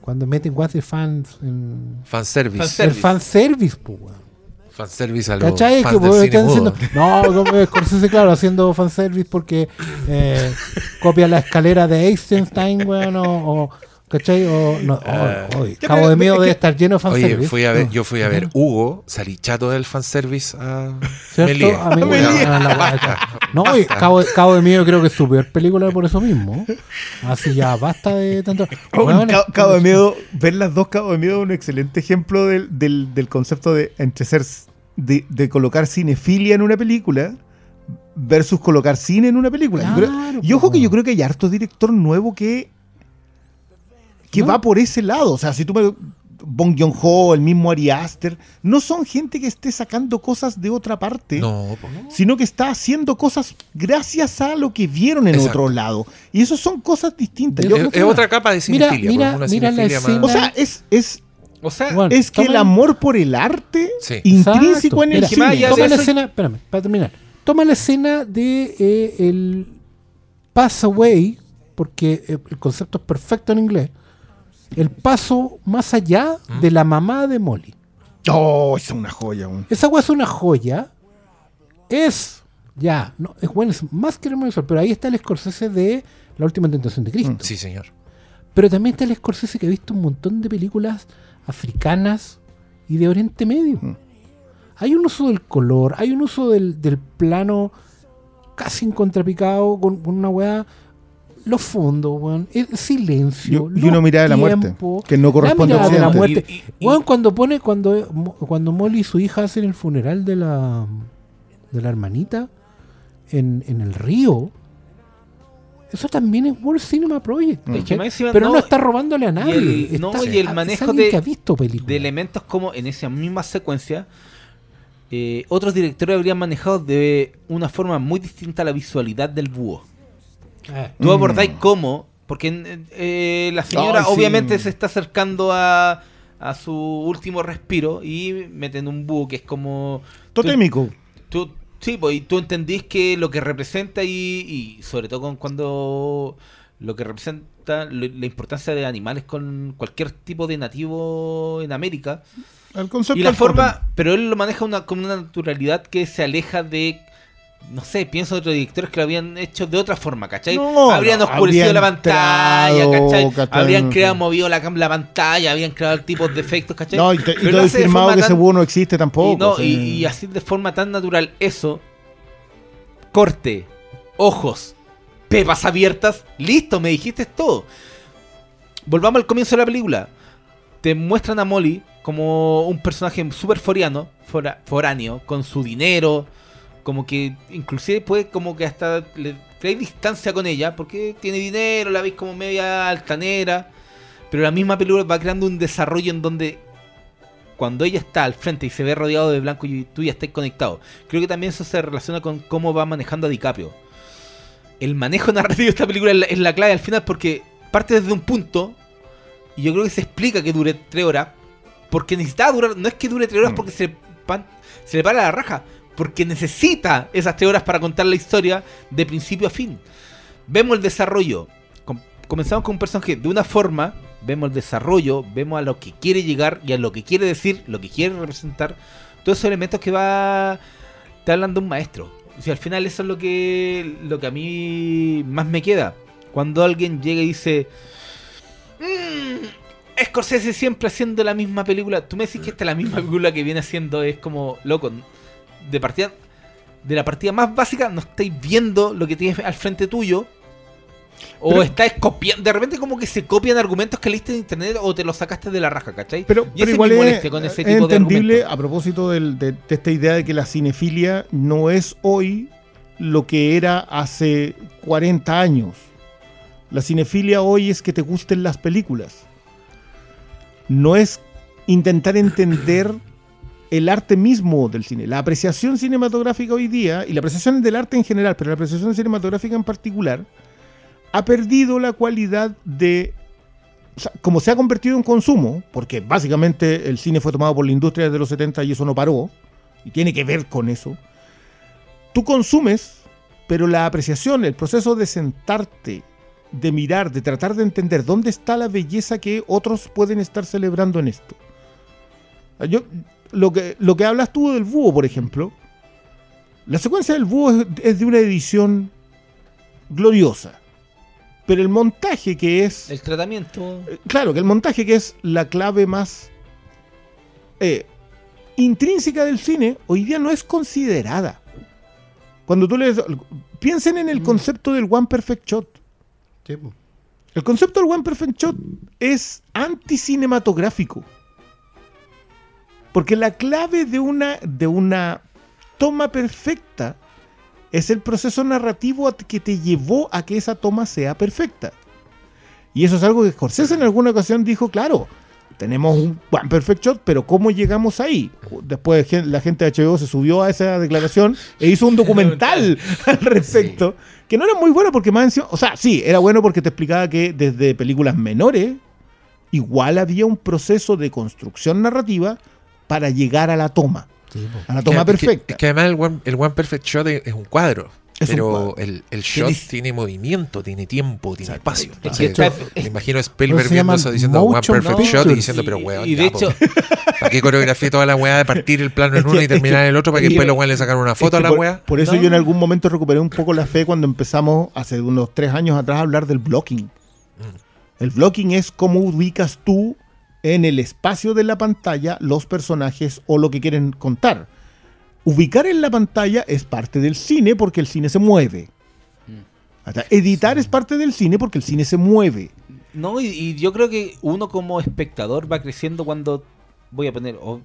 cuando meten What's the fans en Fanservice. Fanservice. el fanservice, pues. Fanservice a los ¿Cachai? fans Que están mudo. diciendo, [laughs] no, como Scorsese, claro, haciendo fanservice porque eh, copia la escalera de Eisenstein, weón, o, o, ¿cachai? O, no, Ah. oh, oh, Ya, Cabo pero de Miedo es que- estar lleno de fanservice. Oye, fui a ver, ¿no? yo fui a ver Hugo, salí chato del fanservice a. Melie. A mí la. No, y Cabo, Cabo de Miedo creo que es su peor película por eso mismo. Así ya, basta de tanto. Oh, es- Cabo de Miedo, ver las dos Cabo de Miedo es un excelente ejemplo del, del- del concepto de entre ser de, de colocar cinefilia en una película versus colocar cine en una película. Creo- Claro, y ojo que yo creo que hay harto director nuevo que que No. va por ese lado. O sea, si tú me Bong Joon-ho, el mismo Ari Aster, no son gente que esté sacando cosas de otra parte No, no. sino que está haciendo cosas gracias a lo que vieron en Exacto. otro lado. Y eso son cosas distintas. Yo- Es, es otra capa de Mira, cinefilia. mira, pues, una mira la escena- o sea, es, es, O sea, Bueno, es que el amor por el arte Sí. intrínseco Exacto. en el Mira, cine. Toma la escena, espérame, para terminar. Toma la escena de eh, el pass away, porque eh, el concepto es perfecto en inglés. El paso más allá ¿Mm? de la mamá de Molly. Oh, esa es una joya. Esa weá es una joya. Es, ya, no, es bueno, es más que hermoso, pero ahí está el Scorsese de La última tentación de Cristo. Sí, señor. Pero también está el Scorsese que ha visto un montón de películas africanas y de Oriente Medio. Mm. Hay un uso del color, hay un uso del, del plano casi en contrapicado con, con una weá. Los fondos, weón, el silencio. Y- y una mirada de la muerte, que no corresponde la a mirada la muerte. Y- y- Weón, cuando pone, cuando, cuando Molly y su hija hacen el funeral de la, de la hermanita en, en el río, eso también es World Cinema Project. Encima Pero no, no- está robándole a nadie. el- no, está- y el es manejo de- que ha visto películas. de elementos como en esa misma secuencia, eh, otros directores habrían manejado de una forma muy distinta la visualidad del búho. Eh, Tú Mm. abordáis cómo, porque eh, la señora sí. obviamente se está acercando a, a su último respiro y meten un búho que es como... Totémico. Tú, sí, pues, y tú entendís que lo que representa y, y sobre todo con cuando lo que representa lo- la importancia de animales con cualquier tipo de nativo en América El concepto y la del forma, pero él lo maneja una, con una naturalidad que se aleja de no sé, pienso en otros directores que lo habían hecho de otra forma, ¿cachai? No, habrían no, oscurecido habrían la pantalla, entrado, ¿cachai? ¿cachai? Habrían creado, movido la, la pantalla, habían creado tipos de efectos, ¿cachai? No, y te, Pero firmado que ese búho no existe tampoco. y, no, sí. y, y así de forma tan natural, eso, corte, ojos, pepas abiertas, listo, me dijiste todo. Volvamos al comienzo de la película. Te muestran a Molly como un personaje súper foráneo, con su dinero, como que inclusive puede como que hasta le trae distancia con ella, porque tiene dinero, la veis como media altanera, pero la misma película va creando un desarrollo en donde cuando ella está al frente y se ve rodeado de blanco y tú ya estás conectado. Creo que también eso se relaciona con cómo va manejando a DiCaprio. El manejo [laughs] narrativo de esta película es la, es la clave al final porque parte desde un punto y yo creo que se explica que dure tres horas porque necesitaba durar, no es que dure tres horas Mm. porque se, pan- se le para la raja, porque necesita esas tres horas para contar la historia de principio a fin. Vemos el desarrollo. Com- comenzamos con un personaje de una forma, vemos el desarrollo, vemos a lo que quiere llegar y a lo que quiere decir, lo que quiere representar, todos esos elementos que va te hablan de un maestro. O sea, al final eso es lo que, lo que a mí más me queda. Cuando alguien llega y dice, mmm, Scorsese siempre haciendo la misma película. Tú me decís que esta es la misma película que viene haciendo, es como, loco, de partida, de la partida más básica, no estáis viendo lo que tienes al frente tuyo. O Pero- estáis copiando, de repente como que se copian argumentos que leíste en internet o te los sacaste de la raja, ¿cachai? Pero, Y pero igual es, con ese es tipo de entendible a propósito del- de, de esta idea de que la cinefilia no es hoy lo que era hace 40 años. La cinefilia hoy es que te gusten las películas. No es intentar entender [laughs] el arte mismo del cine. La apreciación cinematográfica hoy día, y la apreciación del arte en general, pero la apreciación cinematográfica en particular, ha perdido la cualidad de como se ha convertido en consumo, porque básicamente el cine fue tomado por la industria desde los 70 y eso no paró, y tiene que ver con eso, tú consumes, pero la apreciación, el proceso de sentarte, de mirar, de tratar de entender dónde está la belleza que otros pueden estar celebrando en esto. Yo, lo, que, lo que hablas tú del búho, por ejemplo, la secuencia del búho es, es de una edición gloriosa. Pero el montaje que es... El tratamiento. Eh, Claro, que el montaje que es la clave más eh, intrínseca del cine, hoy día no es considerada. Cuando tú lees... Piensen en el concepto del One Perfect Shot. Sí. El concepto del One Perfect Shot es anticinematográfico. Porque la clave de una, de una toma perfecta es el proceso narrativo que te llevó a que esa toma sea perfecta. Y eso es algo que Scorsese en alguna ocasión dijo, claro, tenemos un One Perfect Shot, pero ¿cómo llegamos ahí? Después la gente de HBO se subió a esa declaración e hizo un documental [laughs] al respecto, que no era muy bueno porque más encima, o sea, sí, era bueno porque te explicaba que desde películas menores, igual había un proceso de construcción narrativa para llegar a la toma, Sí, a la toma Que- es que- perfecta. Es que además el One, el One Perfect Shot es, un cuadro. Es un pero cuadro. el, el shot Tienes- tiene movimiento, tiene tiempo, tiene Exacto. espacio. Es que me imagino a Spielberg viendo eso diciendo One Perfect Shot y diciendo, pero weón, y de hecho, [laughs] ¿para qué coreografía toda la weá de partir el plano en [laughs] uno y terminar en el otro para que es que- después los weones le sacan una foto a la por, weá? por eso No. yo en algún momento recuperé un poco la fe cuando empezamos hace unos tres años atrás a hablar del blocking. Mm. El blocking es cómo ubicas tú en el espacio de la pantalla los personajes o lo que quieren contar. Ubicar en la pantalla es parte del cine porque el cine se mueve. Hasta editar es parte del cine porque el cine se mueve. No, y, y yo creo que uno como espectador va creciendo cuando voy a poner, oh,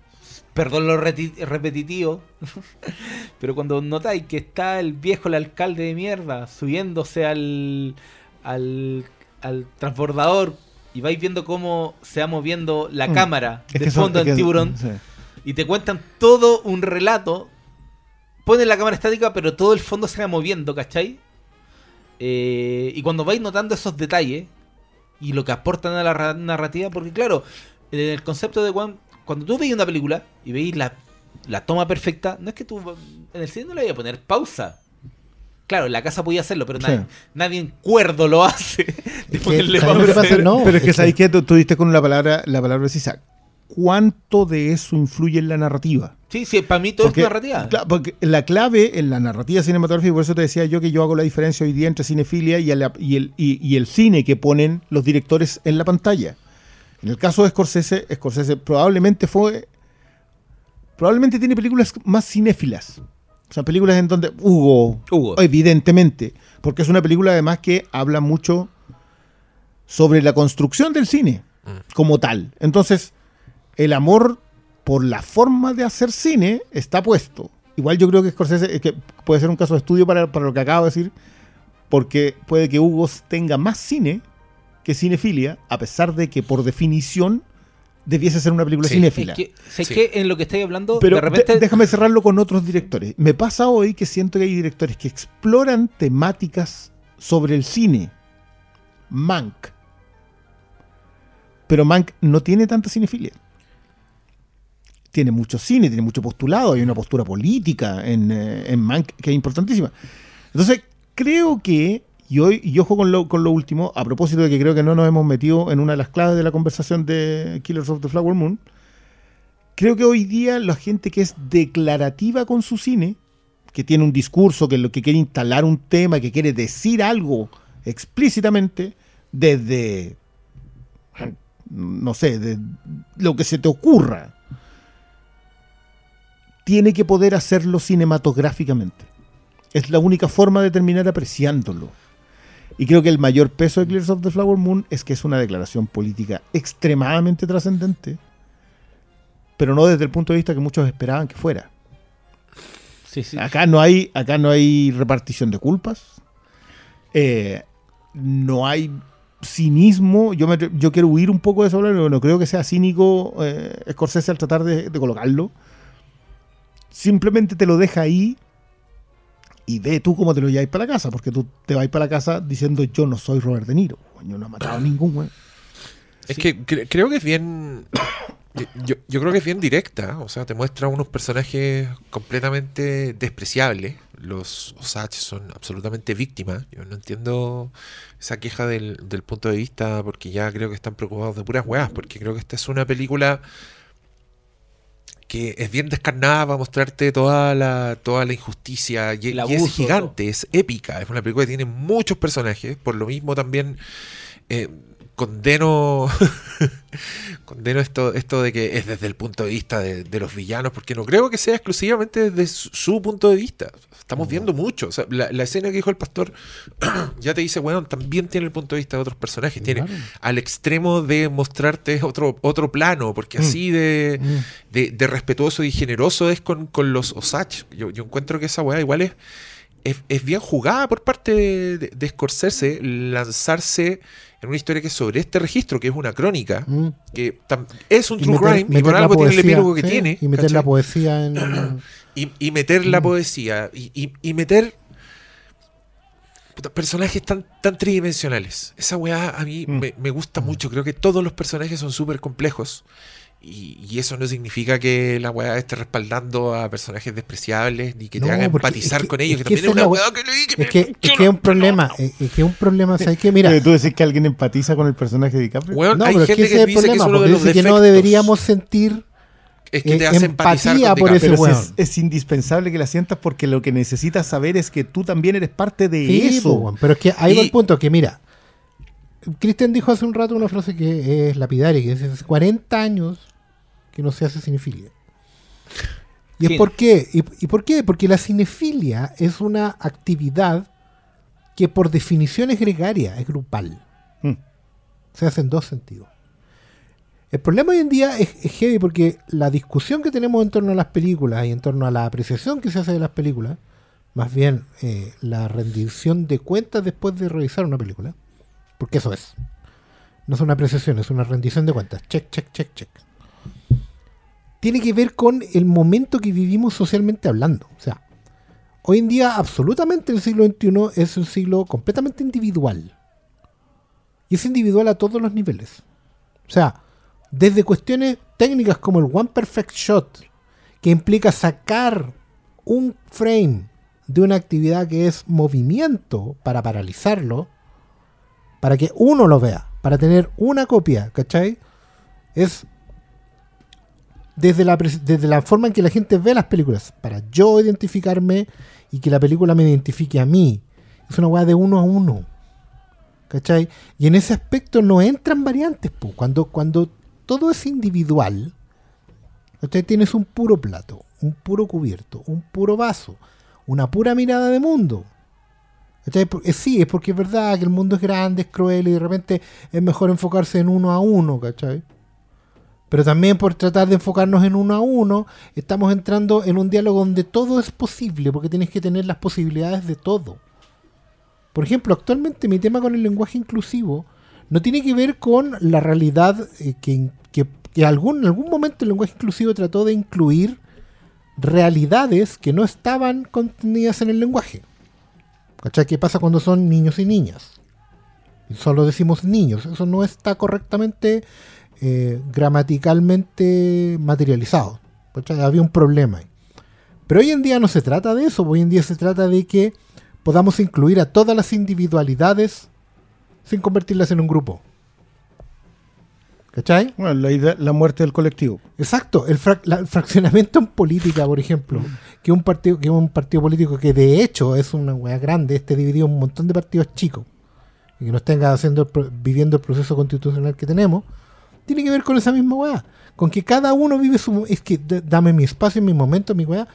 perdón lo repetitivo, [laughs] pero cuando notáis que está el viejo, el alcalde de mierda, subiéndose al, al, al transbordador y vais viendo cómo se va moviendo la Mm. cámara Es de fondo que- tiburón sí. y te cuentan todo un relato, ponen la cámara estática, pero todo el fondo se va moviendo, ¿cachai? Eh, y cuando vais notando esos detalles y lo que aportan a la ra- narrativa, porque claro, en el concepto de One, cuando tú veis una película y veis la, la toma perfecta, no es que tú en el cine no le vayas a poner pausa. Claro, en la casa podía hacerlo, pero Sí. nadie, nadie en cuerdo lo hace. [laughs] de que, ponerle ¿sabes lo que pausa. pasa? No, Pero es que sabéis que tú, tú diste con la palabra, la palabra precisa. ¿Cuánto de eso influye en la narrativa? Sí, sí, para mí todo Porque- es narrativa. Claro, porque la clave en la narrativa cinematográfica, por eso te decía yo que yo hago la diferencia hoy día entre cinefilia y el, y el, y- y el cine que ponen los directores en la pantalla. En el caso de Scorsese, Scorsese probablemente fue. Probablemente tiene películas más cinéfilas. O sea, películas en donde. Hugo, Hugo. evidentemente. Porque es una película además que habla mucho sobre la construcción del cine como tal. Entonces, el amor por la forma de hacer cine está puesto. Igual yo creo que Scorsese es que puede ser un caso de estudio para, para lo que acabo de decir, porque puede que Hugo tenga más cine que cinefilia, a pesar de que por definición debiese ser una película Sí. cinéfila. Es que. En lo que estáis hablando, Pero de repente. déjame cerrarlo con otros directores. Me pasa hoy que siento que hay directores que exploran temáticas sobre el cine. Mank. Pero Mank no tiene tanta cinefilia. Tiene mucho cine, tiene mucho postulado, hay una postura política en, eh, en Mank que es importantísima. Entonces, creo que, y, hoy, y ojo con lo, con lo último, a propósito de que creo que no nos hemos metido en una de las claves de la conversación de Killers of the Flower Moon, creo que hoy día la gente que es declarativa con su cine que tiene un discurso, que lo que quiere instalar un tema, que quiere decir algo explícitamente, desde, no sé, de lo que se te ocurra, tiene que poder hacerlo cinematográficamente. Es la única forma de terminar apreciándolo. Y creo que el mayor peso de Clears of the Flower Moon es que es una declaración política extremadamente trascendente, pero no desde el punto de vista que muchos esperaban que fuera. Sí, sí. Acá no hay, acá no hay repartición de culpas. Eh, no hay cinismo. Yo, me- yo quiero huir un poco de eso, no, no creo que sea cínico eh, Scorsese al tratar de, de colocarlo. Simplemente te lo deja ahí y ve tú cómo te lo lleváis para la casa, porque tú te vas para la casa diciendo yo no soy Robert De Niro. Yo no he matado a ningún güey. Es que cre- creo que es bien. [coughs] yo- Yo, creo que es bien directa. O sea, te muestra unos personajes completamente despreciables. Los Osage son absolutamente víctimas. Yo no entiendo esa queja del, del punto de vista, porque ya creo que están preocupados de puras weas. Porque creo que esta es una película que es bien descarnada para mostrarte toda la, toda la injusticia. Y, es gigante, es épica. Es una película que tiene muchos personajes. Por lo mismo también eh, condeno [laughs] condeno esto, esto de que es desde el punto de vista de, de los villanos, porque no creo que sea exclusivamente desde su, su punto de vista. Estamos viendo mucho. O sea, la, la escena que dijo el pastor [clears throat] ya te dice, bueno, también tiene el punto de vista de otros personajes. Tiene al extremo de mostrarte otro, otro plano, porque así de, de, de respetuoso y generoso es con, con los Osage. Yo, yo encuentro que esa weá igual es, es, es bien jugada por parte de, de, de Scorsese lanzarse en una historia que es sobre este registro, que es una crónica, Mm. que es un Y true meter- crime, y meter por la algo tiene el epílogo que sí, tiene. Y meter ¿cachai? la poesía en. [clears throat] y, y meter la Mm. poesía y, y- y meter personajes tan, tan tridimensionales. Esa weá a mí Mm. me, me gusta mucho. Creo que todos los personajes son súper complejos. Y, y eso no significa que la weá esté respaldando a personajes despreciables ni que te No, haga empatizar es que- con ellos, es que, que también es es una weá que leí que Es que, es que es un problema. Es, es que es un problema. ¿Sabes qué? Mira. ¿Tú decís que alguien empatiza con el personaje de DiCaprio? Weón, No, hay pero es que ese que, es el dice que es problema. uno de porque los dice que no deberíamos sentir. Es que te eh, hace empatizar con por ese. Pero es, es indispensable que la sientas porque lo que necesitas saber es que tú también eres parte de Sí, eso. weón, pero es que ahí va Y- el punto. Que mira. Cristian dijo hace un rato una frase que es lapidaria. Que dice: hace 40 años que no se hace cinefilia. ¿Y es por qué? ¿Y, y por qué? Porque la cinefilia es una actividad que por definición es gregaria, es grupal. Mm. Se hace en dos sentidos. El problema hoy en día es, es heavy porque la discusión que tenemos en torno a las películas y en torno a la apreciación que se hace de las películas, más bien eh, la rendición de cuentas después de revisar una película, porque eso es. No es una apreciación, es una rendición de cuentas. Check, check, check, check. Tiene que ver con el momento que vivimos socialmente hablando. O sea, hoy en día absolutamente el siglo XXI es un siglo completamente individual. Y es individual a todos los niveles. O sea, desde cuestiones técnicas como el One Perfect Shot, que implica sacar un frame de una actividad que es movimiento para paralizarlo, para que uno lo vea, para tener una copia, ¿cachai? Es desde la, desde la forma en que la gente ve las películas, para yo identificarme y que la película me identifique a mí. Es una weá de uno a uno. ¿Cachai? Y en ese aspecto no entran variantes. po. Cuando, cuando todo es individual, ¿cachai? tienes un puro plato, un puro cubierto, un puro vaso, una pura mirada de mundo. ¿Cachai? Eh, sí, es porque es verdad que el mundo es grande, es cruel y de repente es mejor enfocarse en uno a uno, ¿cachai? Pero también por tratar de enfocarnos en uno a uno, estamos entrando en un diálogo donde todo es posible, porque tienes que tener las posibilidades de todo. Por ejemplo, actualmente mi tema con el lenguaje inclusivo no tiene que ver con la realidad eh, que, que, algún, en algún momento el lenguaje inclusivo trató de incluir realidades que no estaban contenidas en el lenguaje. ¿Qué pasa cuando son niños y niñas? Solo decimos niños. Eso no está correctamente eh, gramaticalmente materializado. ¿cachai? Había un problema ahí. Pero hoy en día no se trata de eso. Hoy en día se trata de que podamos incluir a todas las individualidades sin convertirlas en un grupo. ¿Cachai? Bueno, la, idea- la muerte del colectivo. Exacto, el, frac- la- el fraccionamiento en política, por ejemplo, que un partido que un partido político que de hecho es una weá grande, esté dividido en un montón de partidos chicos y que no estén haciendo viviendo el proceso constitucional que tenemos, tiene que ver con esa misma weá, con que cada uno vive su es que dame mi espacio, mi momento, mi weá,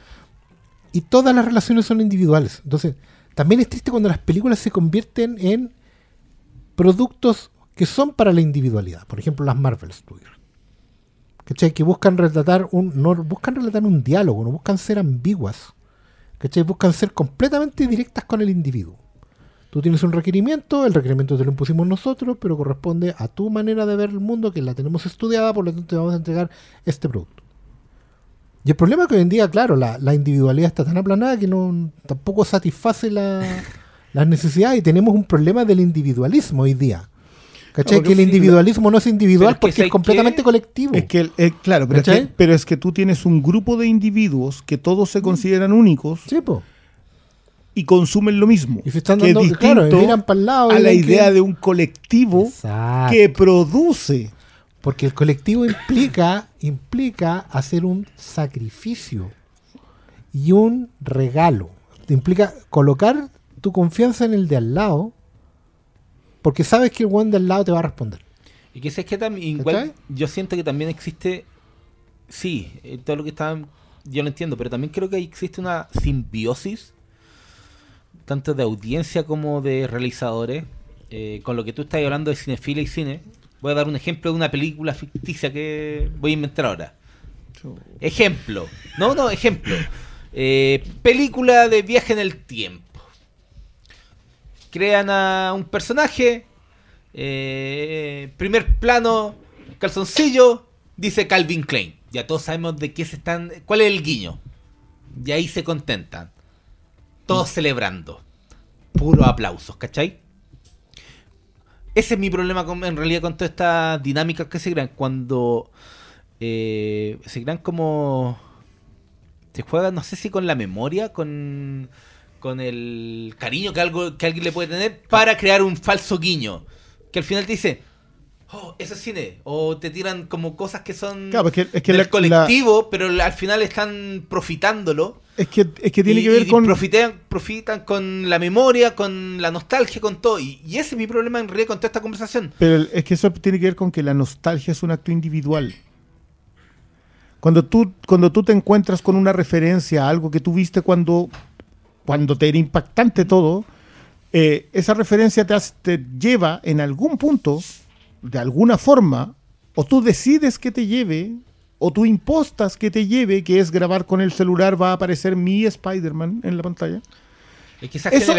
y todas las relaciones son individuales. Entonces, también es triste cuando las películas se convierten en productos que son para la individualidad. Por ejemplo, las Marvel Studios. ¿Cachai? Que buscan relatar un. No buscan relatar un diálogo, no buscan ser ambiguas. ¿Cachai? Buscan ser completamente directas con el individuo. Tú tienes un requerimiento, el requerimiento te lo impusimos nosotros, pero corresponde a tu manera de ver el mundo, que la tenemos estudiada, por lo tanto te vamos a entregar este producto. Y el problema es que hoy en día, claro, la, la individualidad está tan aplanada que no tampoco satisface la- [laughs] las necesidades y tenemos un problema del individualismo hoy día. ¿Cachai? Claro, que el individualismo no es individual Pero es que porque es ¿sabes completamente colectivo. Es que, eh, claro, pero es, que, pero es que tú tienes un grupo de individuos que todos se consideran únicos Sí, po. Y consumen lo mismo. Y se están que es dando, claro, distinto miran para el lado. a la que- idea de un colectivo Exacto. que produce. Porque el colectivo implica, implica hacer un sacrificio y un regalo. Te implica colocar tu confianza en el de al lado porque sabes que el one de al lado te va a responder. Y que es que también, igual, yo siento que también existe, sí, eh, todo lo que está, yo lo entiendo, pero también creo que existe una simbiosis, tanto de audiencia como de realizadores, eh, con lo que tú estás hablando de cinefilia y cine. Voy a dar un ejemplo de una película ficticia que voy a inventar ahora. Ejemplo. No, no, ejemplo. Eh, película de viaje en el tiempo. Crean a un personaje. eh, primer plano, calzoncillo, dice Calvin Klein. Ya todos sabemos de qué se están. ¿Cuál es el guiño? Y ahí se contentan. Todos celebrando. Puro aplausos, ¿cachai? Ese es mi problema con, en realidad con todas estas dinámicas que se crean. Cuando eh, se crean como. Se juega, no sé si con la memoria, con, con el cariño que, algo, que alguien le puede tener para crear un falso guiño. Que al final te dice, oh, eso es cine. O te tiran como cosas que son Claro, es que, es que del la- colectivo, pero al final están profitándolo. es que, es que tiene y- que ver y con. Profitean, profitan con la memoria, con la nostalgia, con todo. Y, y ese es mi problema en realidad con toda esta conversación. Pero es que eso tiene que ver con que la nostalgia es un acto individual. Cuando tú, cuando tú te encuentras con una referencia a algo que tú viste cuando, cuando te era impactante todo, eh, esa referencia te, hace- te lleva en algún punto, de alguna forma, o tú decides que te lleve, o tú impostas que te lleve, que es grabar con el celular, va a aparecer mi Spider-Man en la pantalla. Es que esa Eso-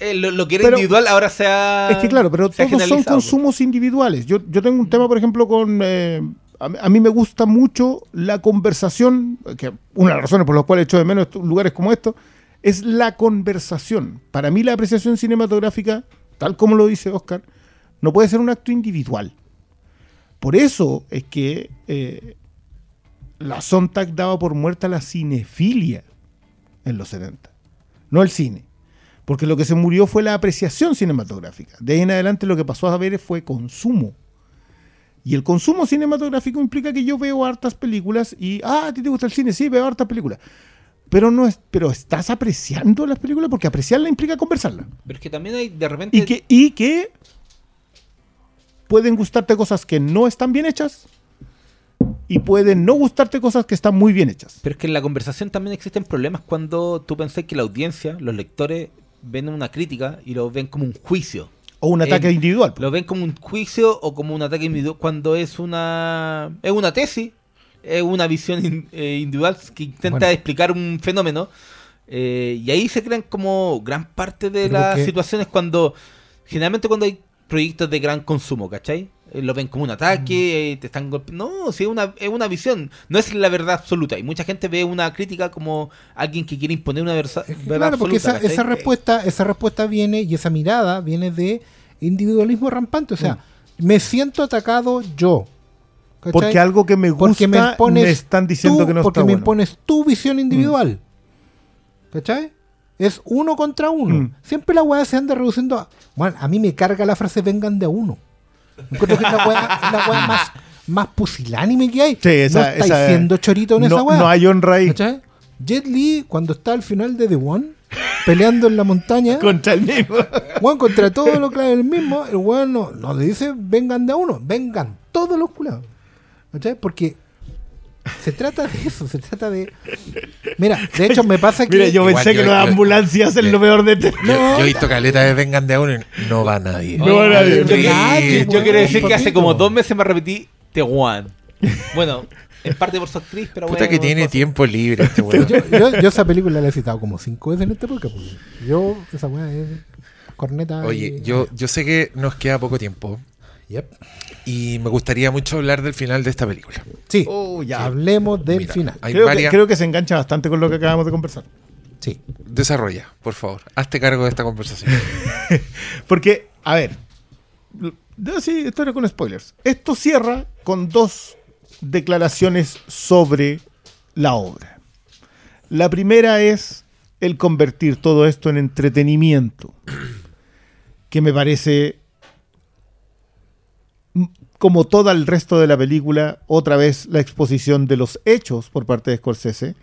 eh, lo, lo que era pero- individual ahora sea. Es que claro, pero todos son consumos individuales. Yo, yo tengo un tema, por ejemplo, con... eh, a, mí- a mí me gusta mucho la conversación, que una de las razones por las cuales echo de menos lugares como estos, es la conversación. Para mí la apreciación cinematográfica, tal como lo dice Oscar, no puede ser un acto individual. Por eso es que eh, la Sontag daba por muerta la cinefilia en los 70, no el cine. Porque lo que se murió fue la apreciación cinematográfica. De ahí en adelante lo que pasó a ver fue consumo. Y el consumo cinematográfico implica que yo veo hartas películas y, ah, ¿a ti te gusta el cine? Sí, veo hartas películas. Pero no es, pero estás apreciando las películas porque apreciarla implica conversarla. Pero es que también hay de repente. Y que, y que pueden gustarte cosas que no están bien hechas y pueden no gustarte cosas que están muy bien hechas. Pero es que en la conversación también existen problemas cuando tú pensás que la audiencia, los lectores, ven una crítica y lo ven como un juicio. O un ataque individual. Lo ven como un juicio o como un ataque individual cuando es una es una tesis, es una visión in- eh, individual que intenta Bueno. explicar un fenómeno. eh, y ahí se crean como gran parte de las situaciones cuando, generalmente cuando hay proyectos de gran consumo, ¿cachai? Eh, lo ven como un Mm. ataque, eh, te están golpeando. No, sí, es una, es una visión, no es la verdad absoluta. Y mucha gente ve una crítica como alguien que quiere imponer una que, verdad claro, porque esa, esa respuesta, esa respuesta viene y esa mirada viene de individualismo rampante. O sea, Mm. me siento atacado yo. ¿cachai? Porque algo que me gusta Porque me, me están diciendo tú- que no porque está me bueno. impones tu visión individual. ¿Cachai? Es uno contra uno. Mm. Siempre la weá se anda reduciendo a. Bueno, a mí me carga la frase vengan de a uno. Encuentro que es la weá, es la weá más, más pusilánime que hay. Sí, esa- no estáis esa- siendo chorito en esa no, weá. no hay honra ahí ¿Cachai? Jet Li, cuando está al final de The One, peleando en la montaña, [laughs] contra el mismo. [laughs] weón, contra todos los claves del mismo, el weón no, no le dice vengan de a uno, vengan todos los culados. ¿Cachai? Porque se trata de eso, se trata de. Mira, de hecho me pasa que. Mira, yo Igual pensé yo- que las yo- ambulancias hacen yo- lo peor de este. Yo, yo he visto caleta de vengan de a uno y no va nadie. No va nadie. Yo, Sí. Nadie, yo weón, quiero decir que hace como dos meses me repetí The One. Bueno, en parte por su actriz, pero Puta bueno, que tiene cosas. tiempo libre este weón. Yo, yo, yo esa película la he citado como cinco veces en este podcast. porque Yo, esa weá es corneta. Oye, y- yo, yo sé que nos queda poco tiempo Yep. y me gustaría mucho hablar del final de esta película. Sí, Oh, ya. hablemos del Mira, final. Creo que, varias. creo que se engancha bastante con lo que acabamos de conversar. Sí. Desarrolla, por favor. Hazte cargo de esta conversación. [laughs] Porque, a ver, decir historia con spoilers. Esto cierra con dos declaraciones sobre la obra. La primera es el convertir todo esto en entretenimiento, que me parece, como todo el resto de la película, otra vez la exposición de los hechos por parte de Scorsese,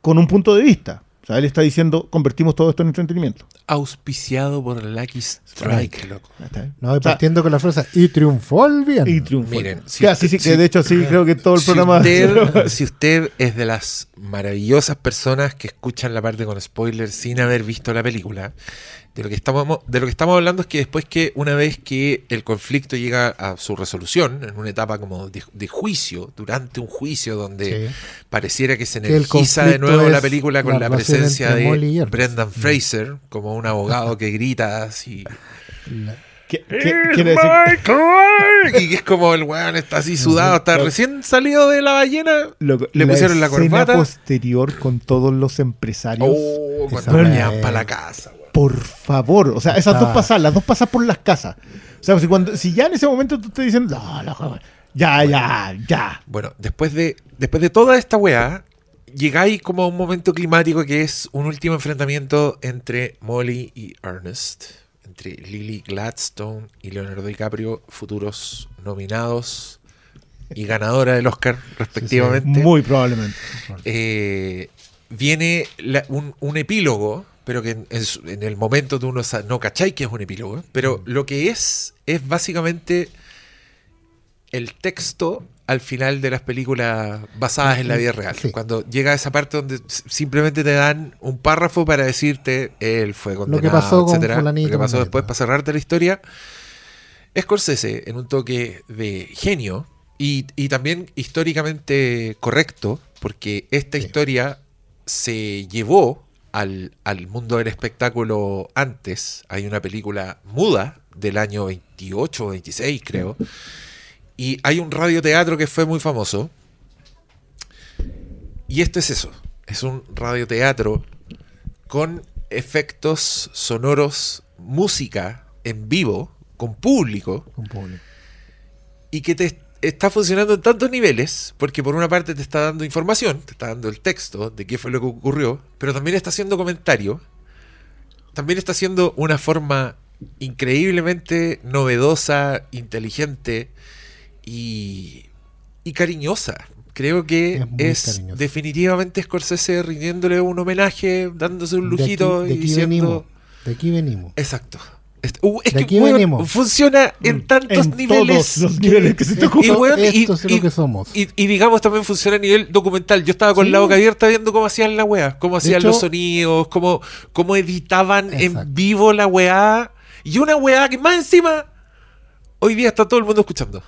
con un punto de vista. O sea, él está diciendo, convertimos todo esto en entretenimiento. Auspiciado por Lucky Strike, loco. No, y O sea, partiendo con la frase. Y triunfó el bien. y triunfó. Miren, si Ya, sí, sí, si- que de hecho sí, creo que todo el Si programa... usted, [laughs] si usted es de las maravillosas personas que escuchan la parte con spoilers sin haber visto la película, de lo que estamos de lo que estamos hablando es que después que una vez que el conflicto llega a su resolución, en una etapa como de, de juicio, durante un juicio donde Sí. pareciera que se energiza de nuevo la película con la presencia de. Brendan Fraser como un abogado que grita así La- ¿Qué- qué- quiere decir? y que es como el weón está así sudado, está recién salido de la ballena. Loco, Le pusieron la corbata. posterior con todos los empresarios. Oh, cuando para la casa, weón. Por favor, o sea, esas Ah. dos pasadas, las dos pasadas por las casas. O sea, si, cuando, si ya en ese momento tú estás diciendo, no, joder, ya, ya, ya. Bueno, después de, después de toda esta weá, llegáis como a un momento climático que es un último enfrentamiento entre Molly y Ernest, entre Lily Gladstone y Leonardo DiCaprio, futuros nominados y ganadora del Oscar [laughs] respectivamente. Muy probablemente. Eh, viene la- un, un epílogo, pero que en, en su- en el momento tú no, no cacháis que es un epílogo, pero lo que es es básicamente el texto al final de las películas basadas en la vida real. Sí. Cuando llega a esa parte donde simplemente te dan un párrafo para decirte él fue condenado, pasó con etcétera, fulanito, lo que pasó después para cerrarte la historia. Scorsese, en un toque de genio y, y también históricamente correcto, porque esta Sí. historia se llevó al, al mundo del espectáculo antes. Hay una película muda del año 28 o 26, creo. Y hay un radioteatro que fue muy famoso. Y esto es eso. Es un radioteatro con efectos sonoros, música en vivo, con público, con público. y que te está funcionando en tantos niveles, porque por una parte te está dando información, te está dando el texto de qué fue lo que ocurrió, pero también está haciendo comentario, también está haciendo una forma increíblemente novedosa, inteligente y, y cariñosa. Creo que Es definitivamente Scorsese rindiéndole un homenaje, dándose un De aquí- lujito de y aquí diciendo... venimos. De aquí venimos. Exacto. Uh, es De que weón, funciona en tantos En niveles. todos los niveles que se te Y, weón, y- Esto es lo y- que somos. y- y digamos también funciona a nivel documental. Yo estaba con Sí. la boca abierta viendo cómo hacían la weá, cómo hacían hecho- los sonidos, cómo, cómo editaban Exacto. en vivo la weá. Y una weá que más encima hoy día está todo el mundo escuchando.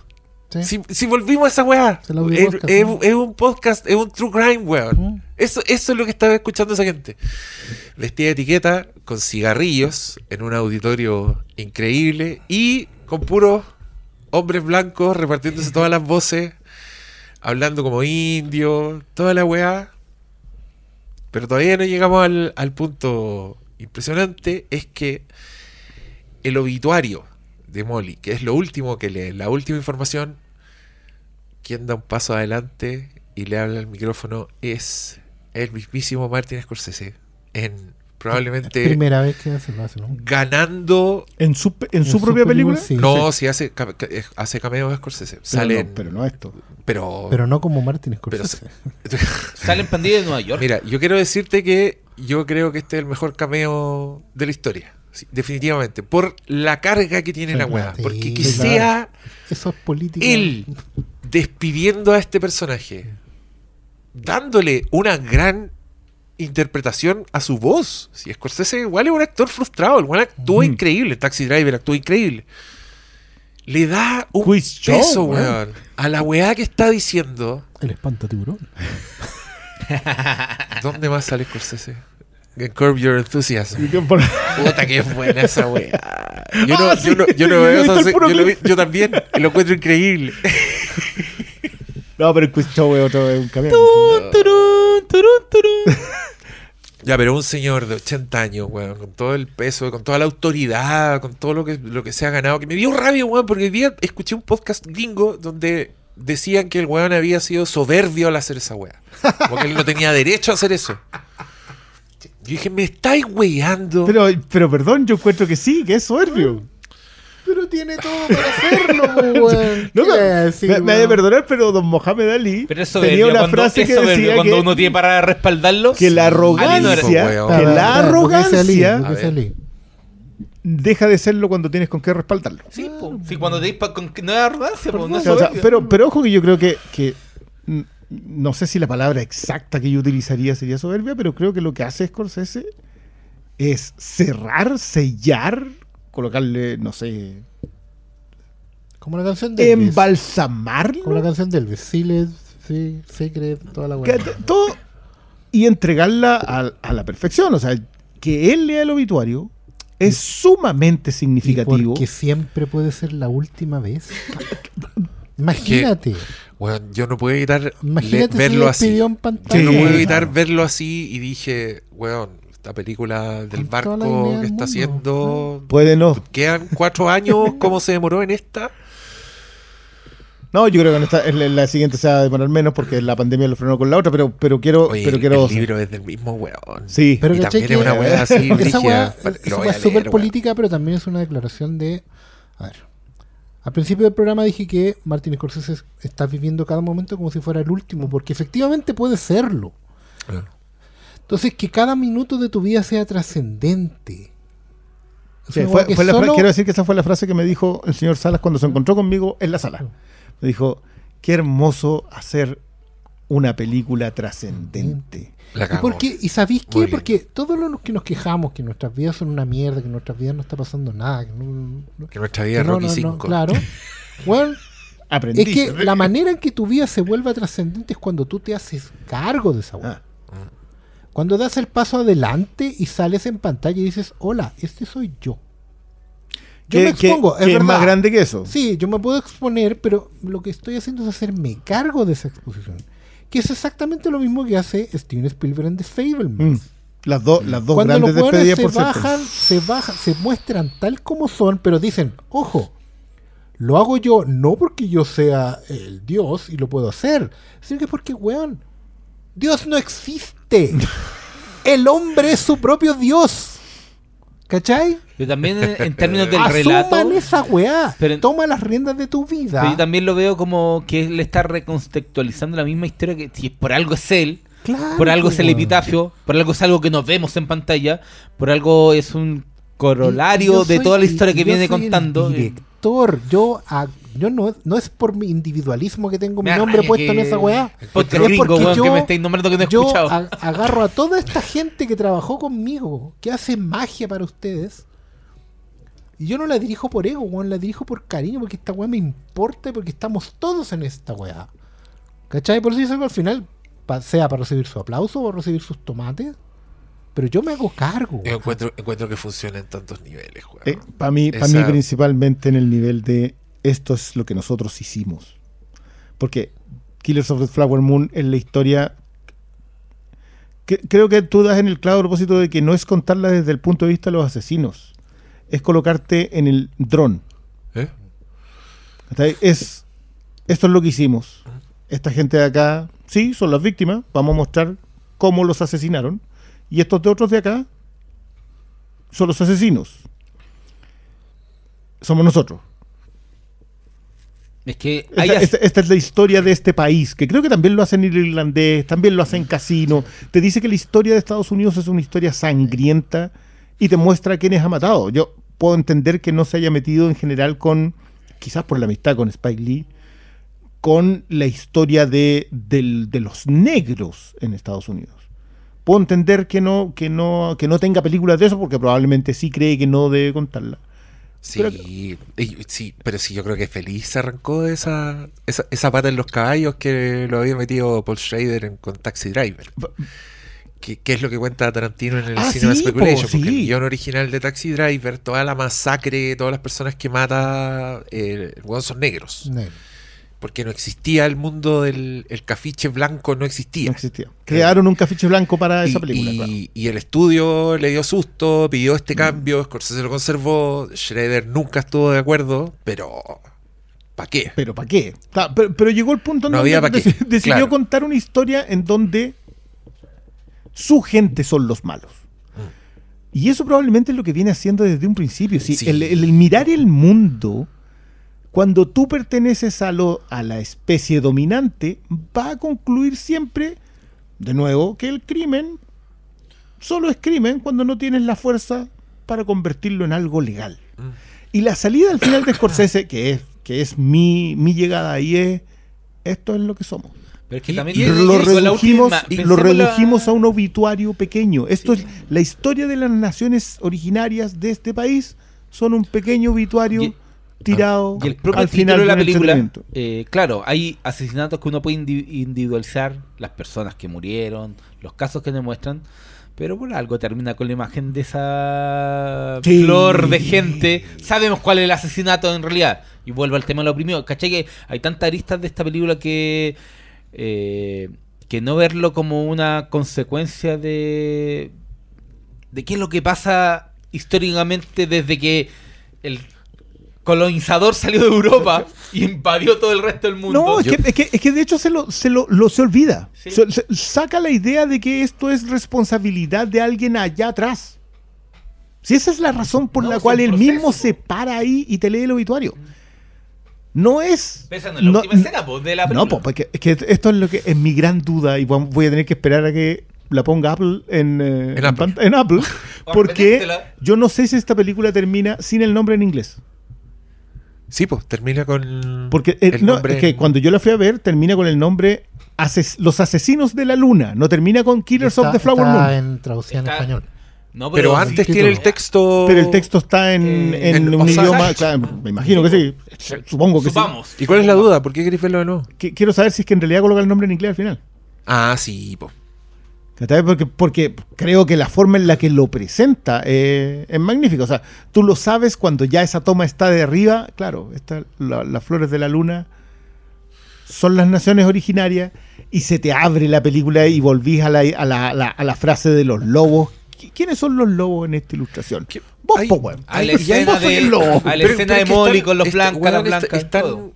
Sí. Si, si volvimos a esa weá, Es es, podcast, es- ¿no? es un podcast, es un true crime, weón. Mm. Eso, eso es lo que estaba escuchando esa gente. Vestida de etiqueta, con cigarrillos, en un auditorio increíble y con puros hombres blancos repartiéndose todas las voces, hablando como indios, toda la weá. Pero todavía no llegamos al, al punto impresionante, es que el obituario de Molly, que es lo último que lee, la última información, quien da un paso adelante y le habla al micrófono es el mismísimo Martin Scorsese en probablemente Primera vez que hace, lo hace, ¿no? ganando. ¿En su, en su En su propia película? película, sí. No, si hace, eh, hace cameos Scorsese. Pero, Salen, no, pero no esto. pero, Pero no como Martin pero- Scorsese. [laughs] Sale en pandilla de Nueva York. Mira, yo quiero decirte que yo creo que este es el mejor cameo de la historia. Sí, definitivamente. Por la carga que tiene Sí, la weá. Sí, Porque que claro. sea Eso es política. él despidiendo a este personaje, dándole una gran interpretación a su voz. Si Scorsese igual es un actor frustrado, el weón actuó Ujú. increíble, Taxi Driver actuó increíble. Le da un Quiz peso, weón. weón, a la weá que está diciendo. El espanta tiburón. [laughs] ¿Dónde más sale Scorsese? En Curb Your Enthusiasm. Puta que es buena esa weá. Yo no, Ah, yo sí, no, yo no yo he veo yo, lo vi- clip. yo también, lo encuentro increíble. [laughs] No, pero show es otro, es un camión. [laughs] Ya, pero un señor de 80 años, weón, con todo el peso, con toda la autoridad, con todo lo que, lo que se ha ganado, que me dio rabia, weón, porque hoy día escuché un podcast gringo donde decían que el weón había sido soberbio al hacer esa weá. Porque él no tenía derecho a hacer eso. Yo dije, me estáis weyando. Pero, pero perdón, yo encuentro que sí, que es soberbio. Pero tiene todo para hacerlo, [laughs] weón. No, ¿Qué me, me, me ha de weón? perdoner, pero don Mohamed Ali Pero tenía una cuando, frase que decía cuando que, uno tiene para respaldarlo. que la no arrogancia, weón. que la Ali, arrogancia deja de serlo cuando tienes con qué respaldarlo. Sí, po. Sí, cuando te dispa con no es arrogancia, po, no es O sea, pero, pero ojo que yo creo que, que no sé si la palabra exacta que yo utilizaría sería soberbia, pero creo que lo que hace Scorsese es cerrar, sellar, colocarle, no sé, Como la canción de Elvis. embalsamarlo. Como la canción de Elvis. Sí, Secret, toda la que weá. t- todo y entregarla a, a la perfección. O sea, que él lea el obituario es sumamente significativo. Porque siempre puede ser la última vez. [laughs] Imagínate. Weón, yo no puedo evitar le- Imagínate si verlo así. en Yo pantalla. no Sí. puedo evitar verlo así y dije, weón, esta película del barco que está haciendo... Puede no. Quedan cuatro años, ¿cómo se demoró en esta? No, yo creo que en, esta, en la- en la siguiente se va a demorar menos porque la pandemia lo frenó con la otra, pero, pero quiero. Oye, pero el, quiero el libro es del mismo weón. Sí. Pero y ¿cachai también es una weá así Esa weá es súper política, pero también es una declaración de. A ver. Al principio del programa dije que Martin Scorsese está viviendo cada momento como si fuera el último, porque efectivamente puede serlo. Ah. Entonces, que cada minuto de tu vida sea trascendente. Sí, fue- la quiero decir que esa fue la frase que me dijo el señor Salas cuando se encontró conmigo en la sala. Me dijo, qué hermoso hacer una película trascendente. La ¿Y, cagó. por qué? ¿Y sabéis qué? Porque todos los que nos quejamos que nuestras vidas son una mierda, que en nuestras vidas no está pasando nada, que no, no- Que nuestra vida es no, Rocky no, no, 5. claro. [laughs] Bueno, Aprendí. es que la manera en que tu vida se vuelva trascendente es cuando tú te haces cargo de esa. Ah. Cuando das el paso adelante y sales en pantalla y dices, hola, este soy yo. Yo me expongo, es verdad. más grande que eso. Sí, yo me puedo exponer, pero lo que estoy haciendo es hacerme cargo de esa exposición. Que es exactamente lo mismo que hace Steven Spielberg en The Fableman. Mm. Las, dos las dos Cuando grandes los despedidas se por bajan, se bajan, se muestran tal como son, pero dicen, ojo, lo hago yo no porque yo sea el Dios y lo puedo hacer, sino que porque, weón, Dios no existe. El hombre es su propio Dios. ¿Cachai? Pero también en, en términos del Asuman relato. esa weá. Pero- Toma las riendas de tu vida. Pero yo también lo veo como que él está recontextualizando la misma historia que si por algo es él, Claro, por algo es el epitafio, por algo es algo que nos vemos en pantalla, por algo es un corolario Y- y yo de soy- toda la historia que viene contando. Director, yo, a- yo no, no es por mi individualismo que tengo mi Me nombre puesto en esa weá. Es gringo, porque weón, que yo- me estáis nombrando que no he Yo escuchado. a- agarro a toda esta gente que trabajó conmigo, que hace magia para ustedes. Y yo no la dirijo por ego, weón, la dirijo por cariño, porque esta weá me importa y porque estamos todos en esta weá. ¿Cachai? Por eso yo salgo al final, pa- sea para recibir su aplauso o recibir sus tomates. Pero yo me hago cargo. Yo encuentro, encuentro que funciona en tantos niveles, weón. para mí, pa' mí principalmente en el nivel de esto es lo que nosotros hicimos. Porque Killers of the Flower Moon es la historia... que- creo que tú das en el claro propósito de que no es contarla desde el punto de vista de los asesinos. Es colocarte en el dron. ¿Eh? Es, esto es lo que hicimos. Esta gente de acá, sí, son las víctimas. Vamos a mostrar cómo los asesinaron. Y estos de otros de acá son los asesinos. Somos nosotros. Es que Esta, hay as- esta- esta es la historia de este país, que creo que también lo hacen en irlandés, también lo hacen en Casino. Te dice que la historia de Estados Unidos es una historia sangrienta y te muestra a quiénes ha matado. Yo puedo entender que no se haya metido en general con, quizás por la amistad con Spike Lee, con la historia de, del- de los negros en Estados Unidos. Puedo entender que no, que, no, que no tenga películas de eso porque probablemente sí cree que no debe contarla. Sí, Pero- y- sí, pero sí, yo creo que feliz se arrancó de esa, esa, esa pata en los caballos que lo había metido Paul Schrader en, con Taxi Driver. Que, que es lo que cuenta Tarantino en el Ah, Cinema sí, Speculation. po, Porque el guion original de Taxi Driver, toda la masacre, todas las personas que mata, eh, son negros. Negro. Porque no existía el mundo del el cafiche blanco, no existía. No existía. Crearon un cafiche blanco para Y, esa película. y- claro. y el estudio le dio susto, pidió Mm. este cambio, Scorsese lo conservó, Schrader nunca estuvo de acuerdo, pero ¿para qué? Pero ¿para qué? Claro, pero, pero llegó el punto en No donde había qué, decidió claro. contar una historia en donde su gente son los malos. Y eso probablemente es lo que viene haciendo desde un principio. Sí, Sí. El, el- el mirar el mundo, cuando tú perteneces a, lo, a la especie dominante, va a concluir siempre, de nuevo, que el crimen solo es crimen cuando no tienes la fuerza para convertirlo en algo legal. Mm. Y la salida al final de Scorsese, que es, que es mi, mi llegada ahí, es esto es lo que somos. pero es que y- también y lo última- redujimos a un obituario pequeño. Esto es la historia de las naciones originarias de este país. Son un pequeño obituario Tirado Y el propio al final de la película, eh, claro, hay asesinatos que uno puede indi- individualizar, las personas que murieron, los casos que demuestran, pero por algo termina con la imagen de esa Sí. flor de gente. Sabemos cuál es el asesinato en realidad. Y vuelvo al tema de lo oprimido. ¿Cachai? Que hay tantas aristas de esta película que... eh, que no verlo como una consecuencia de... de qué es lo que pasa históricamente desde que el colonizador salió de Europa y invadió todo el resto del mundo. No, es Yo- que, es, que, es que de hecho se lo, se lo, lo- se olvida. Sí. Se- se- saca la idea de que esto es responsabilidad de alguien allá atrás. Si esa es la razón por No, la cual él proceso, mismo po. se para ahí y te lee el obituario. No es. Esa no es la no- última escena, po, de la No, película. po, porque es que esto es lo que es mi gran duda y voy a tener que esperar a que la ponga Apple en, eh, En Apple. en Apple, [laughs] porque yo no sé si esta película termina sin el nombre en inglés. Sí, pues termina con Porque eh, el no, nombre es que en- cuando yo la fui a ver termina con el nombre Ases- Los Asesinos de la Luna, no termina con Killers Está- of the Flower está Moon. en traducción en Está- español. No, Pero antes sí, tiene el texto. Pero el texto está en, Eh, en en- un idioma, claro, me imagino que sí, supongo que Supamos. ¿Y cuál es la duda? ¿Por qué queréis verlo de nuevo? sí. Quiero saber si es que en realidad coloca el nombre en inglés al final. Ah, sí, po. ¿Cachai? Porque, porque creo que la forma en la que lo presenta eh, es magnífica. O sea, tú lo sabes cuando ya esa toma está de arriba. Claro, está la- las flores de la luna son las naciones originarias y se te abre la película y volvís a la, a la, a la- a la frase de los lobos. ¿Qui- ¿Quiénes son los lobos en esta ilustración? ¿Qué- Vos, hay- po. A la escena de, la Molly con los este, blancas. está- todo.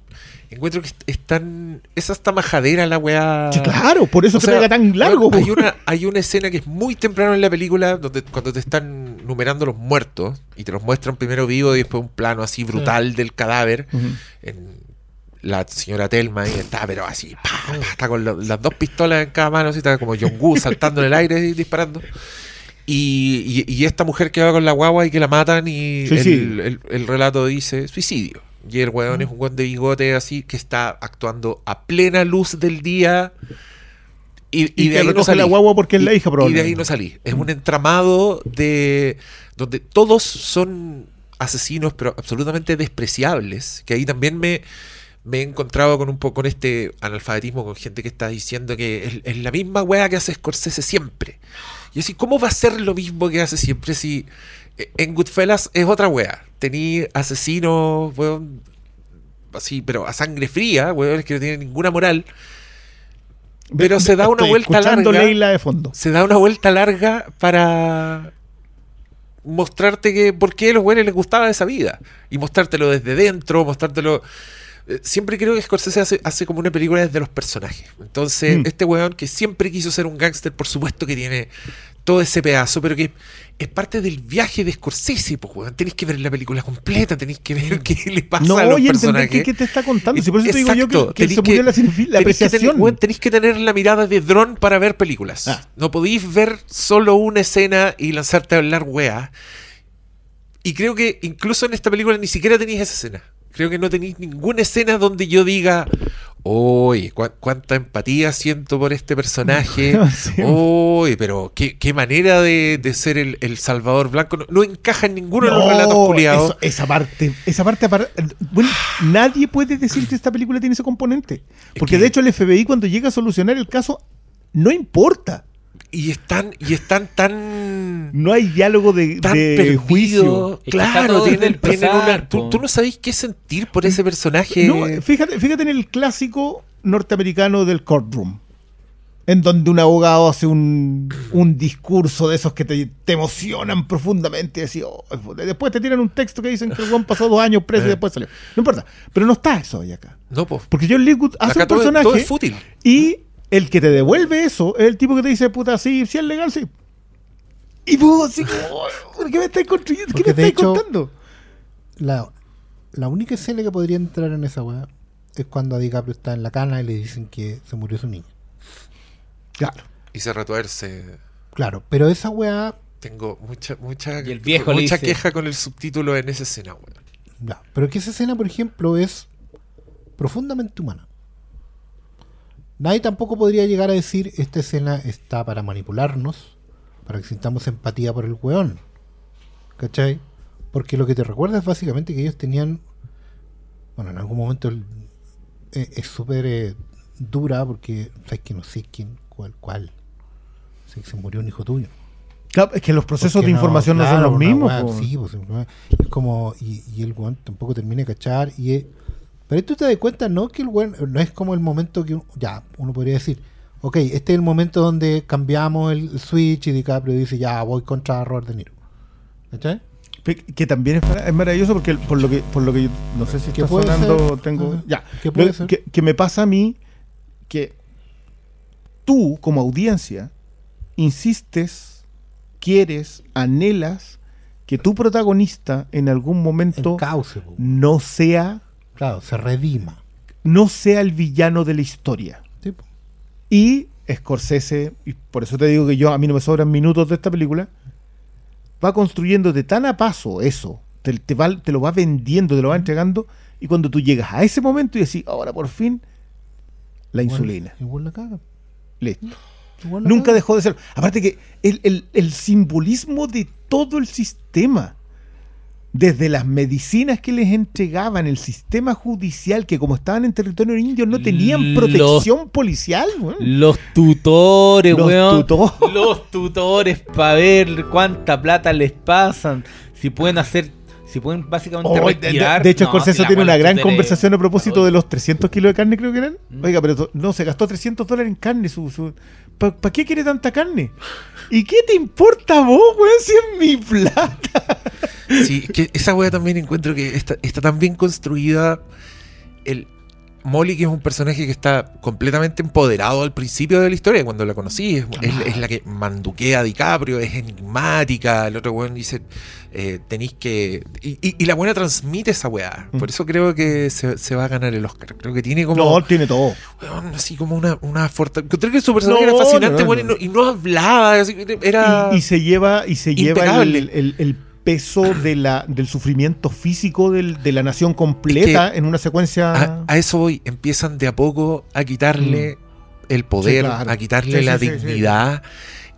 Encuentro que est- están. Es hasta majadera la weá. Sí, claro, por eso O se sea, pega tan largo. Hay una, hay una escena que es muy temprano en la película donde cuando te están numerando los muertos y te los muestran primero vivo y después un plano así brutal del cadáver. En la señora Telma y está, pero así, pa, pa, está con lo- las dos pistolas en cada mano, así está como John Woo saltando en el aire y disparando. Y, y- y esta mujer que va con la guagua y que la matan y Suicidio. el, el- el relato dice suicidio. Y el weón es un weón de bigote así que está actuando a plena luz del día. Y, Y y de ahí no salí. la guagua porque es la hija, Y de ahí no salí. Es un entramado de donde todos son asesinos, pero absolutamente despreciables. Que ahí también me, me he encontrado con un poco con este analfabetismo, con gente que está diciendo que es, es la misma weá que hace Scorsese siempre. Y así, ¿cómo va a ser lo mismo que hace siempre si en Goodfellas es otra weá? Tení asesinos, weón, así, pero a sangre fría, weón, que no tienen ninguna moral. Pero se da una Estoy vuelta larga. Leila de fondo. Se da una vuelta larga para mostrarte que por qué a los buenos les gustaba esa vida. Y mostrártelo desde dentro, mostrártelo. eh, Siempre creo que Scorsese hace, hace como una película desde los personajes. Entonces, Mm. este weón que siempre quiso ser un gángster, por supuesto que tiene todo ese pedazo, pero que es parte del viaje de Scorsese, pues, weón. Tenéis que ver la película completa, tenéis que ver qué le pasa a No, los y personajes. qué, qué te está contando. Si por eso te digo yo Exacto, que, que tenéis se murió la, la tenéis que apreciación. tener, weón, que tener la mirada de dron para ver películas. Ah. No podéis ver solo una escena y lanzarte a hablar weá. Y creo que incluso en esta película ni siquiera tenéis esa escena. Creo que no tenéis ninguna escena donde yo diga, oye, cu- cuánta empatía siento por este personaje. [laughs] Uy, pero qué, qué manera de, de ser el, el Salvador Blanco. No, no encaja en ninguno de los relatos culiados. eso- esa parte, esa parte bueno, nadie puede decir que esta película tiene ese componente. Porque que- de hecho el FBI cuando llega a solucionar el caso, no importa. Y están, y están tan. No hay diálogo de, tan de perdido. juicio. Es que está Claro, tienen, tienen una. Tú, po. tú no sabéis qué sentir por ese personaje. No, fíjate, fíjate en el clásico norteamericano del courtroom. En donde un abogado hace un, un discurso de esos que te, te emocionan profundamente. Y así, oh, después te tiran un texto que dicen que el buen pasó dos años [laughs] preso y Eh. después salió. No importa. Pero no está eso ahí acá. No, pues. Porque John Leawood hace Acá un todo, personaje. todo es fútil. Y el que te devuelve eso es el tipo que te dice, puta, sí, sí es legal, sí. Y vos así como, [laughs] ¿por qué me estáis construyendo? ¿Qué me estáis hecho- contando? La, la única escena que podría entrar en esa weá es cuando a DiCaprio está en la cana y le dicen que se murió su niña. Claro. Y se retuerce. Claro, pero esa weá, Tengo mucha, mucha, Y el viejo mucha dice- queja con el subtítulo en esa escena, weón. ya, pero que esa escena, por ejemplo, es profundamente humana. Nadie tampoco podría llegar a decir esta escena está para manipularnos, para que sintamos empatía por el weón. ¿Cachai? Porque lo que te recuerda es básicamente que ellos tenían, bueno, en algún momento el- eh, es súper eh, dura porque sabes que no sé quién, cuál, cuál. Que se murió un hijo tuyo. Claro, es que los procesos Porque de información no, claro, son los mismos. sí, pues, es como, y, y el weón tampoco termina de cachar. Y es- pero ahí tú te das cuenta, no que el no es como el momento que, uno- ya, uno podría decir, ok, este es el momento donde cambiamos el, switch y DiCaprio dice, ya, voy contra Robert De Niro. ¿Cachai? Que también es, mara- es maravilloso porque por lo que por lo que yo- no sé si ¿Qué está sonando ser? tengo Ajá. ya ¿Qué puede ser? Que, que me pasa a mí que tú como audiencia insistes quieres anhelas que tu protagonista en algún momento cauce, no sea claro, se redima. no sea el villano de la historia Sí, y Scorsese, y por eso te digo que yo a mí no me sobran minutos de esta película, va construyendo de tan a paso eso, te, te va- te lo va vendiendo, te lo va entregando, y cuando tú llegas a ese momento y decís, ahora por fin, la Igual- insulina. Igual la caga. Listo. Igual la Nunca caga. dejó de ser. Aparte que el, el- el simbolismo de todo el sistema, desde las medicinas que les entregaban, el sistema judicial, que como estaban en territorio indio no tenían Los- protección policial, weón. Los tutores, Los weón. tutores. Los tutores para ver cuánta plata les pasan. Si pueden hacer. Si pueden básicamente Oh, de- retirar. de hecho, No, Scorsese si tiene weá una gran conversación a propósito de los 300 kilos de carne, creo que eran. Mm. Oiga, pero no, se gastó 300 dólares en carne. Su, ¿Para qué quiere tanta carne? ¿Y qué te importa a vos, weón, si es mi plata? [laughs] Sí, que esa wea también encuentro que está, está tan bien construida. El Molly, que es un personaje que está completamente empoderado al principio de la historia, cuando la conocí, es, es- es la que manduquea a DiCaprio, es enigmática. El otro weón dice: eh, tenéis que. Y, y- y la buena transmite esa weá. Por Mm. eso creo que se, se va a ganar el Oscar. Creo que tiene como. No, tiene todo. weón, así como una, una fortaleza. Encontré que su personaje No, era fascinante, no, weón, y, no, y no hablaba. era. Y, se lleva, y se lleva impecable. el, el- el peso de la, del sufrimiento físico del- de la nación completa en una secuencia. A, a eso voy, empiezan de a poco a quitarle el poder, Mm. Sí, claro. a quitarle Sí, la sí. dignidad.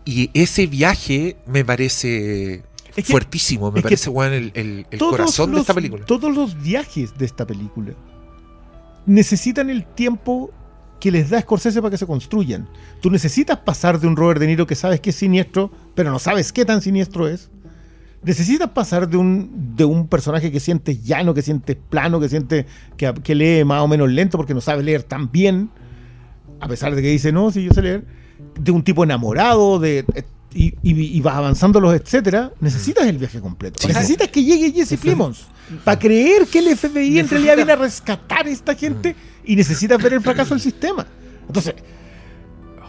Y ese viaje me parece Es que- fuertísimo, me parece weón, el, el- corazón de esta película. Todos los viajes de esta película necesitan el tiempo que les da Scorsese para que se construyan. Tú necesitas pasar de un Robert De Niro que sabes que es siniestro, pero no sabes qué tan siniestro es. Necesitas pasar de un, de un personaje que sientes llano, que sientes plano, que siente que, que lee más o menos lento porque no sabe leer tan bien, a pesar de que dice, no, sí, yo sé leer, de un tipo enamorado, de, y, y, y vas avanzando los etcétera, necesitas el viaje completo. Sí. necesitas que llegue Jesse Plimons para creer que el FBI en realidad viene a rescatar a esta gente y necesitas ver el fracaso del sistema. Entonces,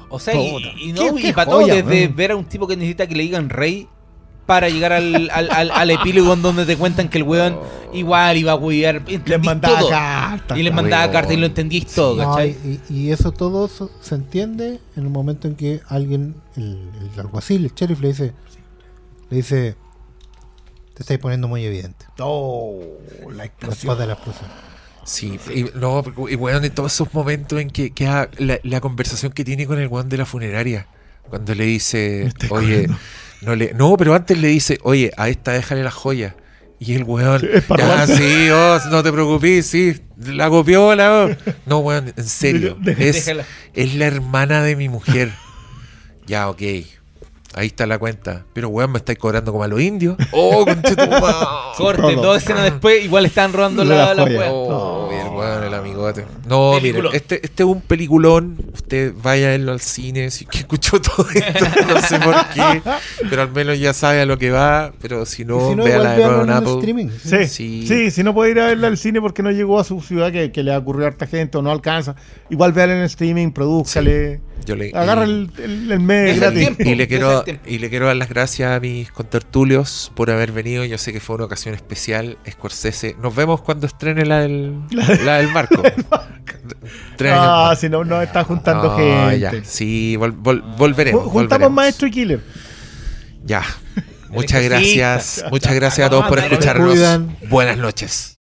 O sea, y, y no, Qué- y qué para todo, joya, desde ver a un tipo que necesita que le digan rey para llegar al, al, al, al epílogo en donde te cuentan que el weón igual iba a huear. Les mandaba todo. cartas. Y les mandaba cartas y lo entendís todo, No, ¿cachai? y, eso todo eso se entiende en el momento en que alguien, el, el alguacil, el sheriff, le dice, le dice, te estáis poniendo muy evidente. Oh, la explosión. de la explosión. Sí, y, no, y weón, en todos esos momentos en que, que la, la conversación que tiene con el weón de la funeraria, cuando le dice, oye, no le, no, pero antes le dice, oye, a esta déjale la joya. Y el weón, Es para ya, robarse". sí, oh, no te preocupes, sí, la copió, la. oh". No, weón, en serio, [laughs] es, es la hermana de mi mujer. ya, ok. Ahí está la cuenta. Pero weón, me estáis cobrando como a los indios. Oh. [laughs] Corte, dos escenas después, igual están robando La la, la. Oh, bien, weón, el amigote. No, mire, Peliculón. este, este es un peliculón. Usted vaya a verlo al cine. Si que escuchó [laughs] todo esto, no sé por qué. Pero al menos ya sabe a lo que va. Pero si no, si no, véala igual de nuevo en Apple. streaming. Sí, Sí. sí, si no puede ir a verla al cine porque no llegó a su ciudad que, que le ocurrió a harta gente o no alcanza, igual véala en el streaming, produzcale, Yo le, agarra y- el, el, el mes gratis. tiempo. y le quiero tiempo. y le quiero dar las gracias a mis contertulios por haber venido. Yo sé que fue una ocasión especial. Scorsese. Nos vemos cuando estrene la del, la del Marco. Tres Ah, más. si no, no está juntando Ah, gente. ya. Sí, vol- vol- volveremos. Ju- Juntamos volveremos. maestro y killer. Ya. Muchas gracias. Muchas gracias a todos por No, escucharnos. Buenas noches.